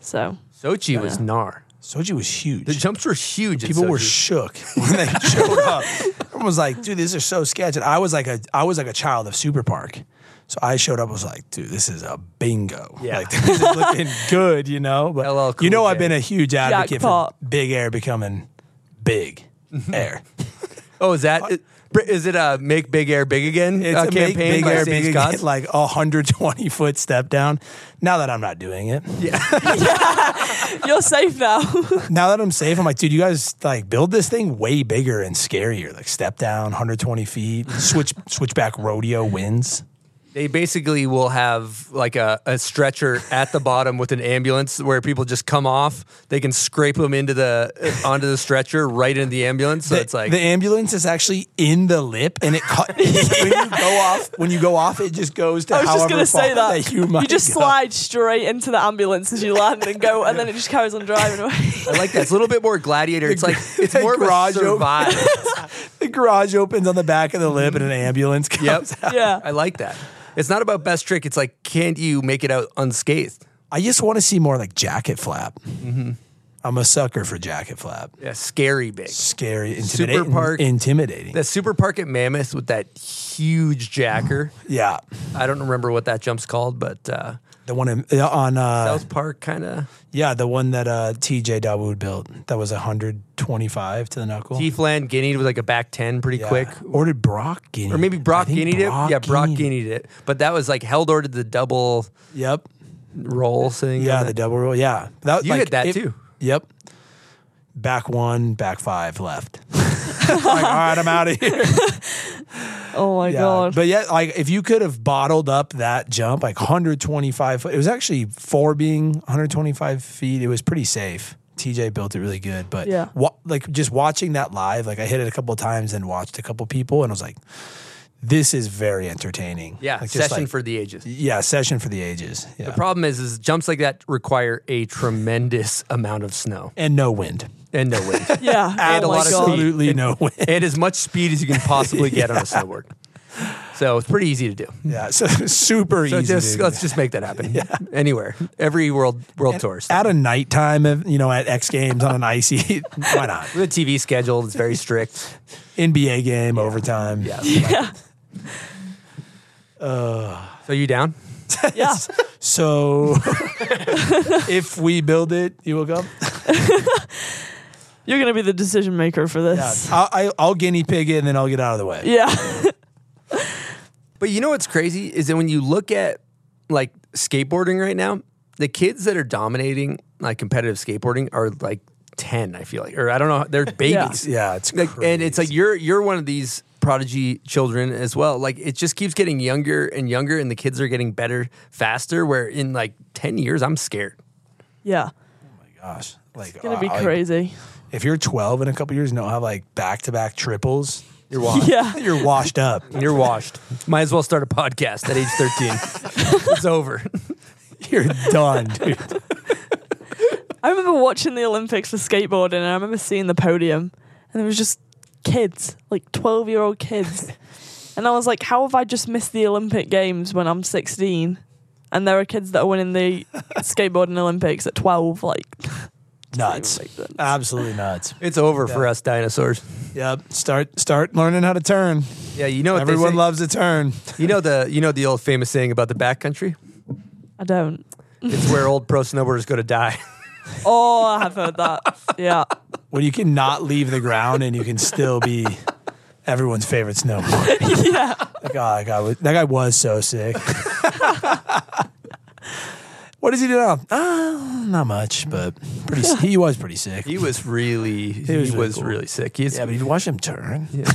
So Sochi was gnar. Sochi was huge. The jumps were huge. People were shook when they showed up. Everyone was like, "Dude, these are so sketch." And I was like a, I was like a child of Super Park, so I showed up. I was like, "Dude, this is a bingo. Yeah. like this is looking good, you know." But LL Cool you know, I've been a huge advocate Jackpot. for Big Air becoming big mm-hmm. air. Oh, is that? Uh, Is, is it a make big air big again It's uh, a make campaign big by air St. big Scott's? again, like a 120 foot step down. Now that I'm not doing it, Yeah. you're safe now. now that I'm safe, I'm like, dude, you guys like build this thing way bigger and scarier. Like step down, 120 feet, switch switchback rodeo wins. They basically will have like a, a stretcher at the bottom with an ambulance where people just come off. They can scrape them into the onto the stretcher right into the ambulance. So the, it's like the ambulance is actually in the lip, and it cut, when you go off. When you go off, it just goes to I was just however gonna say far that. you might just go. slide straight into the ambulance as you land and go, and then it just carries on driving away. I like that. It's a little bit more gladiator. It's like it's the more of a garage survive. The garage opens on the back of the lip, and an ambulance comes Yep. out. yeah. I like that. It's not about best trick. It's like, can't you make it out unscathed? I just want to see more like jacket flap. Mm-hmm. I'm a sucker for jacket flap. Yeah, scary big. Scary, Super. Park. intimidating. That super park at Mammoth with that huge jacker. yeah, I don't remember what that jump's called, but uh, the one in, uh, on uh, South Park kind of. yeah, the one that uh, T.J. Dawood built. That was 125 to the knuckle. T Flan guineaed with like a back 10 pretty Yeah. quick. Or did Brock guinea? Or maybe Brock think it. Yeah, Brock guineed it. But that was like Halldor did the double Yep. roll thing. Yeah, on the it. double roll. Yeah, that, You hit that too. Yep. Back one, back five, left. like, all right, I'm out of here. Oh my Yeah, god. But yeah, like if you could have bottled up that jump, like 125 foot, it was actually for being 125 feet. It was pretty safe. TJ built it really good, but Yeah. wa- like just watching that live, like I hit it a couple of times and watched a couple people, and I was like, this is very entertaining. Yeah, Like, session like- for the ages. yeah, session for the ages. Yeah, The problem is, is jumps like that require a tremendous amount of snow and no wind. and no wind. yeah. Oh and oh a my lot of god. speed. Absolutely no wind. and as much speed as you can possibly get on a snowboard. So it's pretty easy to do. Yeah, so super So easy. just to- let's just make that happen. Anywhere, every world world tour. at a nighttime, you know, at X Games on an icy, why not? The TV schedule is very strict. NBA game overtime. Yeah. Yeah. Uh, so you down? Yeah. So if we build it, you will come. You're gonna be the decision maker for Yeah, this. I'll, I, I'll guinea pig it and then I'll get out of the way. Yeah. But you know what's crazy is that when you look at like skateboarding right now, the kids that are dominating like competitive skateboarding are like 10, I feel like. Or I don't know, they're babies. Yeah, it's Like, and it's like you're you're one of these prodigy children as well. Like it just keeps getting younger and younger and the kids are getting better faster where in like 10 years I'm scared. Yeah. Oh my gosh, like It's gonna be uh, like, crazy. if you're 12 in a couple years and don't have like back to back triples, You're washed. Yeah. you're washed up. You're washed. Might as well start a podcast at age 13. it's over. You're done, dude. I remember watching the Olympics for skateboarding and I remember seeing the podium and there was just kids, like 12 year old kids. and I was like, how have I just missed the Olympic Games when I'm 16? And there are kids that are winning the skateboarding Olympics at 12. Like, Nuts. Absolutely nuts. It's over for us dinosaurs. Yep. Start start learning how to turn. Yeah, you know what they Everyone say? loves to turn. You know the you know the old famous saying about the backcountry? I don't. It's where old pro snowboarders go to die. Oh, I have heard that. Yeah. When you can not leave the ground and you can still be everyone's favorite snowboarder. yeah. Like, that guy was, that guy was so sick. what does he do now? Uh, not much, but pretty. s- He was pretty sick. He was really he, was was, really really, cool. sick. He's, yeah, but you watch him turn. he's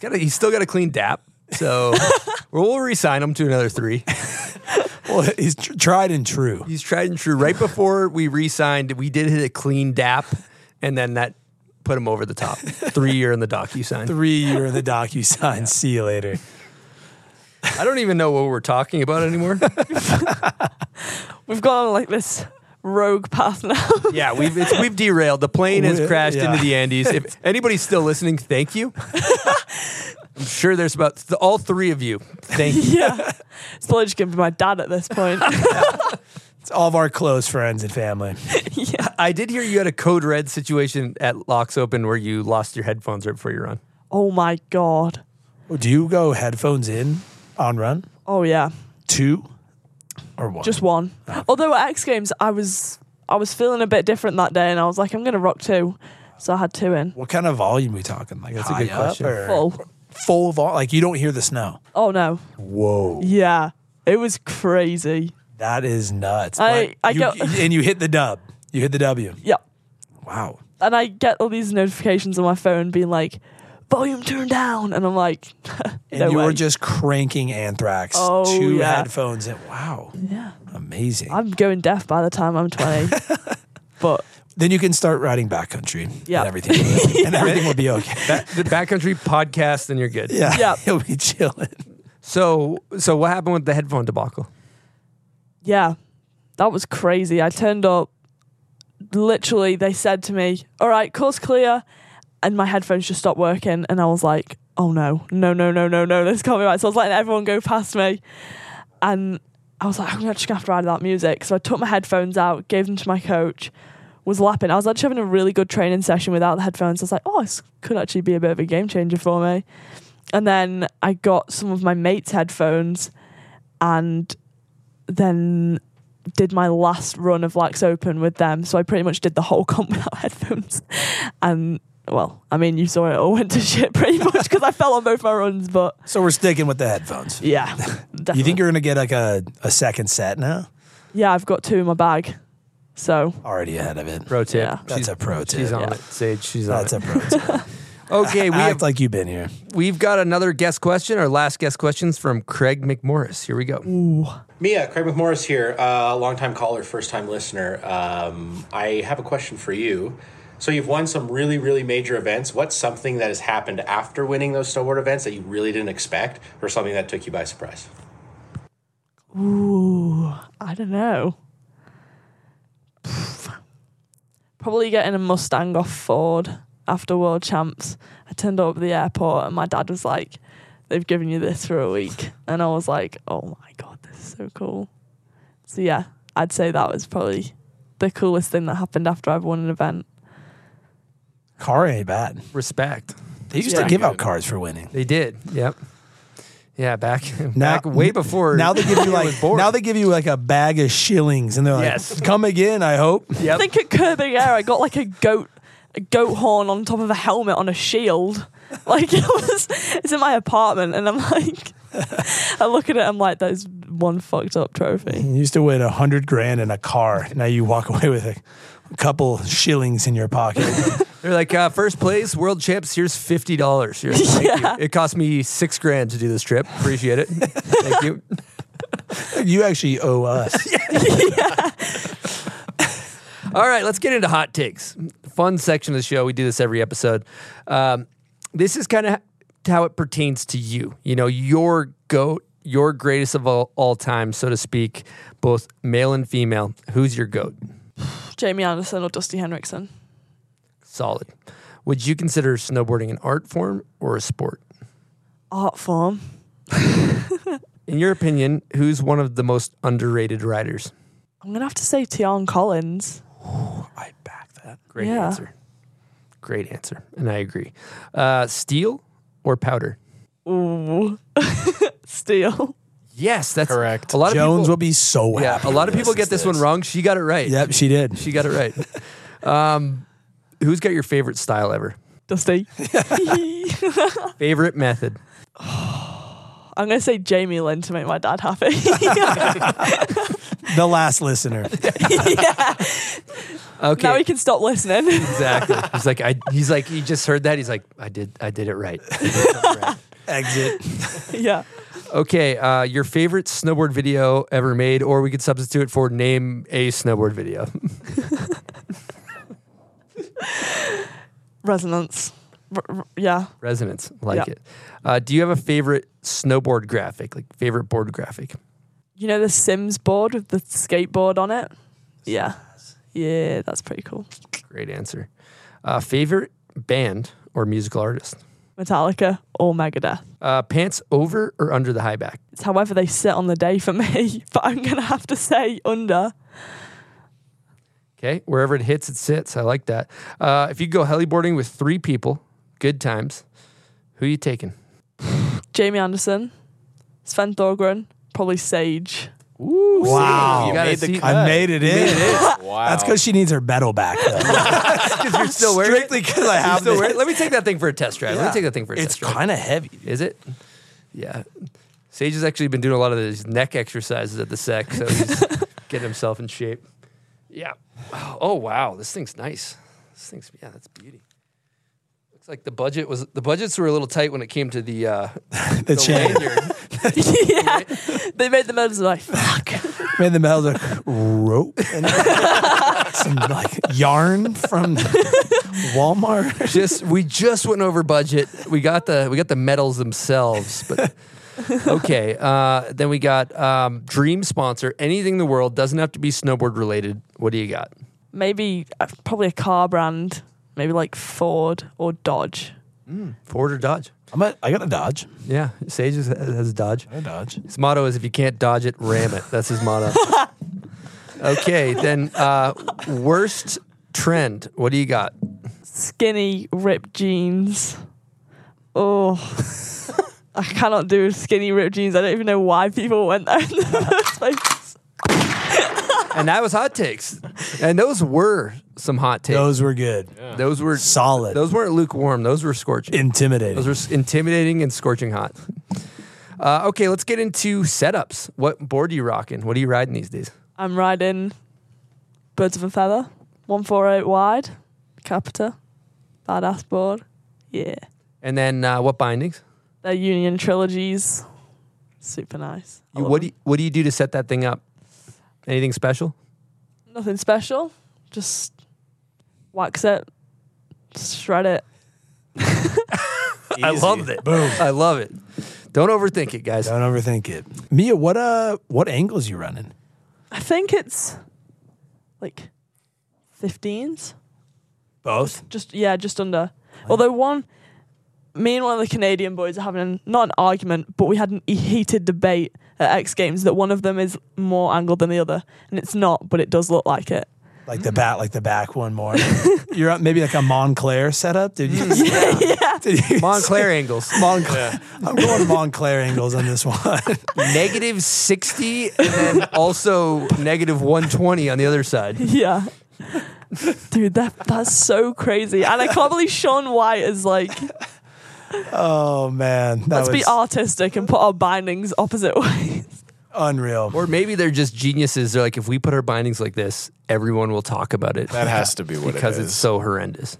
got a, he's still got a clean dap. So we'll, we'll resign him to another three. Well, he's tr- tried and true. He's tried and true. Right before we re-signed, we did hit a clean dap, and then that put him over the top. Three year in the docu sign. Three year in the docu sign. See you later. I don't even know what we're talking about anymore. We've gone like this rogue path now. Yeah, we've it's, we've derailed. The plane has crashed yeah. into the Andes. If anybody's still listening, thank you. I'm sure there's about th- all three of you. Thank you. yeah. It's probably just going to be my dad at this point. It's all of our close friends and family. yeah. I did hear you had a code red situation at Laax Open where you lost your headphones right before your run. Oh my God. Oh, Do you go headphones in on run? Oh yeah. Two or one? Just one. Oh. Although at X Games, I was I was feeling a bit different that day, and I was like, I'm gonna rock two, so I had two in. What kind of volume are we talking? Like That's a ah, good up question. or Full. full vol? Like you don't hear the snow. Oh no. Whoa, Yeah. It was crazy. That is nuts. I- But I you, go- and you hit the dub. You hit the W. Yeah. Wow. And I get all these notifications on my phone being like, volume turned down, and I'm like, And you way. were just cranking Anthrax Oh, two yeah. headphones. And Wow, yeah. amazing. I'm going deaf by the time I'm 20. but then you can start riding backcountry. Yeah. and everything, and everything will be okay. Back, the backcountry podcast, and you're good. Yeah, Yeah. he'll be chilling. So, so what happened with the headphone debacle? Yeah, that was crazy. I turned up. Literally, they said to me, "All right, course clear," and my headphones just stopped working, and I was like, "Oh no, no, no, no, no, no, this can't be right." So I was letting everyone go past me, and I was like, "I'm just gonna have to ride that music." So I took my headphones out, gave them to my coach, was lapping. I was actually having a really good training session without the headphones. I was like, "Oh, this could actually be a bit of a game changer for me." And then I got some of my mates' headphones, and then did my last run of Laax Open with them. So I pretty much did the whole comp without headphones. And well, I mean, you saw it all went to shit pretty much because I fell on both my runs. But So we're sticking with the headphones. yeah, You think you're gonna get like a, a second set now? Yeah, I've got two in my bag. So Already ahead of it. Pro tip. Yeah. That's She's- a pro tip. She's on Yeah. it. Sage, she's on That's it. a pro tip. Okay, we Act have, like you've been here. we've got another guest question. Our last guest questions from Craig McMorris. Here we go. Mia, Craig McMorris here, uh, longtime caller, first time listener. Um, I have a question for you. So you've won some really, really major events. What's something that has happened after winning those snowboard events that you really didn't expect, or something that took you by surprise? Ooh, I don't know. Probably getting a Mustang off Ford after World Champs. I turned up at the airport and my dad was like, "They've given you this for a week," and I was like, "Oh my god, this is so cool." So yeah, I'd say that was probably the coolest thing that happened after I've won an event. Car ain't bad. Respect. They used Yeah. to give out cars for winning. They did. Yep. Yeah, back Now, back way before. Now they give you like now they give you like a bag of shillings, and they're like, Yes. "Come again, I hope." I Yep. think at Kirby Air, I got like a goat, a goat horn on top of a helmet on a shield. Like it was, it's in my apartment, and I'm like, I look at it, I'm like, that is one fucked up trophy. You used to win a hundred grand in a car. Now you walk away with a, a couple shillings in your pocket. They're like, uh, first place, world champs. Here's fifty dollars. Thank Yeah. you. It cost me six grand to do this trip. Appreciate it. Thank you. you actually owe us. All right, let's get into hot takes. Fun section of the show. We do this every episode. Um, this is kind of how it pertains to you. You know, your goat, your greatest of all, all time, so to speak, both male and female. Who's your goat? Jamie Anderson or Dusty Henricksen? Solid. Would you consider snowboarding an art form or a sport? Art form. In your opinion, who's one of the most underrated riders? I'm gonna have to say Tiarn Collins. I back that. Great Yeah. answer. Great answer. And I agree. Uh, steel or powder? Ooh, steel. Yes, that's Correct. A lot of Jones people, will be so yeah, happy. a lot of people get this one wrong. She got it right. Yep, she did. She got it right. um, who's got your favorite style ever? Dusty. Favorite method? I'm gonna say Jamie Lynn to make my dad happy. The last listener. yeah. Okay. Now he can stop listening. exactly. He's like, I. He's like, he just heard that. He's like, I did. I did it right. Did something right. Exit. yeah. Okay. Uh, your favorite snowboard video ever made, or we could substitute for name a snowboard video. Resonance. R- r- yeah. Resonance. Like Yeah. it. Uh, do you have a favorite snowboard graphic? Like favorite board graphic? You know the Sims board with the skateboard on it? Yeah. Yeah, that's pretty cool. Great answer. Uh, favorite band or musical artist? Metallica or Megadeth. Uh, pants over or under the high back? It's however they sit on the day for me, but I'm gonna have to say under. Okay, wherever it hits, it sits. I like that. Uh, if you go heliboarding with three people, good times. Who are you taking? Jamie Anderson, Sven Thorgren, probably Sage. Ooh, Wow. you gotta made the see- cut. I made it in. Wow. That's because she needs her medal back. Though. Because you're still wearing Strictly it. because I have still this. wearing it? Let me take that thing for a test drive. Let me take that thing for a It's test drive. It's kind of heavy. Is it? Yeah. Sage has actually been doing a lot of these neck exercises at the sec, so he's getting himself in shape. Yeah. Oh wow, this thing's nice. This thing's yeah, that's beauty. Looks like the budget was the budgets were a little tight when it came to the uh, The, chain. lanyard. yeah. They made the medals like fuck. Made the medal like rope and some like yarn from Walmart. just we just went over budget. We got the we got the medals themselves, but okay. Uh, then we got um, dream sponsor. Anything in the world doesn't have to be snowboard related. What do you got? Maybe uh, probably a car brand. Maybe like Ford or Dodge. Ford or Dodge? I'm a, I got a Dodge. Yeah, Sage has, has a Dodge. A Dodge. His motto is if you can't dodge it, ram it. That's his motto. okay, then uh, worst trend. What do you got? Skinny ripped jeans. Oh. I cannot do skinny ripped jeans. I don't even know why people went there in the first place. And that was hot takes. And those were some hot takes. Those were good. Those were Solid. Those weren't lukewarm. Those were scorching. Intimidating. Those were s- intimidating and scorching hot. Uh, okay, let's get into setups. What board are you rocking? What are you riding these days? I'm riding Birds of a Feather, 148 wide, Capita, badass board. Yeah. And then uh, what bindings? They're Union trilogies. Super nice. I love what do you, what do you do to set that thing up? Anything special? Nothing special. Just wax it, shred it. I loved it. Boom. I love it. Don't overthink it, guys. Don't overthink it. Mia, what uh, what angles you running? I think it's like 15s. Both. Just yeah, just under. Although one, me and one of the Canadian boys are having an, not an argument, but we had a heated debate at X Games that one of them is more angled than the other, and it's not, but it does look like it. Like the back, like the back one more. You're up maybe like a Moncler setup. Did you? yeah. Did you Moncler angles. Moncler. I'm going uh, Moncler angles on this one. Negative 60 and then also negative 120 on the other side. Yeah. Dude, that that's so crazy. And I can't believe Shaun White is like, oh man, that let's was be artistic and put our bindings opposite ways. unreal. Or maybe they're just geniuses. They're like, if we put our bindings like this, everyone will talk about it. That has to be what it because is. it's so horrendous.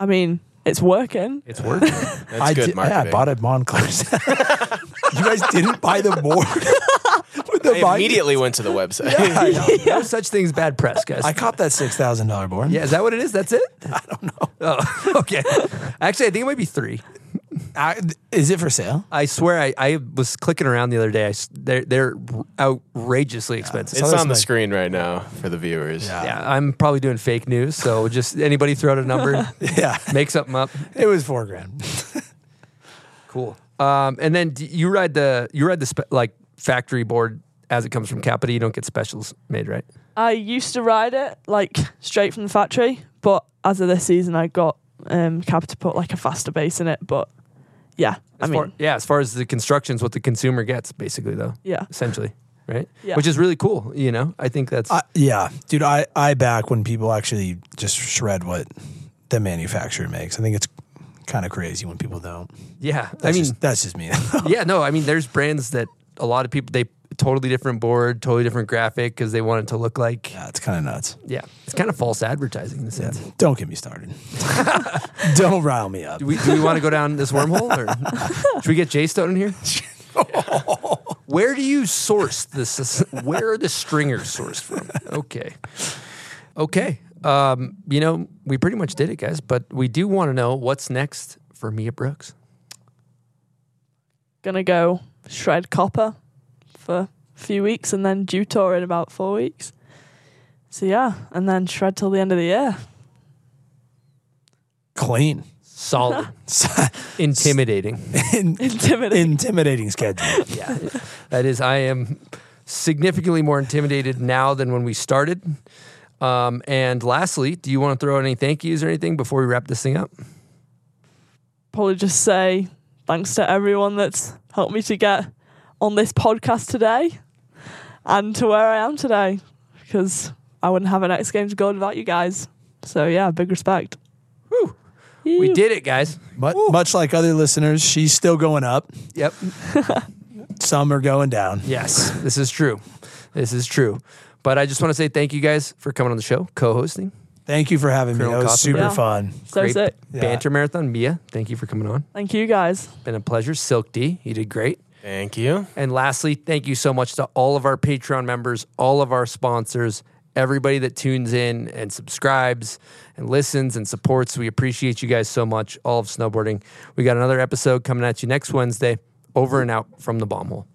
I mean, it's working. It's working. That's I good did, marketing. yeah, I bought a Moncler. you guys didn't buy the board. With the I bind- immediately went to the website. Yeah, I know. No such thing as bad press, guys. I caught that six thousand dollar board. yeah, is that what it is? That's it? I don't know. Oh, okay. Actually, I think it might be three. I, is it for sale? I swear, I, I was clicking around the other day. I s they're they're outrageously expensive. It's this on the mic. screen right now for the viewers. Yeah. yeah, I'm probably doing fake news. So just anybody throw out a number, Yeah, make something up. it was four grand. Cool. Um, and then you ride the you ride the spe- like factory board as it comes from Capita. You don't get specials made, right? I used to ride it like straight from the factory, but as of this season, I got um, Cap to put like a faster base in it. But yeah, I As mean, far, yeah, as far as the construction's what the consumer gets, basically, though. Yeah. essentially, right? Yeah. Which is really cool. You know, I think that's I, yeah, dude, I I back when people actually just shred what the manufacturer makes. I think it's kind of crazy when people don't. yeah. That's I mean, just, that's just me. yeah, no, I mean, there's brands that a lot of people they totally different board, totally different graphic because they want it to look like. yeah, it's kind of nuts. Yeah, it's kind of false advertising in a sense. Don't get me started. don't rile me up. Do we, do we want to go down this wormhole or should we get Jay Stone in here? Where do you source this? Where are the stringers sourced from? Okay. Okay. Um, you know, we pretty much did it, guys, but we do want to know what's next for Mia Brookes. gonna go shred copper for a few weeks and then dew tour in about four weeks. So yeah, and then shred till the end of the year. Clean. Solid. Intimidating. In- Intimidating. intimidating schedule. yeah. That is, I am significantly more intimidated now than when we started. Um, and lastly, do you want to throw out any thank yous or anything before we wrap this thing up? Probably just say thanks to everyone that's helped me to get on this podcast today and to where I am today because I wouldn't have an X Games Gold without you guys. So yeah, big respect. Whew. We did it, guys. But much like other listeners, she's still going up. Yep. Some are going down. Yes, this is true. This is true. But I just want to say thank you guys for coming on the show, co-hosting. Thank you for having me. Colonel That was Coffin. super Yeah. fun. So Great sick. banter marathon. Mia, thank you for coming on. Thank you guys. Been a pleasure. Silk D, you did great. Thank you. And lastly, thank you so much to all of our Patreon members, all of our sponsors, everybody that tunes in and subscribes and listens and supports. We appreciate you guys so much, all of snowboarding. We got another episode coming at you next Wednesday. Over and out from the bomb hole.